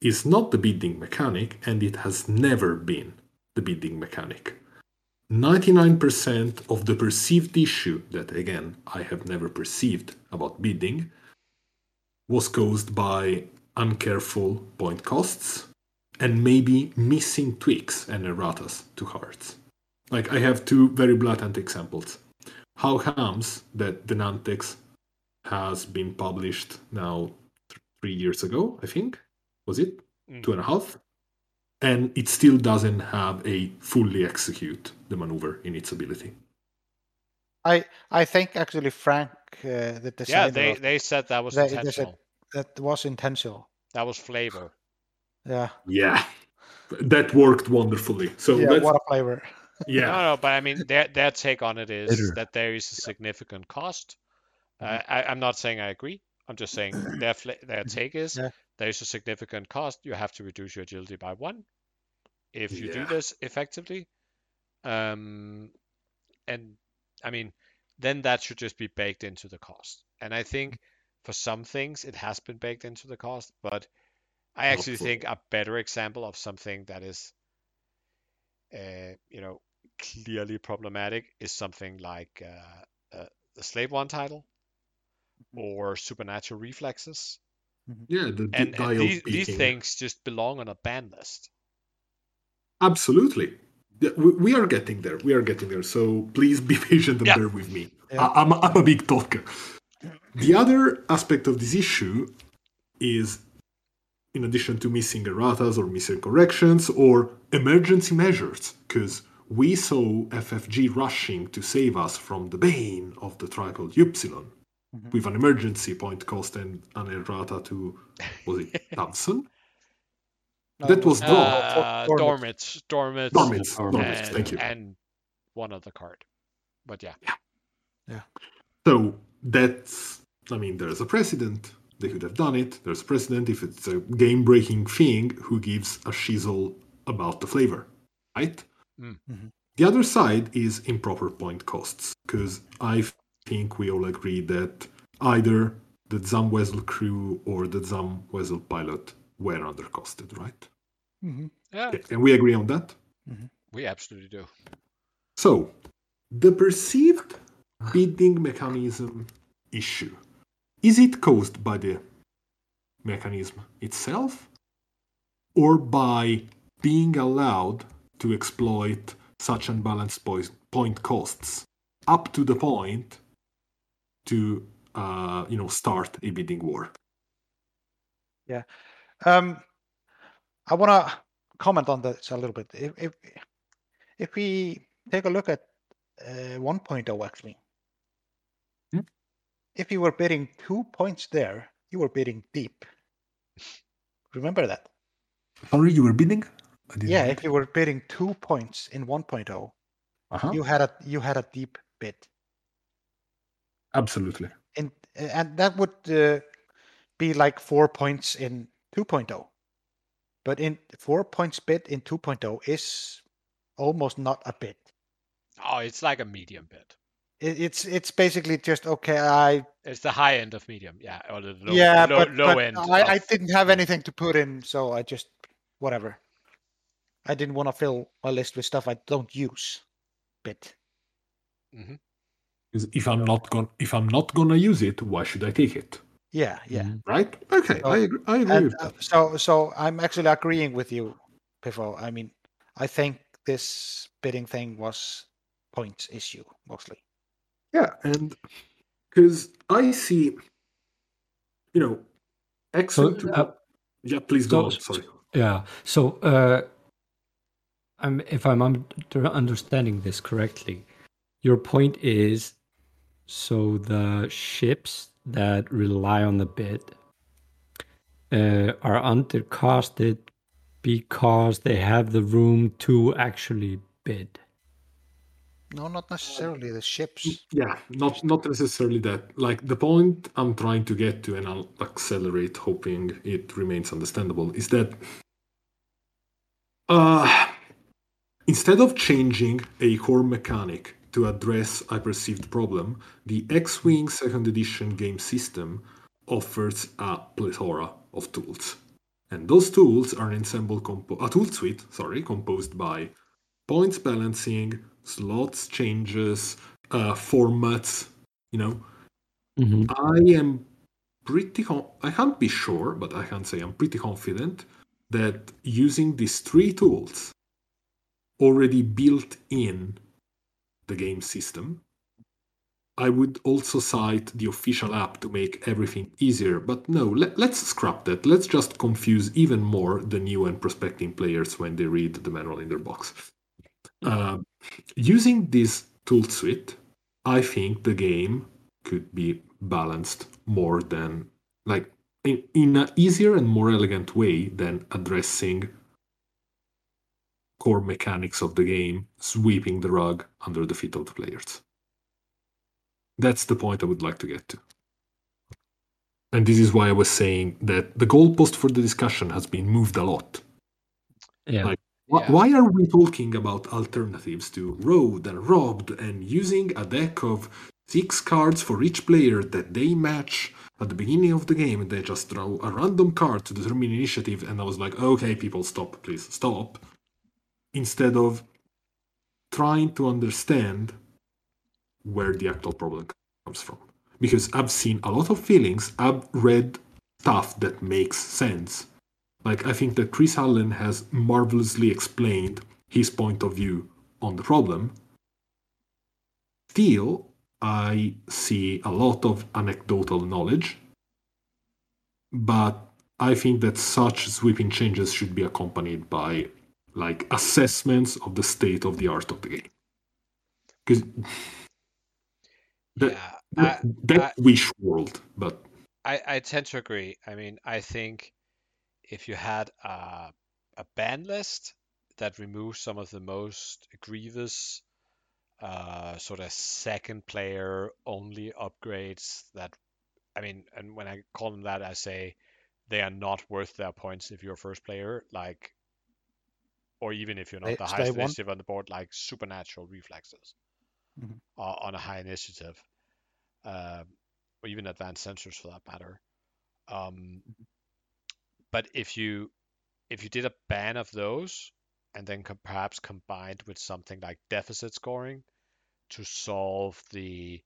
is not the bidding mechanic and it has never been the bidding mechanic. 99% of the perceived issue that, again, I have never perceived about bidding was caused by uncareful point costs and maybe missing tweaks and erratas to hearts. Like, I have two very blatant examples. How Hams, that the Nantex has been published now th- three years ago, I think. Was it?
Mm.
Two and a half? And it still doesn't have a fully execute the maneuver in its ability.
I I think actually Frank, uh, the designer,
Yeah, they
of-
they said that was
they- they said-
intentional.
that was intentional.
That was flavor.
Yeah.
Yeah. That worked wonderfully. So
yeah.
that's,
What a flavor. [laughs]
yeah.
No, no, but I mean their their take on it is
Bitter.
that there is a significant cost.
Mm-hmm.
Uh, I, I'm not saying I agree. I'm just saying [clears throat] their fla- their take is
Yeah.
there is a significant cost. You have to reduce your agility by one if you do this effectively. Um, and I mean, then that should just be baked into the cost. And I think for some things it has been baked into the cost, but I actually
for-
think a better example of something that is, uh, you know, clearly problematic is something like uh, uh, the Slave One title or Supernatural Reflexes.
Yeah, the d-
And,
dial
and these, these things just belong on a ban list.
Absolutely. We, we are getting there. We are getting there. So please be [laughs] patient and
Yeah.
bear with me.
Yeah.
I, I'm, a- I'm a big talker. The other aspect of this issue is, in addition to missing erratas or missing corrections or emergency measures, because we saw FFG rushing to save us from the bane of the tripod Upsilon with an emergency point cost and an errata to, was it [laughs] Thompson?
No,
That was Dor-
Uh,
Dormit.
Dormit, Dormit,
Dormitz,
Dormitz,
Dormitz,
and,
thank you.
and one other card. But yeah.
yeah, So that's, I mean, there's a precedent. They could have done it. There's a precedent if it's a game breaking thing who gives a shizzle about the flavor, right?
Mm.
Mhm.
The other side is improper point costs, because I think we all agree that either the Zam Wesell crew or the Zam Wesell pilot were undercosted, right?
Mhm.
yeah,
Okay, Can we agree on that?
we absolutely do.
So, the perceived bidding mechanism issue is it caused by the mechanism itself or by being allowed to exploit such unbalanced point costs up to the point to uh, you know start a bidding war?
Yeah, um, I want to comment on this a little bit. If if if we take a look at uh, 1.0 actually? If you were bidding two points there, you were bidding deep. Remember that?
Sorry, you were bidding?
Yeah,
get
if you were bidding two points in 1.0,
Uh-huh.
you had a you had a deep bid,
Absolutely.
and and that would uh, be like four points in 2.0. But in four points bid in 2.0 is almost not a bid.
Oh, it's like a medium bit.
It, it's it's basically just okay. I
It's the high end of medium, yeah, or the low,
yeah,
low,
but,
low
but
end.
I, I didn't have anything to put in, so I just whatever. I didn't want to fill my list with stuff I don't use. Bit.
Because if I'm not going if I'm not gonna use it, why should I take it?
Yeah, yeah.
Mhm.
Right? Okay,
So-
I agree. I agree
And
with
uh,
that.
so so I'm actually agreeing with you, Piffo. I mean, I think this bidding thing was points issue mostly.
Yeah, and because I see, you know,
So,
excellent.
uh,
yeah, please
so-
go on. Sorry.
Yeah. So, uh, I'm, if I'm under understanding this correctly, your point is so the ships that rely on the bid uh, are undercosted because they have the room to actually bid.
No, not necessarily the ships.
Yeah, not not necessarily that. Like the point I'm trying to get to, and I'll accelerate, hoping it remains understandable, is that uh, instead of changing a core mechanic to address a perceived problem, the X-Wing Second Edition game system offers a plethora of tools. And those tools are an ensemble compo- a tool suite, sorry, composed by points balancing, slots changes, uh, formats. You know,
Mhm.
I am pretty. Con- I can't be sure, but I can say I'm pretty confident that using these three tools already built in the game system. I would also cite the official app to make everything easier, but no, let, let's scrap that. Let's just confuse even more the new and prospecting players when they read the manual in their box. Uh, using this tool suite, I think the game could be balanced more than, like, in, in an easier and more elegant way than addressing core mechanics of the game, sweeping the rug under the feet of the players. That's the point I would like to get to. And this is why I was saying that the goalpost for the discussion has been moved a lot.
Yeah.
Like,
Yeah.
Why are we talking about alternatives to road and robbed and using a deck of six cards for each player that they match at the beginning of the game and they just draw a random card to determine initiative? And I was like, okay, people, stop, please, stop. Instead of trying to understand where the actual problem comes from. Because I've seen a lot of feelings, I've read stuff that makes sense. Like, I think that Chris Allen has marvelously explained his point of view on the problem. Still, I see a lot of anecdotal knowledge, but I think that such sweeping changes should be accompanied by like assessments of the state of the art of the game. Because that,
yeah,
that,
I,
wish world, but
I, I tend to agree. I mean, I think if you had a, a ban list that removes some of the most grievous uh, sort of second player only upgrades that, I mean, and when I call them that, I say they are not worth their points if you're a first player, like, or even if you're not
They-
the highest initiative on the board, like supernatural reflexes
Mhm.
uh, on a high initiative, um, or even advanced sensors for that matter. Um, but if you if you did a ban of those and then perhaps combined with something like deficit scoring to solve the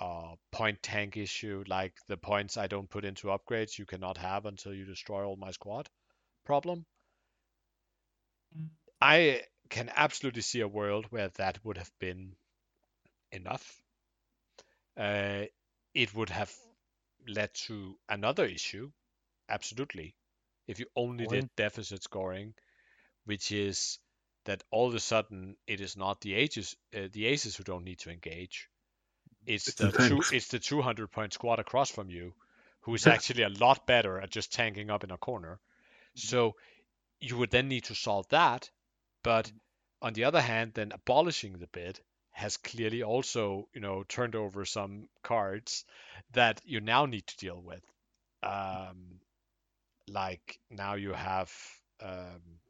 uh, point tank issue, like the points I don't put into upgrades you cannot have until you destroy all my squad problem, I can absolutely see a world where that would have been enough. Uh, it would have led to another issue, absolutely, if you only did deficit scoring, which is that all of a sudden it is not the aces, uh, the aces who don't need to engage. It's,
It's
the
the
two, it's the 200 point squad across from you, who is actually a lot better at just tanking up in a corner. So you would then need to solve that, but on the other hand, then abolishing the bid has clearly also, you know, turned over some cards that you now need to deal with. Um, like now you have, um,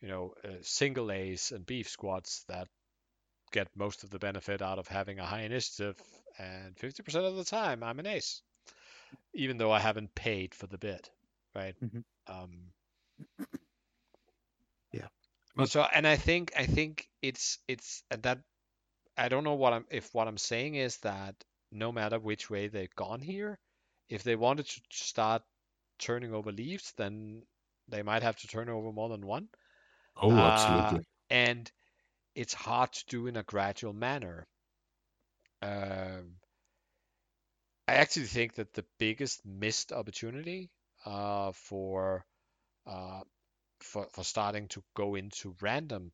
you know, uh, single A's and beef squads that get most of the benefit out of having a high initiative, and 50% of the time I'm an ace, even though I haven't paid for the bid, right?
Mhm.
Um, [coughs]
Yeah.
But-
so, and I think I think it's it's and that I don't know what I'm if what I'm saying is that no matter which way they've gone here, if they wanted to start turning over leaves, then they might have to turn over more than one.
oh,
Uh,
absolutely.
and it's hard to do in a gradual manner. Um, I actually think that the biggest missed opportunity uh, for uh, for for starting to go into random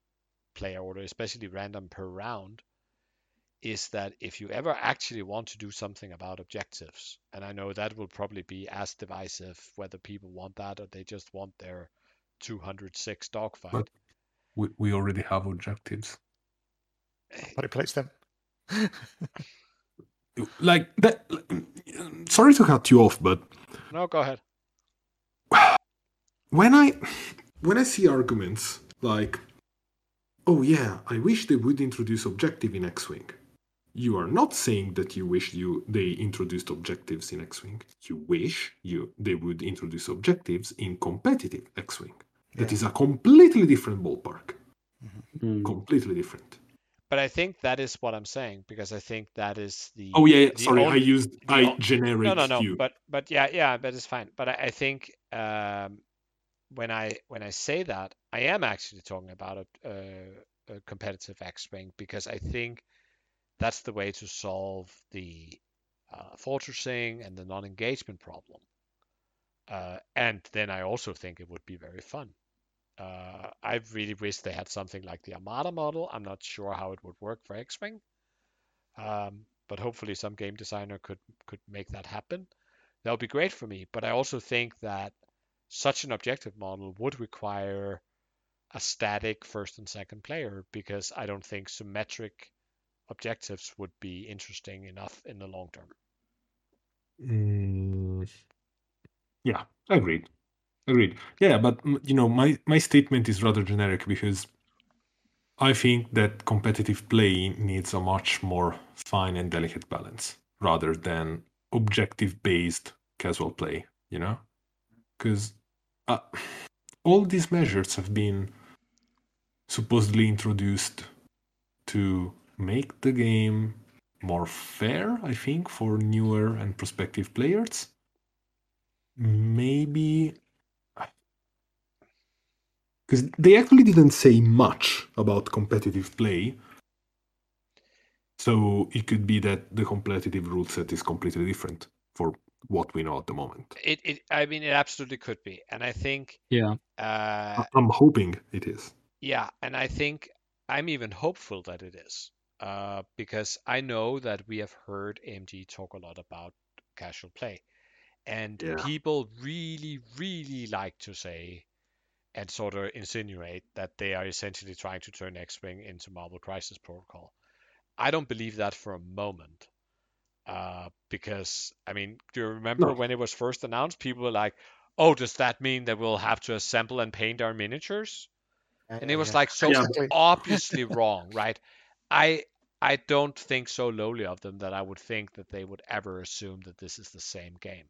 player order, especially random per round, is that if you ever actually want to do something about objectives, and I know that will probably be as divisive whether people want that or they just want their 206 dogfight.
But- We, we already have objectives. [laughs]
But I placed them. [laughs]
Like that. Sorry to cut you off, but
No, go ahead. [sighs]
when I when I see arguments like, "Oh yeah, I wish they would introduce objective in X-wing," you are not saying that you wish you they introduced objectives in X-wing. You wish you they would introduce objectives in competitive X-wing. That
Yeah.
is a completely different ballpark.
Mm.
Completely different.
But I think that is what I'm saying because I think that is the.
Oh yeah, yeah,
the
sorry, I used
the
I
o-
generic
no, no, no.
you.
But but yeah, yeah, but it's fine. But I, I think um, when I when I say that, I am actually talking about a, a, a competitive X-wing because I think that's the way to solve the uh, fortressing and the non-engagement problem. Uh, and then I also think it would be very fun. Uh, I really wish they had something like the Armada model. I'm not sure how it would work for X-wing, um, but hopefully some game designer could could make that happen. That would be great for me. But I also think that such an objective model would require a static first and second player because I don't think symmetric objectives would be interesting enough in the long term.
Mm, yeah, agreed. Agreed. Yeah, but mm, you know, my my statement is rather generic because I think that competitive play needs a much more fine and delicate balance rather than objective-based casual play. You know, because uh, all these measures have been supposedly introduced to make the game more fair, I think, for newer and prospective players. Maybe because they actually didn't say much about competitive play. So it could be that the competitive rule set is completely different for what we know at the moment.
It, it I mean, it absolutely could be, and I think
Yeah.
uh,
I- I'm hoping it is.
Yeah, and I think I'm even hopeful that it is, uh, because I know that we have heard AMG talk a lot about casual play, and
Yeah.
people really, really like to say and sort of insinuate that they are essentially trying to turn X-Wing into Marvel Crisis Protocol. I don't believe that for a moment, uh, because I mean, do you remember
No.
when it was first announced? People were like, "Oh, does that mean that we'll have to assemble and paint our miniatures?" and it was like so
Yeah.
Obviously wrong, right? I I don't think so lowly of them that I would think that they would ever assume that this is the same game.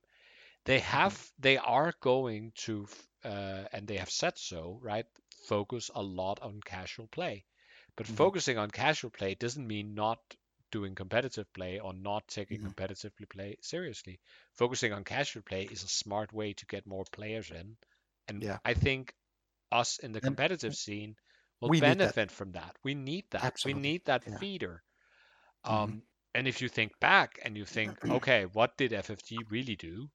They have they are going to uh, and they have said so, right? Focus a lot on casual play, but
Mhm.
focusing on casual play doesn't mean not doing competitive play or not taking
Mhm.
competitively play seriously. Focusing on casual play is a smart way to get more players in, and
Yeah.
I think us in the
And
competitive scene will
we
benefit from that. We need that.
Absolutely,
We need that
yeah.
feeder.
Mhm.
Um, and if you think back and you think, [clears throat] okay, what did FFG really do?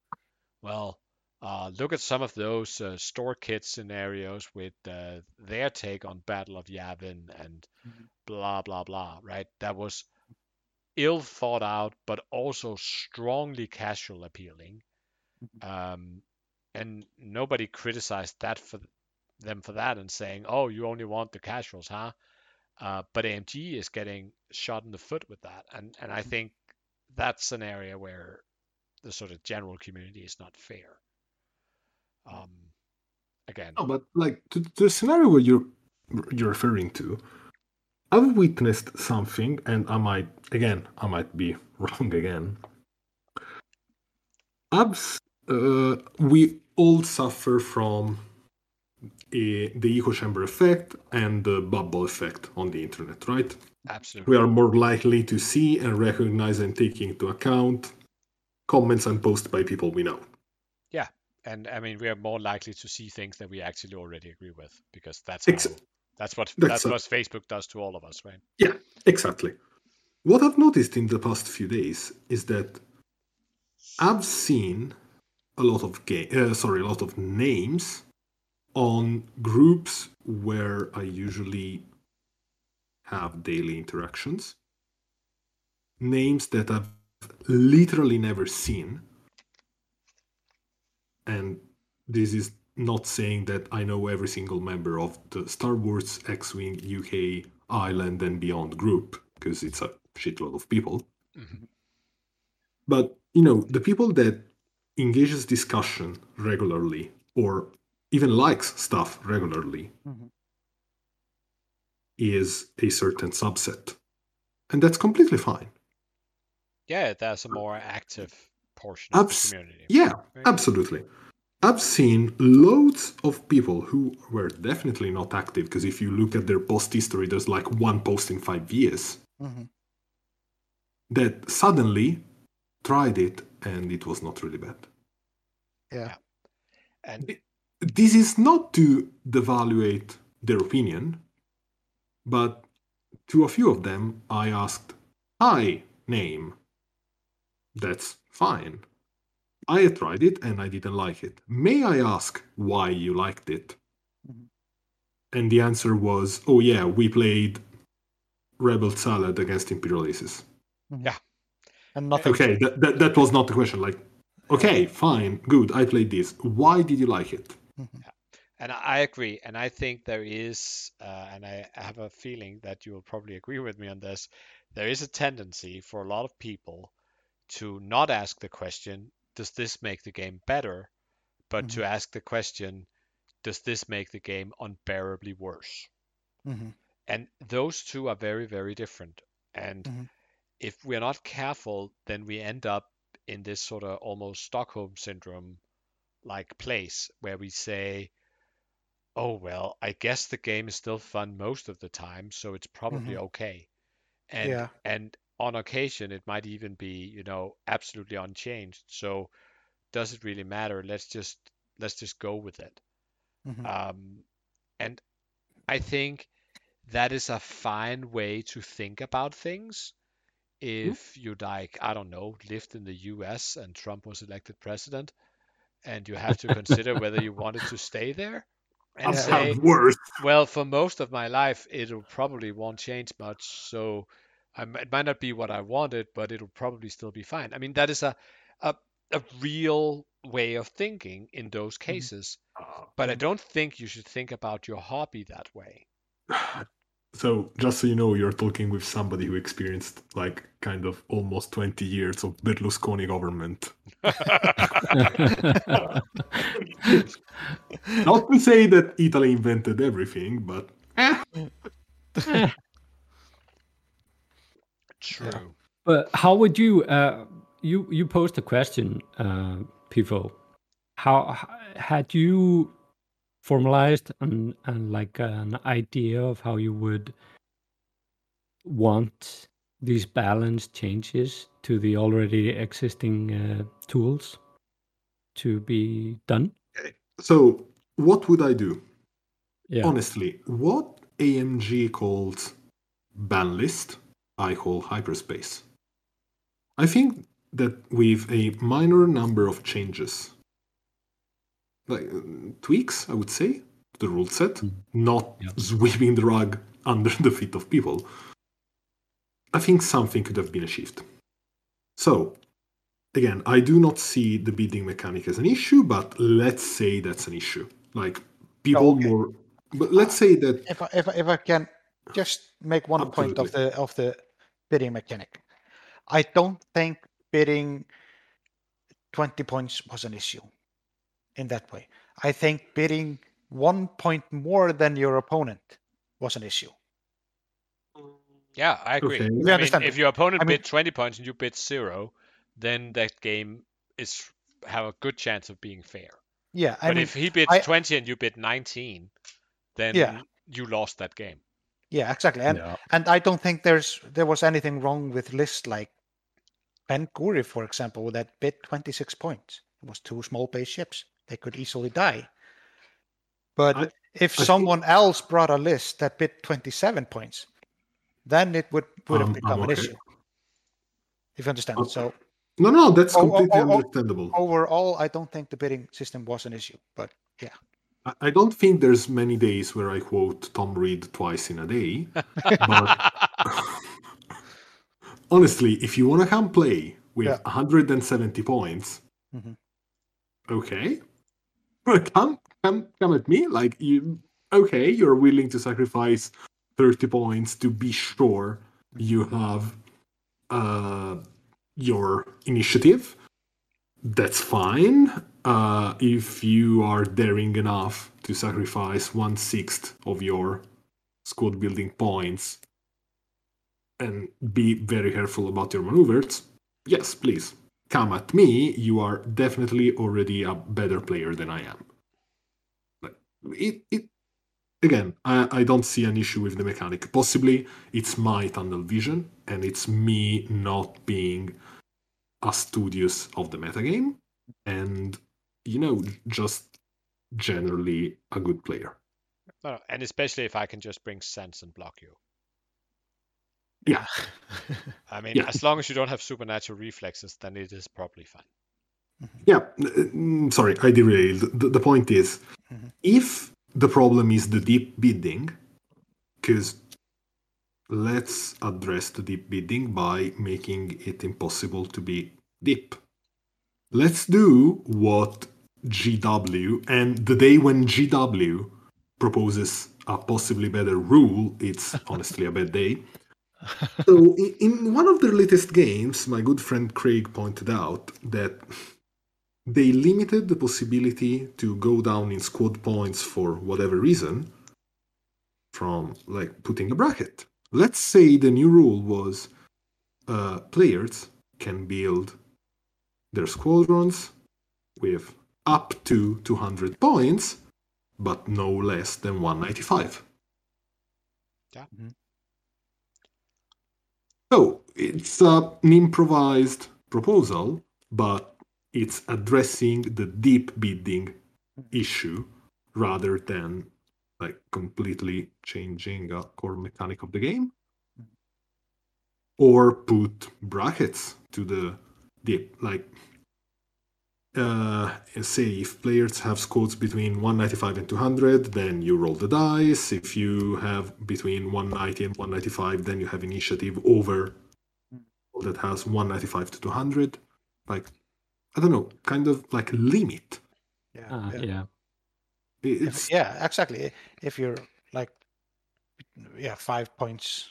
Well, uh, look at some of those uh, store kit scenarios with uh, their take on Battle of Yavin and
Mhm.
blah blah blah. Right? That was ill thought out, but also strongly casual appealing. Um, and nobody criticized that for them for that and saying, "Oh, you only want the casuals, huh?" Uh, but AMG is getting shot in the foot with that, and and I think that's an area where the sort of general community is not fair. Um, again,
No, but like to, to the scenario where you're you're referring to, I've witnessed something, and I might again, I might be [laughs] wrong again. I've uh, we all suffer from the echo chamber effect and the bubble effect on the internet, right?
absolutely.
We are more likely to see and recognize and take into account comments and posts by people we know. Yeah.
And I mean, we are more likely to see things that we actually already agree with because that's
Ex-
that's what
that's
that's what Facebook does to all of us, right?
Yeah, exactly. What I've noticed in the past few days is that I've seen a lot of ga- uh, sorry, a lot of names on groups where I usually have daily interactions. Names that I've literally never seen. And this is not saying that I know every single member of the Star Wars X Wing UK Island and Beyond group, because it's a shitload of people.
Mhm.
But you know, the people that engages discussion regularly or even likes stuff regularly
Mhm.
is a certain subset. And that's completely fine.
Yeah, there's a more active portion of the community.
Yeah,
Right?
absolutely. I've seen loads of people who were definitely not active because if you look at their post history, there's like one post in five years
Mhm.
that suddenly tried it and it was not really bad.
Yeah.
And
This is not to devaluate their opinion, but to a few of them, I asked, Hi, name. That's fine. I tried it and I didn't like it. May I ask why you liked it?
Mhm.
And the answer was, Oh, yeah, we played Rebel Salad against Imperial Aces. Yeah.
And nothing.
Okay, that, that, that was not the question. Like, okay, fine, good, I played this. Why did you like it?
And I agree, and I think there is, uh, and I have a feeling that you will probably agree with me on this. There is a tendency for a lot of people to not ask the question, "Does this make the game better?" but to ask the question, "Does this make the game unbearably worse?"
Mhm.
And those two are very, very different. And
Mhm.
if we're not careful, then we end up in this sort of almost Stockholm syndrome like place where we say, oh, well, I guess the game is still fun most of the time, so it's probably okay. And
Yeah.
and on occasion it might even be, you know, absolutely unchanged. So does it really matter? Let's just let's just go with it.
Mhm.
Um, and I think that is a fine way to think about things. If you like, I don't know, lived in the US and Trump was elected president, and you have to consider whether you wanted to stay there [laughs] and
I've
say,
worse.
well, for most of my life, it'll probably won't change much. So I, m- it might not be what I wanted, but it'll probably still be fine. I mean, that is a a, a real way of thinking in those mm-hmm. cases. Uh-huh. But I mm-hmm. don't think you should think about your hobby that way. [sighs] [laughs]
So, just so you know, you're talking with somebody who experienced like kind of almost 20 years of Berlusconi government. [laughs] Not to say that Italy invented everything, but eh,
True.
But how would you uh, you you posed a question, uh, Pifo? How had you formalized and and like an idea of how you would want these balance changes to the already existing uh, tools to be done?
so what would I do?
Yeah.
Honestly, what AMG calls ban list, I call hyperspace. I think that with a minor number of changes, like uh, tweaks, I would say, to the rule set, not
Yeah. [laughs]
sweeping the rug under the feet of people, I think something could have been achieved. So, again, I do not see the bidding mechanic as an issue, but let's say that's an issue. Like people
okay.
more, but let's say that
If I, if I, if I can just make one point of the of the bidding mechanic, I don't think bidding twenty points was an issue in that way. I think bidding one point more than your opponent was an issue.
Yeah, I agree.
Okay.
I
We
mean,
understand.
if your opponent
I mean-
bid 20 points and you bid zero, then that game is have a good chance of being fair.
Yeah, I
but
mean,
if he bids
I-
20 and you bid 19, then
Yeah.
you lost that game.
yeah, exactly. And
Yeah.
and I don't think there's there was anything wrong with lists like Ben Guri, for example, that bid 26 points. It was two small base ships. They could easily die. But
I-
if
I think-
someone else brought a list that bid 27 points, then it would would have
Um,
become
I'm
an issue. If you understand.
Okay.
So
no, no, that's
oh,
completely
oh, oh.
understandable.
overall, I don't think the bidding system was an issue. But yeah,
I- don't think there's many days where I quote Tom Reed twice in a day. but [laughs] honestly, if you want to come play with
Yeah.
170 points,
Mhm.
okay, come come come at me. Like you, okay, you're willing to sacrifice 30 points to be sure you have uh, your initiative. That's fine. Uh, if you are daring enough to sacrifice one sixth of your squad building points and be very careful about your maneuvers, yes, please come at me. You are definitely already a better player than I am. Like, it, it again, I, I don't see an issue with the mechanic. Possibly it's my tunnel vision and it's me not being a studious of the metagame and you know just generally a good player.
And especially if I can just bring sense and block you.
Yeah. [laughs]
I mean,
Yeah.
as long as you don't have supernatural reflexes, then it is probably fine.
Yeah, mm, sorry, I derailed. The, the point is,
Mhm.
if the problem is the deep bidding, because let's address the deep bidding by making it impossible to be deep. Let's do what GW, and the day when GW proposes a possibly better rule, it's [laughs] honestly a bad day. So, i- in one of their latest games, my good friend Craig pointed out that they limited the possibility to go down in squad points for whatever reason from like putting a bracket. Let's say the new rule was uh, players can build their squadrons with up to 200 points, but no less than 195.
Yeah.
Mhm.
So it's uh, an improvised proposal, but it's addressing the deep bidding issue rather than like completely changing a core mechanic of the game. Or put brackets to the deep like uh, say if players have scores between 195 and 200 then you roll the dice if you have between 190 and 195 then you have initiative over that has 195 to 200 like i don't know kind of like limit
Yeah.
Ah,
yeah.
yeah.
It-
If- yeah, exactly. If you're like, yeah, five points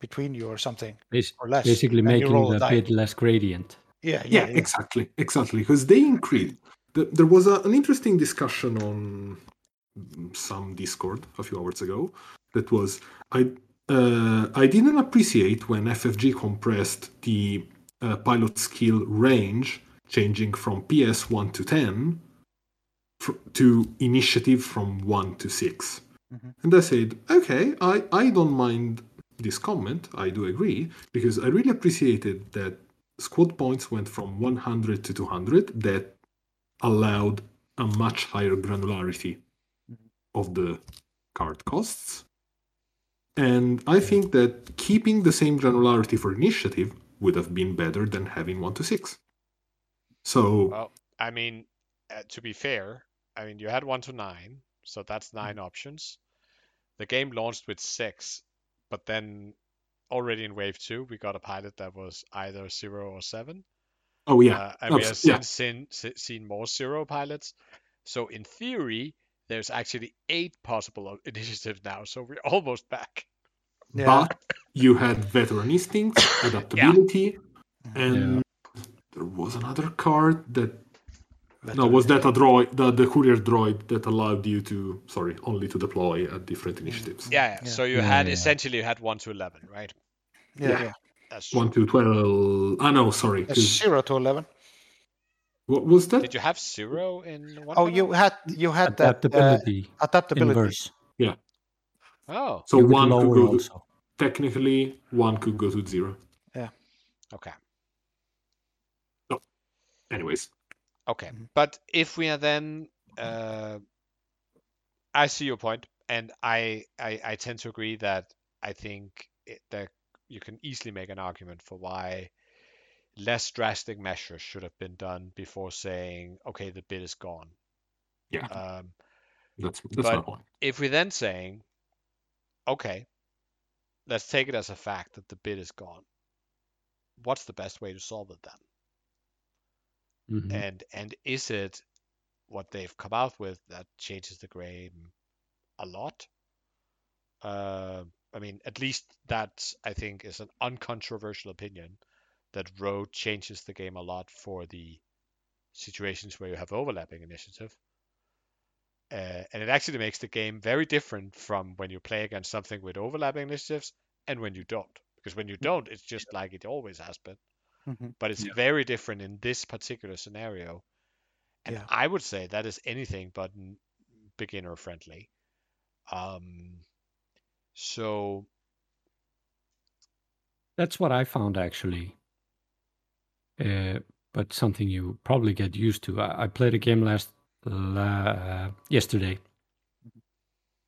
between you or something,
Bas-
or less.
basically making
a
the
die.
bid less gradient.
Yeah,
yeah,
yeah, yeah.
exactly exactly because they increase the, there was a, an interesting discussion on some discord a few hours ago that was i uh, i didn't appreciate when ffg compressed the uh, pilot skill range changing from ps 1 to 10 fr- to initiative from 1 to 6
Mhm.
and i said okay I, I don't mind this comment i do agree because i really appreciated that squad points went from 100 to 200 that allowed a much higher granularity of the card costs. And i think that keeping the same granularity for initiative would have been better than having 1 to 6 so
Well, I mean, uh, to be fair, I mean, you had one to nine, so that's nine options. The game launched with six, but then already in wave two, we got a pilot that was either zero or seven.
oh yeah
Uh, and we have
yeah.
since seen, seen more zero pilots. So in theory, there's actually eight possible [laughs] initiatives now. So we're [laughs] almost back.
Yeah.
but you had veteran instincts [coughs] adaptability and there was another card that no was that a droid the, the courier droid that allowed you to sorry only to deploy at different initiatives
Yeah. yeah.
Yeah.
So you
Yeah,
had
yeah, yeah.
essentially you had one to eleven, right?
yeah,
Yeah.
yeah.
That's
1 to 12 ah no sorry
It's
'cause-
zero to eleven.
what was that
Did you have zero in one?
Oh, you had you had that uh,
Adaptability.
adaptability.
Inverse.
Oh,
so
You
one could
lower
go to, technically one could go to zero Yeah.
okay.
anyways
Okay,
Mhm.
but if we are then, uh, I see your point, and I, I I tend to agree that I think it, that you can easily make an argument for why less drastic measures should have been done before saying, okay, the bid is gone.
Yeah.
Um,
that's that's my point
if we're then saying, okay, let's take it as a fact that the bid is gone. What's the best way to solve it then?
Mhm.
and and is it what they've come out with that changes the game a lot? Uh, i mean at least that i think is an uncontroversial opinion that road changes the game a lot for the situations where you have overlapping initiative. Uh, and it actually makes the game very different from when you play against something with overlapping initiatives and when you don't. Because when you don't it's just like it always has been
Mhm.
but it's
Yeah.
very different in this particular scenario. And
Yeah.
I would say that is anything but beginner friendly. Um, so
That's what I found actually. Uh, but something you probably get used to. I, I played a game last la, yesterday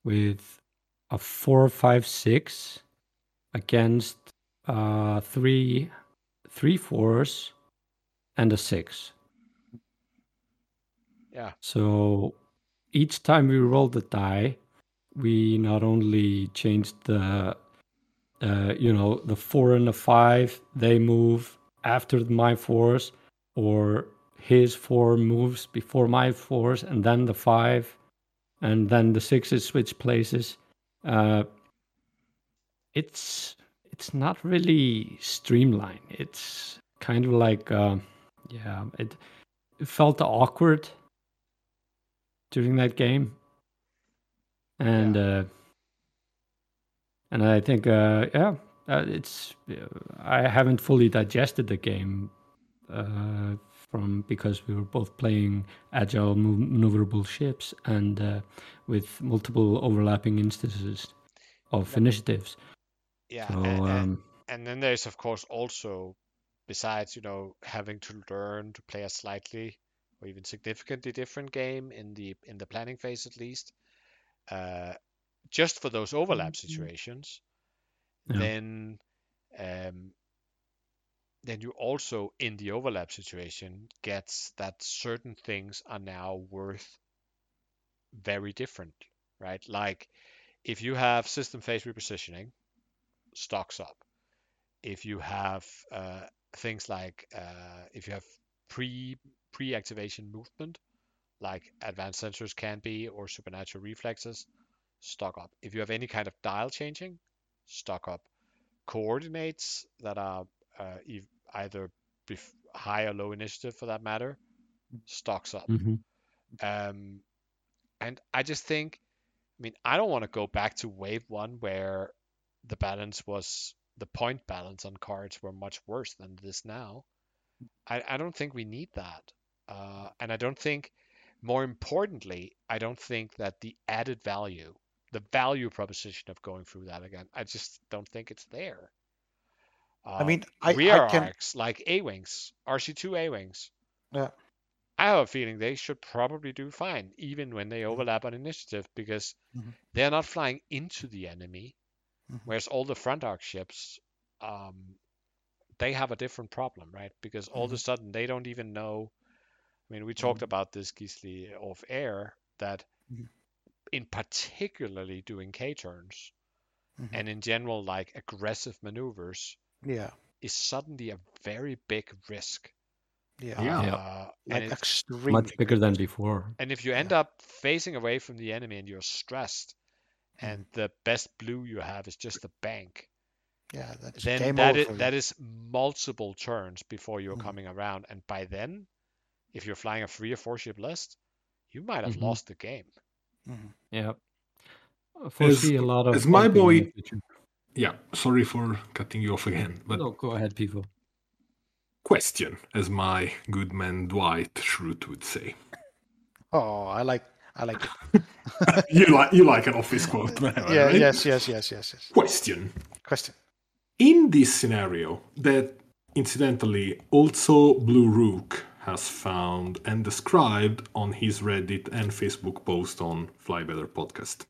with a four, five, six against uh, three, three fours and a six.
yeah,
So each time we rolled the die, we not only changed the, uh, you know, the four and the five, they move after my fours, or his four moves before my fours, and then the five, and then the sixes switch places. Uh, it's it's not really streamlined. It's kind of like, uh, yeah, it, it felt awkward during that game, and uh, and I think uh, yeah, uh, it's I haven't fully digested the game uh, from because we were both playing agile maneuverable ships and uh, with multiple overlapping instances of initiatives.
Yeah.
So
a- a-
um,
and then there's of course also besides you know having to learn to play a slightly or even significantly different game in the in the planning phase at least uh, just for those overlap situations
Yeah.
then um, then you also in the overlap situation gets that certain things are now worth very different right like if you have system phase repositioning stocks up. If you have uh, things like uh, if you have pre pre-activation movement like advanced sensors can be or supernatural reflexes stock up. If you have any kind of dial changing stock up. Coordinates that are uh, either bef- high or low initiative for that matter stocks up.
Mhm.
um, and I just think, I mean, I don't want to go back to wave one where the balance was the point balance on cards were much worse than it is now. I, I don't think we need that. Uh, and I don't think, more importantly, I don't think that the added value, the value proposition of going through that again, I just don't think it's there.
I
Uh,
mean, I,
rear
I can.
arcs like A wings, RZ2 A wings.
Yeah.
I have a feeling they should probably do fine, even when they overlap on initiative, because
Mhm.
they're not flying into the enemy,
Mhm.
whereas all the front arc ships, um, they have a different problem, right? Because all of a sudden they don't even know. I mean, we talked about this Gisli off air that,
Mhm.
in particularly doing K turns and in general like aggressive maneuvers,
Yeah.
is suddenly a very big risk.
Yeah.
Yeah.
Uh,
Like
and it's,
extremely
much bigger than before.
And if you end up facing away from the enemy and you're stressed. And the best blue you have is just a bank,
Yeah, that's
then
game
that,
over.
Is, that is multiple turns before you're
Mhm.
coming around. And by then, if you're flying a three or four ship list, you might have
Mhm.
lost the game.
Mhm.
Yeah. I foresee a lot of
as my boy- Yeah, sorry for cutting you off again, but
No, go ahead, people.
question, as my good man Dwight Schrute would say.
Oh, I like I like it. [laughs]
you like you like an office quote, [laughs] I
yeah,
right?
yes, yes, yes, yes, yes.
Question.
Question.
In this scenario, that incidentally also Blue Rook has found and described on his Reddit and Facebook post on Fly Better podcast,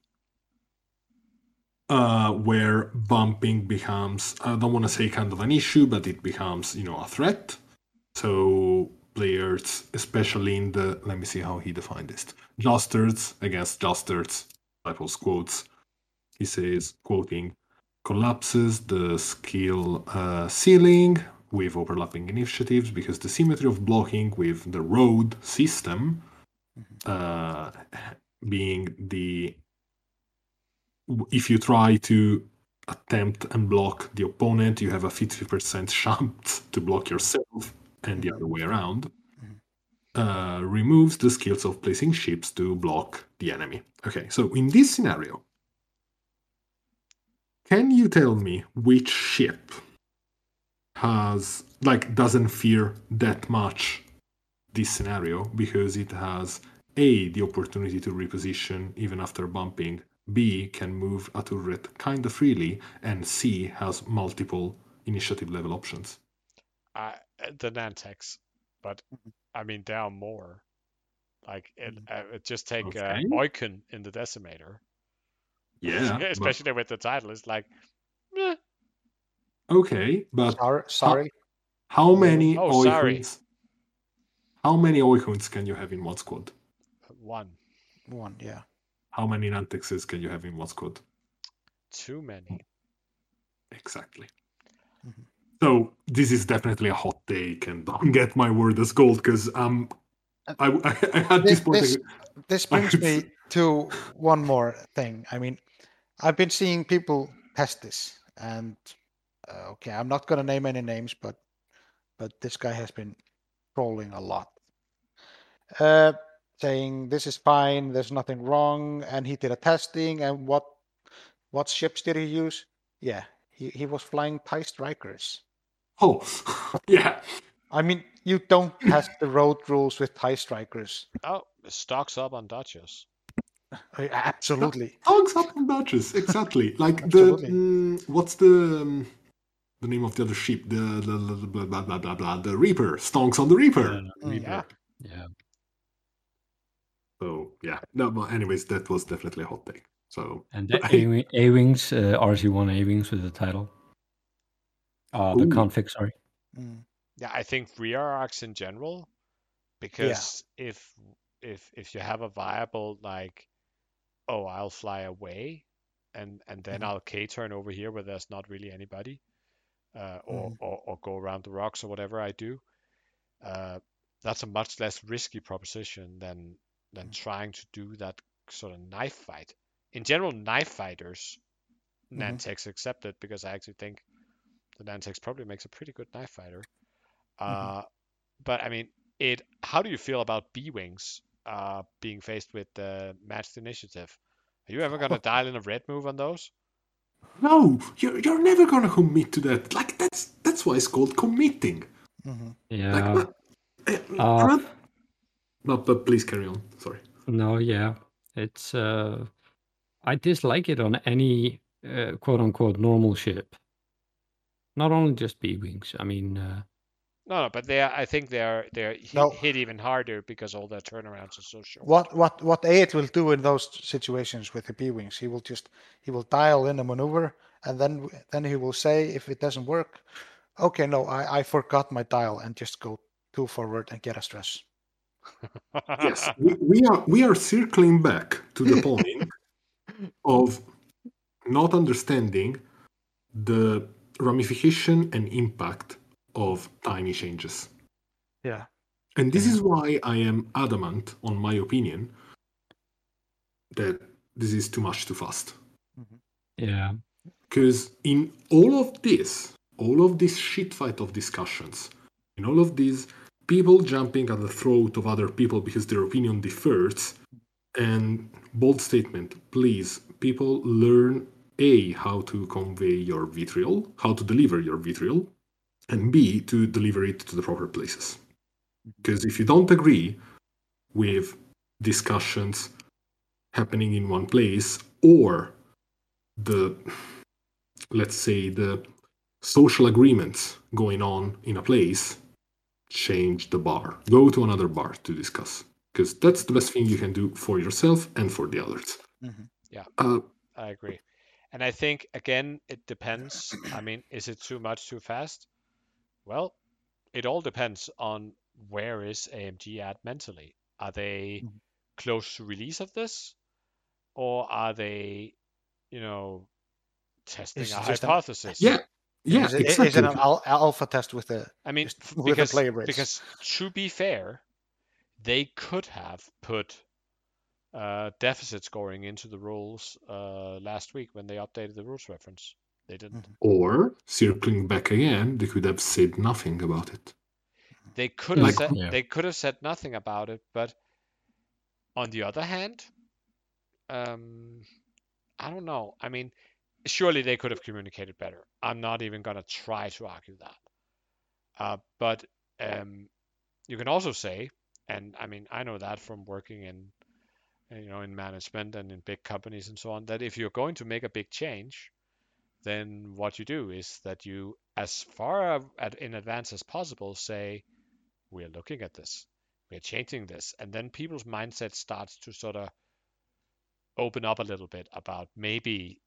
uh, where bumping becomes, I don't want to say kind of an issue, but it becomes, you know, a threat. So players, especially in the, let me see how he defined this, Jousters against Jousters, type of quotes. He says, quoting, collapses the skill uh, ceiling with overlapping initiatives because the symmetry of blocking with the road system uh, being the if you try to attempt and block the opponent you have a 50% [laughs] chance to block yourself and the other way around uh, removes the skills of placing ships to block the enemy. Okay so in this scenario can you tell me which ship has like doesn't fear that much this scenario because it has a the opportunity to reposition even after bumping b can move a turret kind of freely and c has multiple initiative level options?
I, the Nantex, but I mean down more. Like it, uh, just take uh,
Okay.
Oicunn in the Decimator,
yeah [laughs] but-
especially with the title. It's like, meh,
okay but
Sorry, sorry.
how many
Oh, sorry.
How many Oicunns can you have in one squad
one,
One, yeah.
how many Nantexes can you have in one squad
too many.
Exactly.
Mhm.
So this is definitely a hot take, and don't get my word as gold because um, I, I, I had this
This,
point.
this, this [laughs] brings me [laughs] to one more thing. I mean, I've been seeing people test this, and uh, okay, I'm not going to name any names, but but this guy has been trolling a lot, uh, saying this is fine, there's nothing wrong, and he did a testing, and what what ships did he use? Yeah, he, he was flying TIE strikers.
Oh, [laughs] yeah.
I mean, you don't test the road rules with TIE strikers.
Oh, stocks up on Dodgers.
Uh, Absolutely. [laughs]
Dogs up on Dodgers, exactly. [laughs] Like the
Absolutely.
mm, what's the um, the name of the other ship? The, the, the, the blah blah blah blah blah. The Reaper stonks on the Reaper.
Mm.
Yeah.
Yeah.
So yeah. No, but anyways, that was definitely a hot take. So
And the
I-
A wings, uh, RZ1 A wings with the title. Uh, the
Ooh.
config, sorry.
Mm.
Yeah, I think rear arcs in general, because if if if you have a viable like, oh, I'll fly away, and and then
Mhm.
I'll K turn over here where there's not really anybody, uh, or,
Mhm.
or or go around the rocks or whatever I do. Uh, that's a much less risky proposition than than trying to do that sort of knife fight. In general, knife fighters,
Mhm.
Nantex accepted because I actually think the Nantex probably makes a pretty good knife fighter. Uh, but I mean, it. How do you feel about B wings uh, being faced with the matched initiative? Are you ever gonna dial in a red move on those?
no, you're you're never gonna commit to that. Like that's that's why it's called committing.
Mm-hmm.
Yeah.
Like, but, uh,
Uh,
Brad- no, but please carry on. Sorry.
No, yeah. It's uh I dislike it on any uh, quote unquote normal ship. Not only just B wings. I mean uh
No, no, but they. Are, I think they're they're hit,
No.
hit even harder because all their turnarounds are so short.
What what what A8 will do in those situations with the B wings? He will just he will dial in a maneuver, and then then he will say if it doesn't work, okay, no, I I forgot my dial, and just go two forward and get a stress. [laughs]
yes, we, we are we are circling back to the [laughs] point of not understanding the ramification and impact of tiny changes.
Yeah.
And this is why I am adamant on my opinion that this is too much too fast. Mm-hmm.
yeah.
Because in all of this, all of this shit fight of discussions, in all of these people jumping at the throat of other people because their opinion differs, and bold statement, please, people learn A, how to convey your vitriol, how to deliver your vitriol, and B, to deliver it to the proper places. Because if you don't agree with discussions happening in one place or the let's say the social agreements going on in a place change the bar go to another bar to discuss because that's the best thing you can do for yourself and for the others
Mhm.
Yeah.
uh,
I agree. And I think again it depends. I [clears throat] mean, is it too much too fast? Well, it all depends on where is AMG at mentally. Are they
Mhm.
close to release of this? Or are they, you know, testing
Is
a
it just an-
hypothesis?
yeah yeah
is it,
exactly
is it an alpha test with the?
I mean,
with the
because,
player
because to be fair, they could have put uh, deficit scoring into the rules uh, last week when they updated the rules reference. They didn't.
or circling back again they could have said nothing about it
They could have
Like-
said
Yeah.
they could have said nothing about it, but on the other hand, um, I don't know. I mean, surely they could have communicated better. I'm not even gonna try to argue that. Uh, but um, you can also say, and I mean, I know that from working in, Uh, you know, in management and in big companies and so on, that if you're going to make a big change, then what you do is that you, as far in advance as possible, say, we're looking at this, we're changing this, and then people's mindset starts to sort of open up a little bit about maybe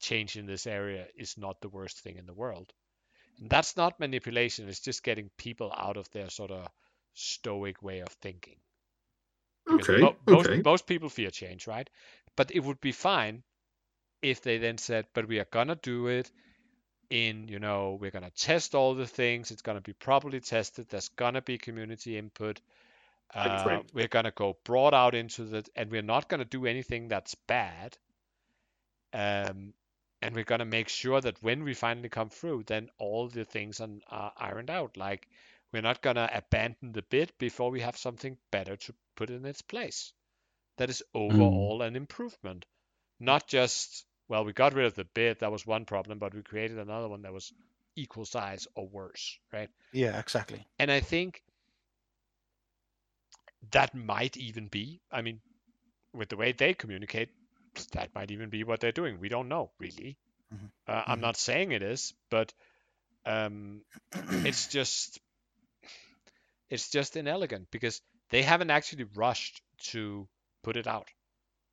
change in this area is not the worst thing in the world. And that's not manipulation, it's just getting people out of their sort of stoic way of thinking.
Okay,
mo- most,
okay.
most people fear change, right? But it would be fine if they then said, but we are going to do it in, you know, we're going to test all the things. It's going to be properly tested. There's going to be community input. Uh,
right.
we're going to go broad out into the, and we're not going to do anything that's bad. Um, and we're going to make sure that when we finally come through, then all the things are, are ironed out. Like we're not going to abandon the bit before we have something better to put in its place. That is overall an improvement, not just well, we got rid of the bit that was one problem, but we created another one that was equal size or worse, right?
Yeah, exactly.
And I think that might even be, I mean, with the way they communicate, that might even be what they're doing. We don't know, really.
Mhm.
Uh, I'm
Mhm.
not saying it is, but um, it's [clears throat] just it's just inelegant because they haven't actually rushed to put it out.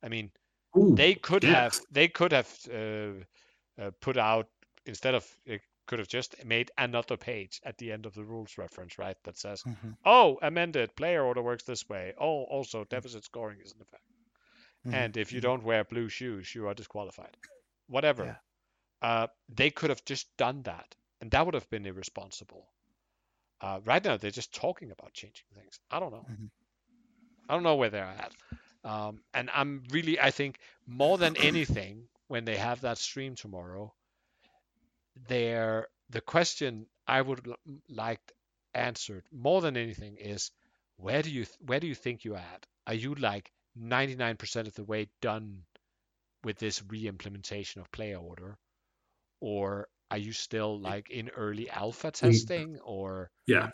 I mean,
Ooh,
they could
yes.
have they could have uh, uh, put out instead of it could have just made another page at the end of the rules reference, right? That says,
Mhm,
"Oh, amended. Player order works this way. Oh, also deficit scoring is in effect.
mhm,
And if you
mhm.
don't wear blue shoes, you are disqualified. Whatever.
Yeah.
Uh, they could have just done that, and that would have been irresponsible. Uh, right now, they're just talking about changing things. I don't know.
Mhm.
I don't know where they're at. Um, and I'm really, I think, more than anything, when they have that stream tomorrow, they're, the question I would l- like answered more than anything is, where do you th- where do you think you're at? Are you like 99% of the way done with this re-implementation of player order, or are you still like in early alpha testing, or
Yeah.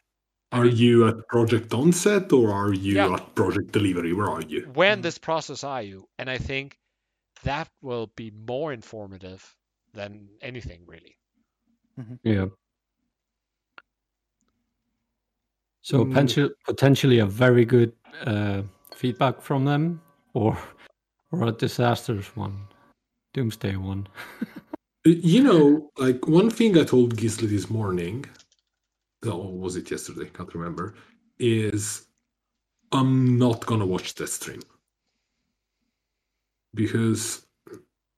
I
Are
mean-
you at project onset or are you
Yeah.
at project delivery? Where are you?
When
Mm.
this process are you? And I think that will be more informative than anything really.
Yeah. So
Mm.
potential, potentially a very good uh, feedback from them, or or a disastrous one, doomsday one. [laughs]
Uh, You know, like one thing I told Gisli this morning, or was it yesterday? I can't remember. Is I'm not gonna watch that stream because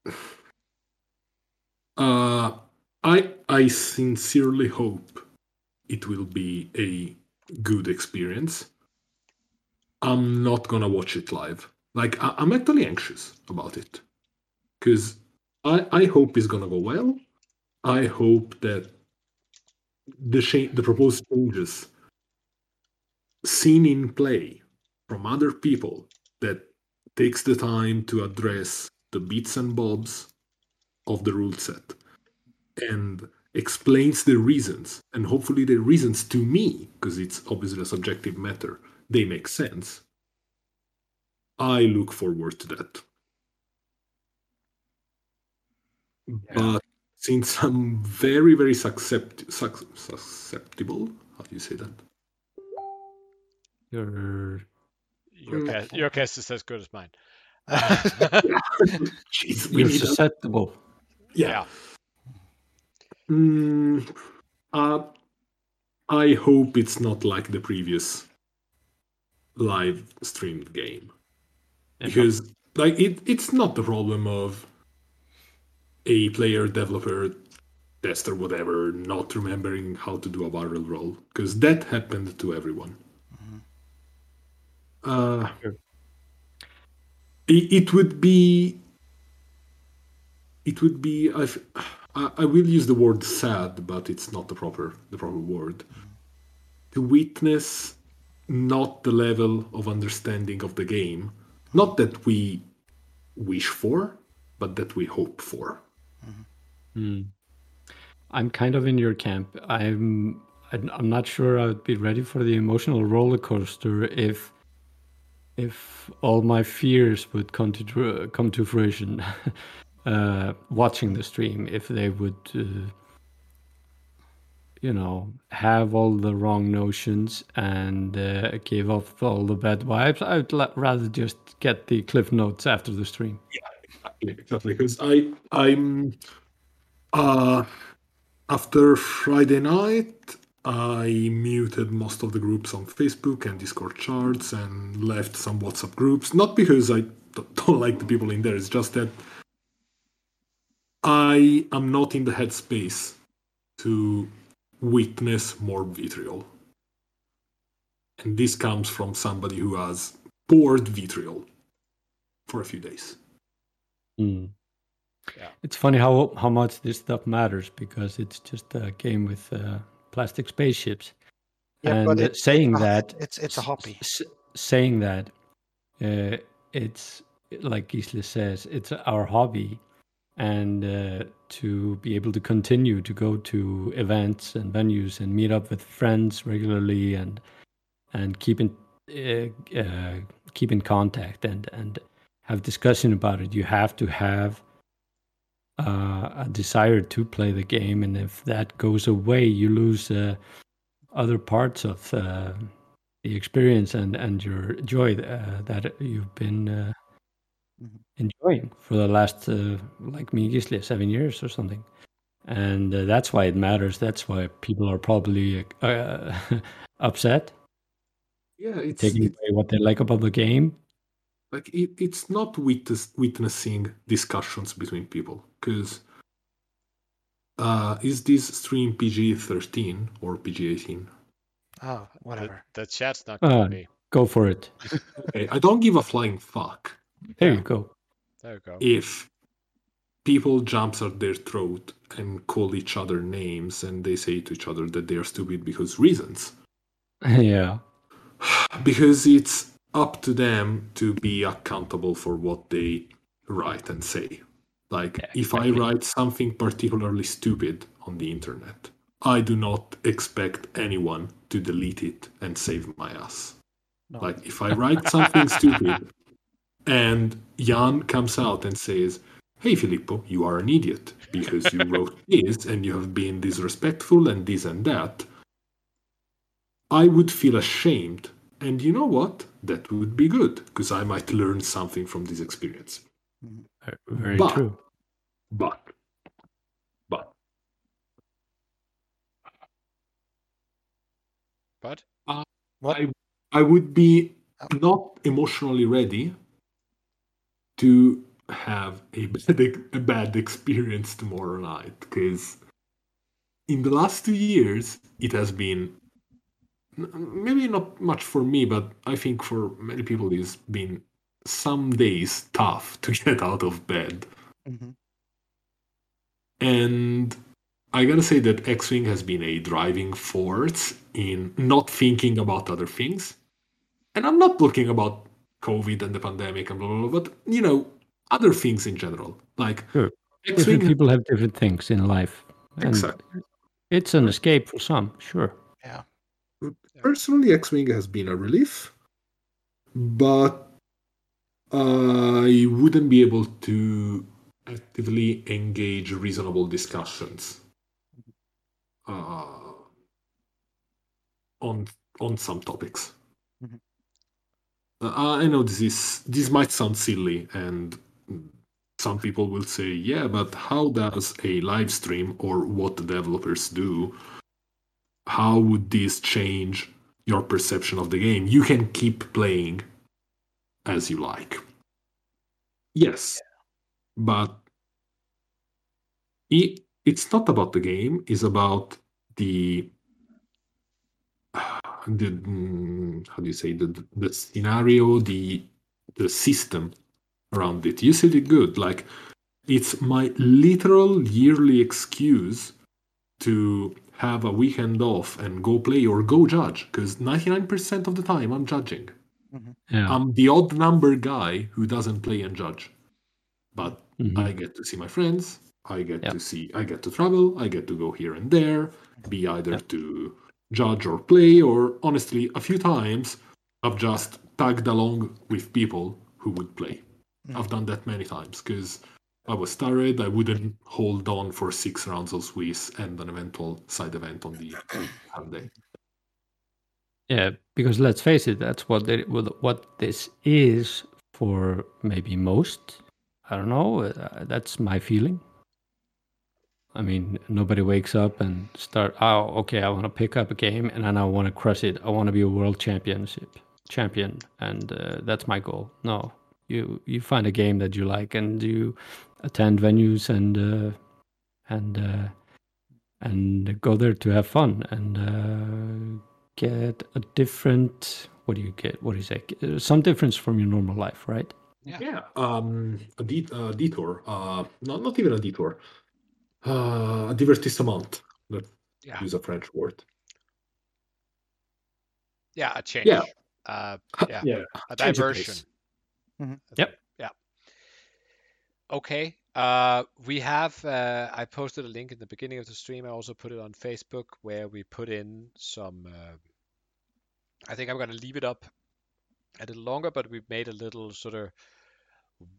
[sighs] uh, I I sincerely hope it will be a good experience. I'm not gonna watch it live. Like I, I'm actually anxious about it because I, I hope it's gonna go well. I hope that the the proposed changes seen in play from other people that takes the time to address the bits and bobs of the rule set and explains the reasons and hopefully the reasons to me because it's obviously a subjective matter they make sense i look forward to that but since I'm very, very suscept- sus- susceptible, how do you say that?
Your
Your
Mm.
guess, your guess is as good as mine. [laughs]
Jeez, we
you're
need a-
susceptible.
yeah. Mm, uh, I hope it's not like the previous live streamed game because like it, it's not the problem of a player, developer, tester, whatever, not remembering how to do a barrel roll because that happened to everyone. Uh,
Sure.
it, it would be it would be I've, I, I will use the word sad but it's not the proper the proper word to witness not the level of understanding of the game not that we wish for but that we hope for
Hmm. I'm kind of in your camp. I'm I'm not sure I would be ready for the emotional roller coaster if if all my fears would come to come to fruition. [laughs] uh, watching the stream, if they would, uh, you know, have all the wrong notions and uh, give off all the bad vibes, I would la- rather just get the cliff notes after the stream.
Exactly. Because I, I'm, uh, after Friday night, I muted most of the groups on Facebook and Discord charts and left some WhatsApp groups. Not because I [laughs] don't like the people in there. It's just that I am not in the headspace to witness more vitriol. And this comes from somebody who has poured vitriol for a few days.
Mm.
Yeah.
It's funny how how much this stuff matters because it's just a game with uh, plastic spaceships.
Yeah,
and
but it-
saying
a-
that
it's it's a
s-
hobby.
s- saying that uh, it's like Gisle says, it's our hobby, and uh, to be able to continue to go to events and venues and meet up with friends regularly and and keep in uh, uh, keep in contact and and have discussion about it. You have to have uh, a desire to play the game, and if that goes away, you lose uh, other parts of uh, the experience and and your joy uh, that you've been uh,
Mhm.
enjoying for the last uh, like me, Gisle, seven years or something. And uh, that's why it matters. That's why people are probably uh, [laughs] upset,
Yeah, it's,
taking away what they like about the game.
Like it, it's not witness, witnessing discussions between people because uh, is this stream PG 13 or PG 18?
Oh,
The,
whatever.
the chat's not gonna
Uh,
be.
Go for it. [laughs]
Okay, I don't give a flying fuck
There
Yeah.
you go.
There you go.
if people jumps at their throat and call each other names and they say to each other that they are stupid because reasons [laughs]
yeah. [sighs]
because it's up to them to be accountable for what they write and say like
Yeah,
if i write something particularly stupid on the internet i do not expect anyone to delete it and save my ass
No.
like if I write something [laughs] stupid and Jan comes out and says, Hey Filippo, you are an idiot because you [laughs] wrote this and you have been disrespectful and this and that, I would feel ashamed. And you know what? That would be good because I might learn something from this experience. Mm-hmm.
Very
But-
true.
But, but,
But
What?
I, I would be not emotionally ready to have a [laughs] bad, a bad experience tomorrow night because in the last two years it has been n- maybe not much for me but i think for many people it's been some days tough to [laughs] get out of bed
Mhm.
and I gotta say that X Wing has been a driving force in not thinking about other things. And I'm not talking about COVID and the pandemic and blah, blah, blah, but, you know, other things in general. Like,
Sure.
X
Different
Wing.
people have different things in life. And
Exactly.
It's an escape for some, sure.
Personally, X Wing has been a relief, but I wouldn't be able to actively engage reasonable discussions uh, on on some topics.
Mhm.
Uh, I know this is this might sound silly, and some people will say, "Yeah, but how does a live stream or what the developers do how would this change your perception of the game? You can keep playing as you like. Yes, but it, it's not about the game. It's about the [sighs] the mm, how do you say the the scenario, the the system around it. You said it good. Like it's my literal yearly excuse to have a weekend off and go play or go judge because 99% of the time I'm judging.
Yeah.
I'm the odd number guy who doesn't play and judge. But
Mhm.
I get to see my friends, I get
Yeah.
to see I get to travel, I get to go here and there, be either
Yeah.
to judge or play, or honestly, a few times I've just tagged along with people who would play. I've done that many times because I was tired. I wouldn't hold on for six rounds of Swiss and an eventual side event on the [clears throat] Sunday.
Yeah, because let's face it, that's what they, what what this is for maybe most. I don't know. Uh, that's my feeling. I mean, nobody wakes up and start. Oh, okay, I want to pick up a game and then I want to crush it. I want to be a world championship champion, and uh, that's my goal. No, you you find a game that you like and you attend venues and uh, and uh, and go there to have fun and uh, get a different. What do you get? What do you say? Uh, Some difference from your normal life, right?
Yeah.
Yeah, um, a de- uh, detour. Uh, not not even a detour. Uh, a divertissement. Let's
Yeah.
use a French word.
Yeah, a change.
Yeah.
Uh, [laughs] yeah.
Yeah,
A diversion.
Pace.
Mhm.
Yep.
Yeah. Okay. Uh, we have. Uh, I posted a link in the beginning of the stream. I also put it on Facebook where we put in some. Uh, I think I'm going to leave it up a little longer, but we've made a little sort of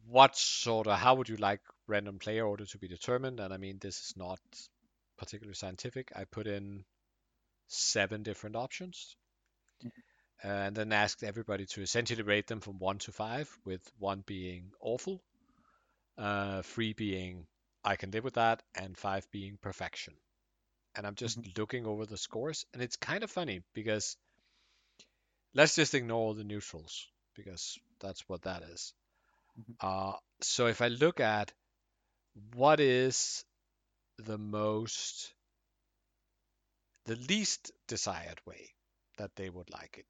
what sort of how would you like random player order to be determined? And I mean, this is not particularly scientific. I put in seven different options and then asked everybody to essentially rate them from one to five, with one being awful, uh, three being I can live with that, and five being perfection. And I'm just looking over the scores, and it's kind of funny because let's just ignore all the neutrals because that's what that is. Uh, so if I look at what is the most, the least desired way that they would like it,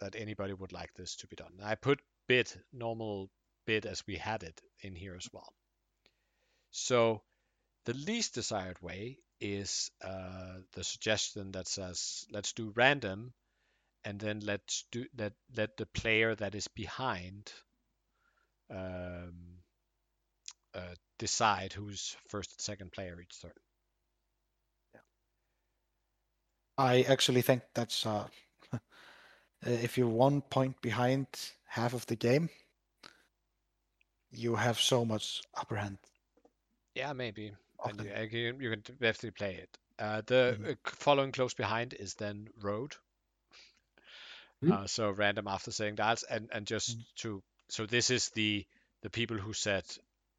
that anybody would like this to be done. I put bid, normal bid as we had it in here as well. So the least desired way is uh, the suggestion that says let's do random and then let's do let let the player that is behind um, uh, decide who's first and second player each turn.
I actually think that's uh, uh, if you're one point behind half of the game, you have so much upper hand.
Yeah, maybe. And you, uh, you, you can definitely play it. Uh, the
Mhm.
uh, following close behind is then road.
Hmm.
Uh, so random after saying that, and and just to so this is the the people who said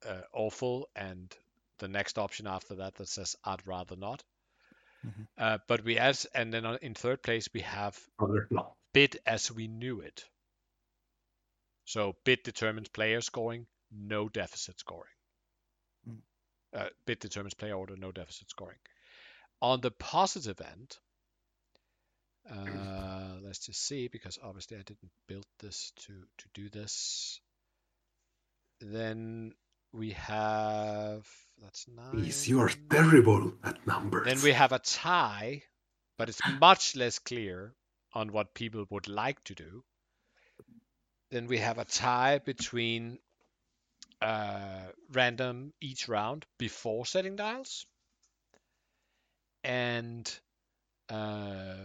uh, awful, and the next option after that that says I'd rather not.
Mhm.
Uh, but we add, and then on, in third place we have
Rather not.
Bid as we knew it. So bid determines player scoring, no deficit scoring.
Mm.
Uh, bid determines player order, no deficit scoring. On the positive end, uh, [clears throat] let's just see because obviously I didn't build this to to do this. Then we have that's nine.
Please, you are terrible at numbers.
Then we have a tie, but it's much less clear on what people would like to do. Then we have a tie between uh, random each round before setting dials and uh,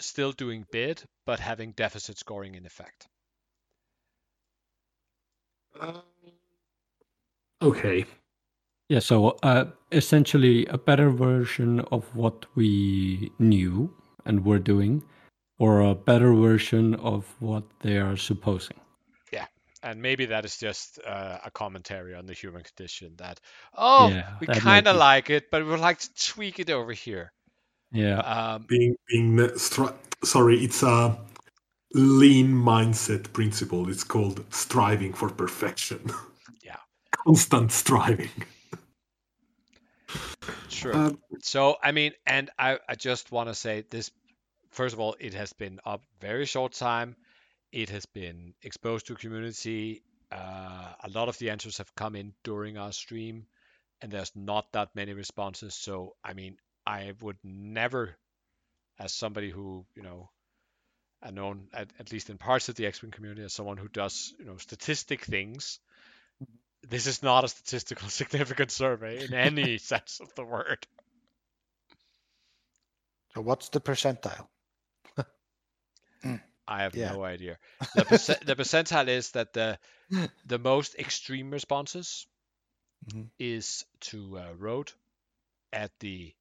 still doing bid but having deficit scoring in effect.
Okay.
Yeah, so uh, essentially a better version of what we knew and were doing, or a better version of what they are supposing.
Yeah, and maybe that is just uh, a commentary on the human condition that, oh,
Yeah,
we kind of
be.
like it, but we would like to tweak it over here.
Yeah,
Um,
Being being stri- sorry, it's a lean mindset principle. It's called striving for perfection. [laughs]
Yeah.
Constant striving.
True.
Uh,
so I mean, and I, I just want to say this. First of all, it has been up very short time. It has been exposed to community. Uh, a lot of the answers have come in during our stream, and there's not that many responses. So I mean, I would never, as somebody who you know, are known at, at least in parts of the X-Wing community as someone who does you know statistic things. This is not a statistical [laughs] significant survey in any [laughs] sense of the word.
So what's the percentile?
I have
Yeah.
no idea. The, perce- [laughs] the percentile is that the [laughs] the most extreme responses
Mhm.
is to uh, road at the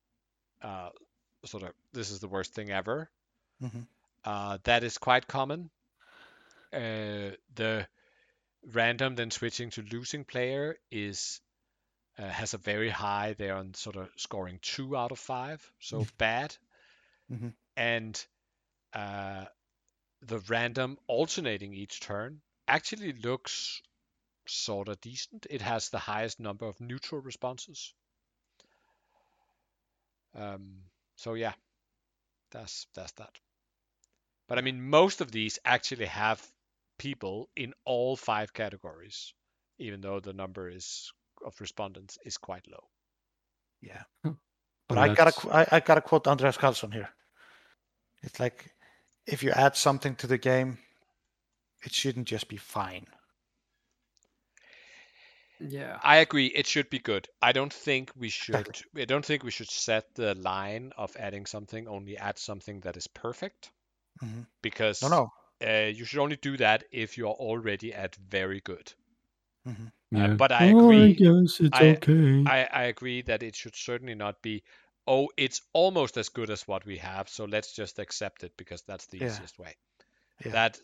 uh, sort of this is the worst thing ever.
Mhm.
Uh, that is quite common. Uh, the random then switching to losing player is uh, has a very high. They're on sort of scoring two out of five, so [laughs] bad.
Mhm.
And uh, the random alternating each turn actually looks sort of decent. It has the highest number of neutral responses. Um, so yeah, that's that's that. But I mean, most of these actually have people in all five categories, even though the number is of respondents is quite low.
Yeah. [laughs]
Well,
But I gotta I, I gotta quote Andreas Carlson here. It's like if you add something to the game, it shouldn't just be fine.
Yeah.
I agree. It should be good. I don't think we should. I don't think we should set the line of adding something. Only add something that is perfect,
Mhm.
because
No, no.
Uh, you should only do that if you're already at very good.
Mhm.
Yeah.
but I
Oh,
agree.
I guess it's
I-
okay.
I, I agree that it should certainly not be. Oh, it's almost as good as what we have, so let's just accept it because that's the
Yeah.
easiest way.
Yeah.
That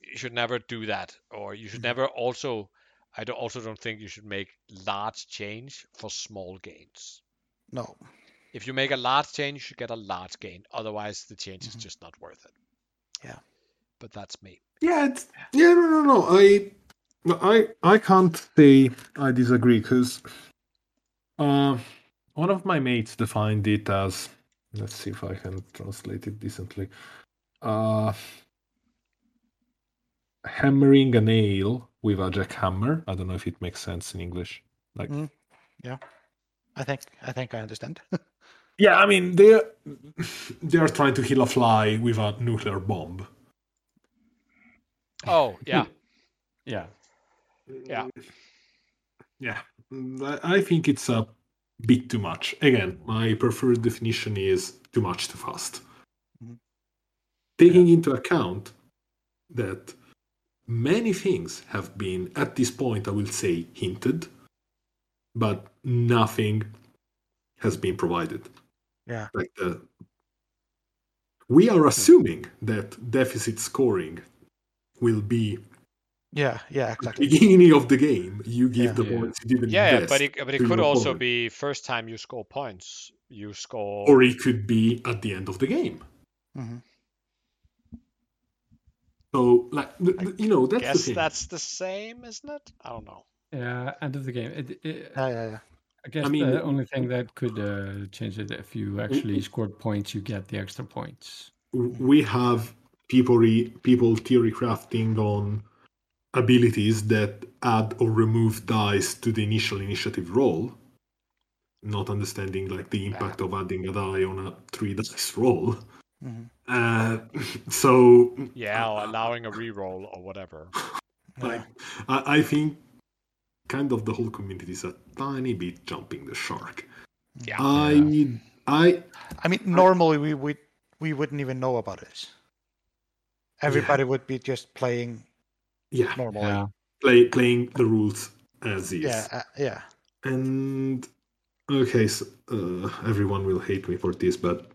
you should never do that, or you should
Mhm.
never also. I don't, also don't think you should make large change for small gains.
No.
If you make a large change, you should get a large gain. Otherwise, the change
Mhm.
is just not worth it.
Yeah.
But that's me.
Yeah, it's, yeah, no, no, no. I, I, I can't say I disagree because uh, one of my mates defined it as. Let's see if I can translate it decently. Uh, hammering a nail with a jackhammer. I don't know if it makes sense in English. Like,
Mm. I think I think I understand. [laughs]
yeah, I mean they they are trying to kill a fly with a nuclear bomb.
Oh [laughs] yeah,
yeah.
Yeah.
Yeah. I I think it's a bit too much. Again, my preferred definition is too much too fast.
Mhm.
Taking into account that many things have been, at this point, I will say, hinted, but nothing has been provided.
yeah.
Like the, we are assuming that deficit scoring will be
Yeah. Yeah.
the
Exactly.
beginning of the game. You give
Yeah.
the
Yeah.
points you didn't
yeah, yeah, but it but it could also
opponent.
be first time you score points. You score.
or it could be at the end of the game.
hmm
So, like, th- th- you know, that's the
guess
thing.
that's the same, isn't it? I don't know.
Yeah, end of the game. It, it,
Yeah. Yeah. Yeah.
I guess
mean-
the only thing that could uh, change it if you actually scored points, you get the extra points.
we have people re- people theory crafting on abilities that add or remove dice to the initial initiative roll, not understanding like the impact of adding a die on a three dice roll.
hmm
Uh, [laughs] so
Yeah, or allowing a reroll or whatever. [laughs]
like, I, I think kind of the whole community is a tiny bit jumping the shark.
Yeah.
I I
I mean, normally we would we wouldn't even know about this. Everybody would be just playing
yeah
normally.
Yeah.
play playing the rules as is.
Yeah. Uh, yeah.
And okay, so, uh, everyone will hate me for this, but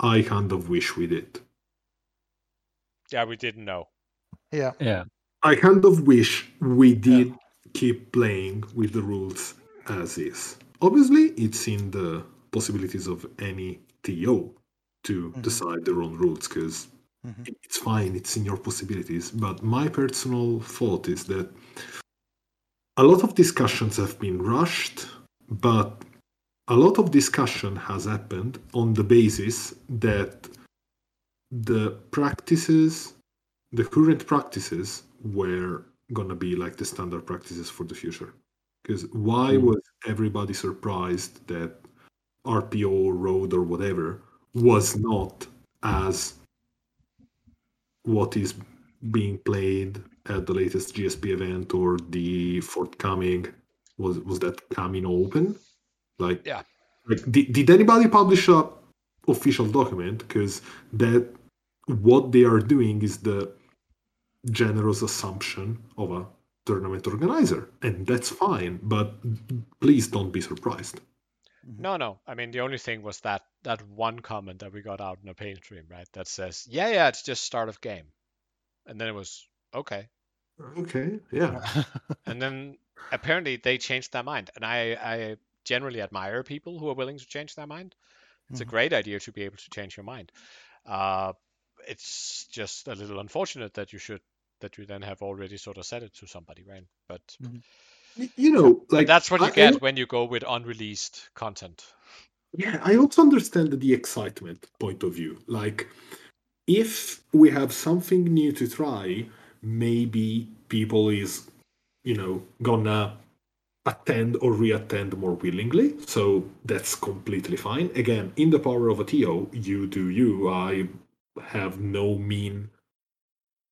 I kind of wish we did.
Yeah, we didn't know.
Yeah.
Yeah.
I kind of wish we did keep playing with the rules as is. Obviously, it's in the possibilities of any TO to
Mhm.
decide their own rules because
Mhm.
it's fine, it's in your possibilities. But my personal thought is that a lot of discussions have been rushed, but a lot of discussion has happened on the basis that the practices, the current practices, were gonna be like the standard practices for the future. Because why
Mm.
was everybody surprised that RPO, Road, or whatever was not as what is being played at the latest GSP event or the forthcoming was was that coming open? Like
Yeah.
like did, did anybody publish a official document? Because that what they are doing is the generous assumption of a tournament organizer, and that's fine. But please don't be surprised.
No, no. I mean, the only thing was that that one comment that we got out in a pain stream, right? That says, "Yeah, yeah, it's just start of game," and then it was okay,
Okay, yeah, [laughs]
and then apparently they changed their mind, and I I generally admire people who are willing to change their mind. It's a
Mhm.
great idea to be able to change your mind. Uh, it's just a little unfortunate that you should that you then have already sort of said it to somebody, right? But
Y- you know, like
that's what you
I- I
get
al-
when you go with unreleased content.
Yeah, I also understand the excitement point of view. Like, if we have something new to try, maybe people is, you know, gonna attend or reattend more willingly. So that's completely fine. Again, in the power of a TO, you do you. I have no mean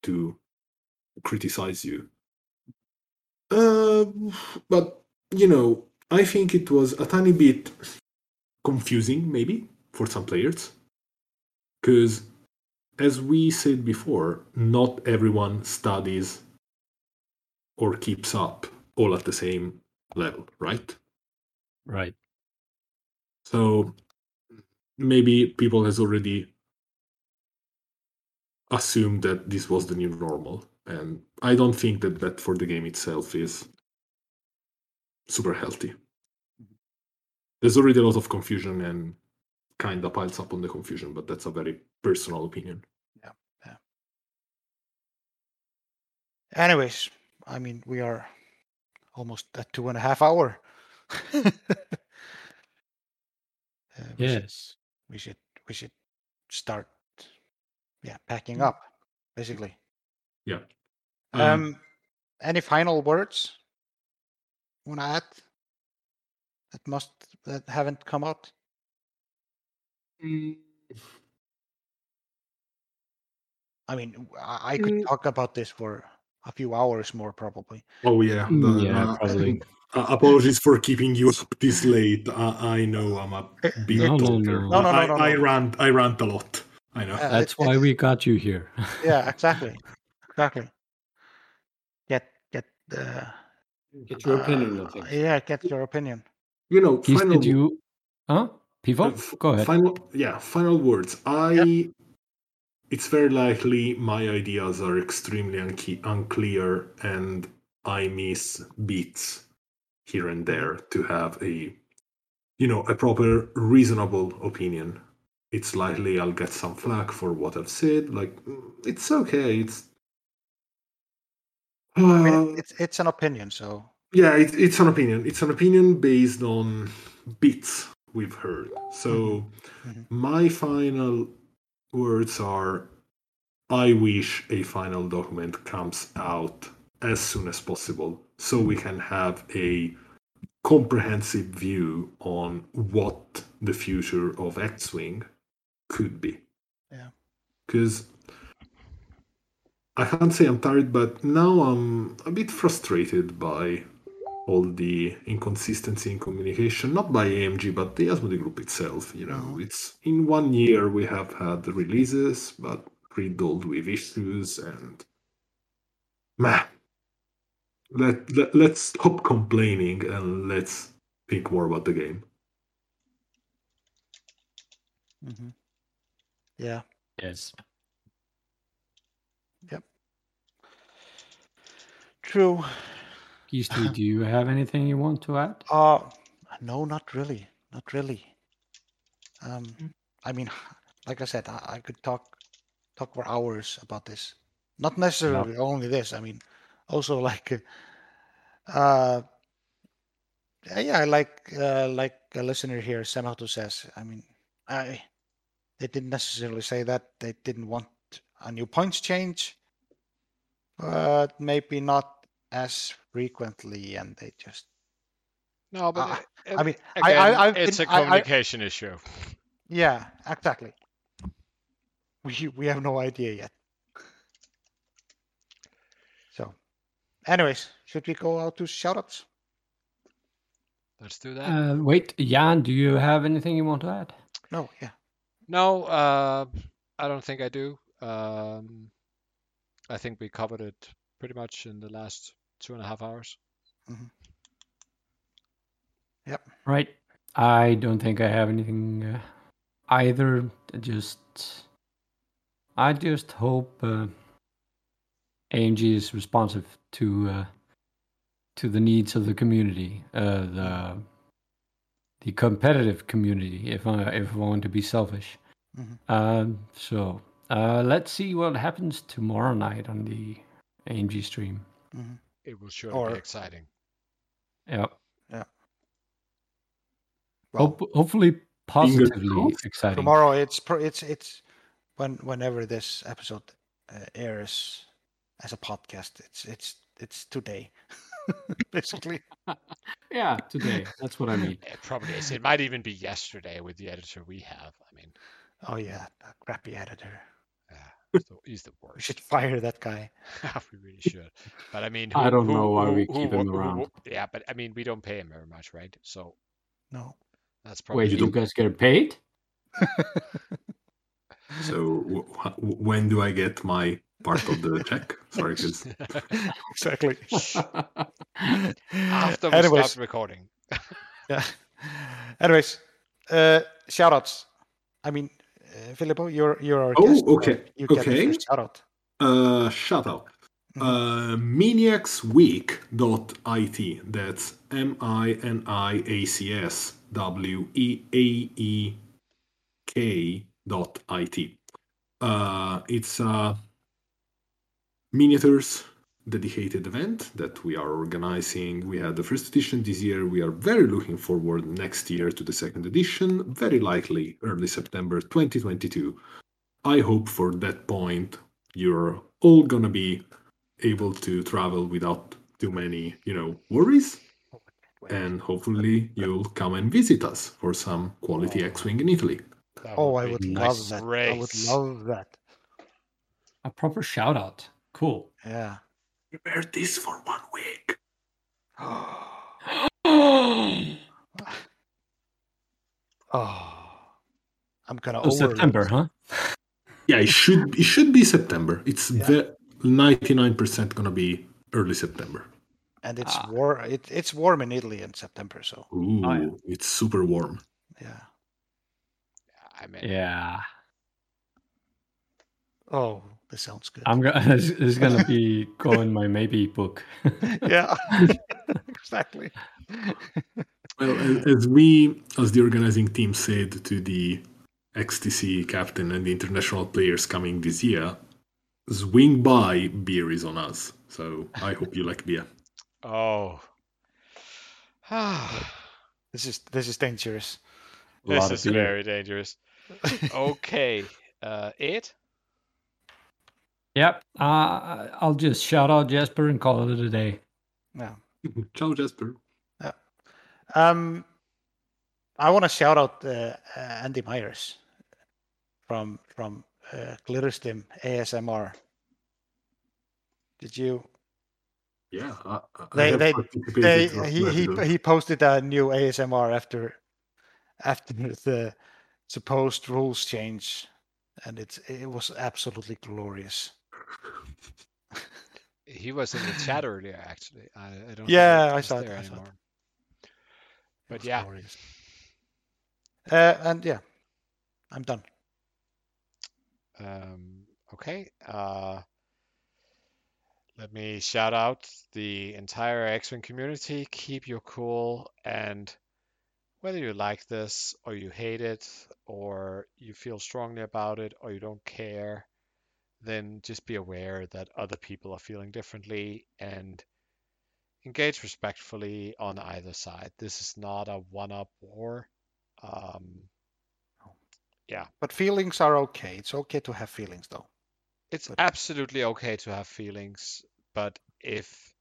to criticize you. Uh, but you know, I think it was a tiny bit confusing, maybe for some players, because as we said before, not everyone studies or keeps up all at the same level, right?
Right.
So maybe people has already assumed that this was the new normal, and I don't think that that for the game itself is super healthy. There's already a lot of confusion and kind of piles up on the confusion, but that's a very personal opinion. Yeah. yeah.
Anyways, I mean, we are almost at two and a half hour. [laughs] Uh, we should-
Yes.
we should we should start yeah packing
Mm.
up basically
Yeah.
um, any final words want to add that must that haven't come out
mm,
i mean I could
Mm.
talk about this for a few hours more probably
Oh yeah,
Mm,
the-
yeah,
uh,
probably.
uh, apologies for keeping you up this late. I, I know I'm a
Eh,
big
No, no,
talker.
no.
No, no, no,
I,
no,
I
no.
rant. I rant a lot. I know.
Uh,
That's
it-
why
it-
we got you here.
yeah [laughs] exactly exactly get get uh,
Get your opinion on things.
yeah get your opinion
You know,
Keith,
final,
did you? Huh? Pivo?
uh,
Go ahead.
Final, yeah, final words. I. It's very likely my ideas are extremely unke- unclear, and I miss beats here and there to have a, you know, a proper, reasonable opinion. It's likely I'll get some flack for what I've said. Like, mm, it's okay. It's.
I mean,
Uh,
it's it's an opinion so
yeah, it, it's an opinion. It's an opinion based on bits we've heard. So
Mhm.
my final words are I wish a final document comes out as soon as possible so we can have a comprehensive view on what the future of X Wing could be.
Yeah.
Because I can't say I'm tired, but now I'm a bit frustrated by all the inconsistency in communication, not by AMG, but the Asmodee Group itself. You know, it's in one year we have had the releases, but riddled with issues and man. Let, let let's stop complaining and let's think more about the game.
hmm yeah
Yes.
True
Keith, do you have anything you want to add?
Uh no, not really, not really. Um. I mean, like I said, I, I could talk talk for hours about this. Not necessarily only this. I mean, also [laughs] like, uh, yeah, I like uh, like a listener here, Samato says. I mean, I they didn't necessarily say that they didn't want a new points change, but maybe not as frequently, and they just
No, but
Uh,
it-
I mean,
again,
I, I, I've
it's
been,
a
I- I-
communication issue.
yeah, exactly. We we have no idea yet. So, anyways, should we go out to shoutouts?
Let's do that.
Uh, wait, Jan, do you have anything you want to add?
No, yeah.
No, uh, I don't think I do. Um, I think we covered it pretty much in the last two and a half hours.
Yep.
Right. I don't think I have anything uh, either. I Just, I just hope uh, AMG is responsive to uh, to the needs of the community, uh, the the competitive community. If I if I want to be selfish,
Mhm.
um, so uh, let's see what happens tomorrow night on the AMG stream.
It will surely
Or-
be exciting.
Yeah.
Well,
Hope, hopefully positively exciting.
tomorrow it's pro- it's it's when whenever this episode uh, airs as a podcast, it's it's it's today, [laughs] basically. [laughs]
Yeah, today. That's what I mean.
It probably is. It might even be yesterday with the editor we have. I mean,
Oh yeah, that crappy editor.
Uh, so he's the worst.
We
worst.
should fire that guy. [laughs]
we really should. But I mean,
I don't
who-
know why
who-
we keep
wo-
him
who wo-
around.
Yeah, but I mean, we don't pay him very much, right? So
No.
that's probably
Wait, you guys get paid?
So w- w- when do I get my part of the [laughs] check? Sorry, kids. [laughs]
exactly.
after we
Anyways,
start recording.
yeah. Anyways, uh, shout outs. I mean, uh, Filippo, you're you're our
Oh,
guest.
okay,
You
okay.
first shout out.
Uh, shut up. Uh, maniacsweek.it. That's M I N I A C S W E A E K dot IT. Uh, it's a miniatures dedicated event that we are organizing. We had the first edition this year. We are very looking forward next year to the second edition, very likely early September 2022. I hope for that point you're all gonna be able to travel without too many, you know, worries. And hopefully you'll come and visit us for some quality X-wing in Italy.
Oh, I would
nice.
love that. I would love that.
A proper shout out. Cool.
Yeah.
Prepare this for one week. [gasps]
Oh, I'm gonna
Oh. September, huh?
Yeah, it should it should be September. It's
Yeah.
99% gonna be early September.
and it's
Ah.
war. It, it's warm in Italy in September, so
Ooh,
yeah.
it's super warm.
yeah.
I mean,
Yeah.
Oh, this sounds good.
I'm gonna. [laughs] This is gonna be going my maybe book. [laughs]
yeah, [laughs] exactly.
Well, as, as we, as the organizing team said to the XTC captain and the international players coming this year, swing by, beer is on us. So I hope you like beer.
oh. [sighs]
This is this is dangerous.
This is
beer.
very dangerous. Okay. Uh, it?
Yep. Uh, I'll just shout out Jesper and call it a day.
Yeah. [laughs]
Ciao, Jasper.
Um, I want to shout out uh, uh, Andy Myers from from uh, Glitterstim ASMR. Did you?
Yeah, I, I
They- they- They, he he he posted a new ASMR after after [laughs] the supposed rules change, and it's it was absolutely glorious.
He was in the chat earlier, actually. I, I don't.
Yeah, I saw it, I saw it.
anymore. But yeah.
Uh, and yeah, I'm done.
Um, okay. Uh, let me shout out the entire X-Wing community. Keep your cool, and whether you like this or you hate it, or you feel strongly about it, or you don't care, then just be aware that other people are feeling differently and engage respectfully on either side. This is not a one-up war. Um, yeah.
But feelings are okay. It's okay to have feelings, though.
It's
But-
absolutely okay to have feelings, but if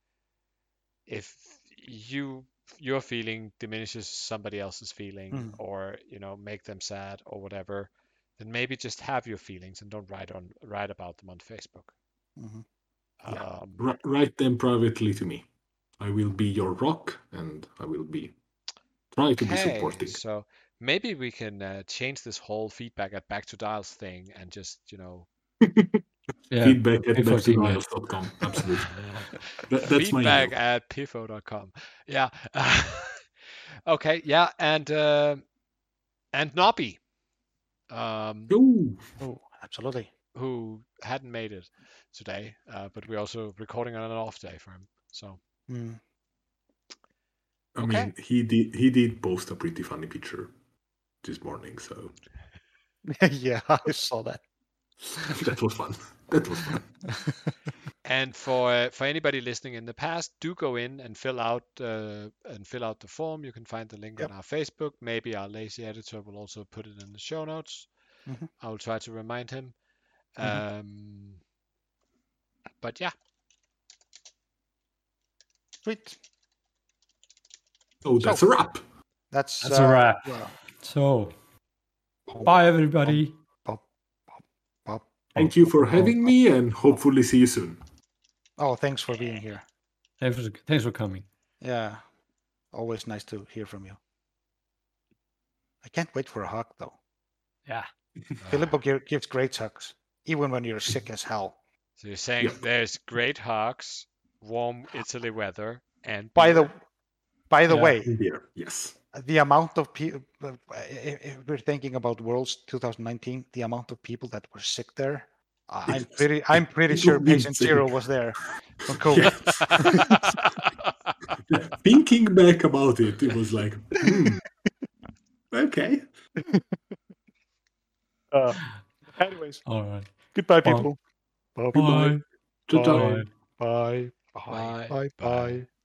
if you your feeling diminishes somebody else's feeling
Mm.
or you know make them sad or whatever, then maybe just have your feelings and don't write on write about them on Facebook.
Mhm.
Yeah.
Um,
Wri- write them privately to me. I will be your rock, and I will be try to be
okay,
supporting.
so maybe we can uh, change this whole feedback at back to dials thing and just you know [laughs]
Yeah,
Feedback at
before seeing it.
backtomiles.com. Absolutely. [laughs] That, that's my
Feedback
email.
at pifo.com. Yeah. [laughs] okay. Yeah. And uh, and Nobby, um,
Ooh.
Oh, absolutely.
who hadn't made it today, uh, but we're also recording on an off day for him. So
Mm.
I
Okay.
mean, he did he did post a pretty funny picture this morning, so [laughs]
yeah, I saw that. [laughs]
that was fun. That was fun. [laughs]
And for uh, for anybody listening in the past, do go in and fill out uh, and fill out the form. You can find the link
Yep.
on our Facebook. Maybe our lazy editor will also put it in the show notes.
Mhm.
I will try to remind him.
Mhm.
Um, but yeah,
Sweet.
Oh, that's a wrap.
That's
That's a
uh,
wrap.
yeah.
So, bye everybody.
Thank you for having me, and hopefully see you soon.
Oh, thanks for being here.
Thanks for, thanks for coming.
Yeah, always nice to hear from you. I can't wait for a hug though.
Yeah. [laughs]
Filippo gives great hugs, even when you're sick as hell.
so you're saying
Yeah.
there's great hugs, warm Italy weather, and
By the by the
Yeah.
way,
Beer, yes.
The amount of people if we're thinking about worlds 2019 the amount of people that were sick there I- i'm
Yes.
pretty i'm pretty
People
sure patient
sick.
zero was there from [laughs] covid [laughs]
Thinking back about it, it was like, hmm, okay. [laughs]
uh, anyways
All right.
goodbye people bye
Bye.
Bye bye
Bye.
bye bye
Bye.
bye bye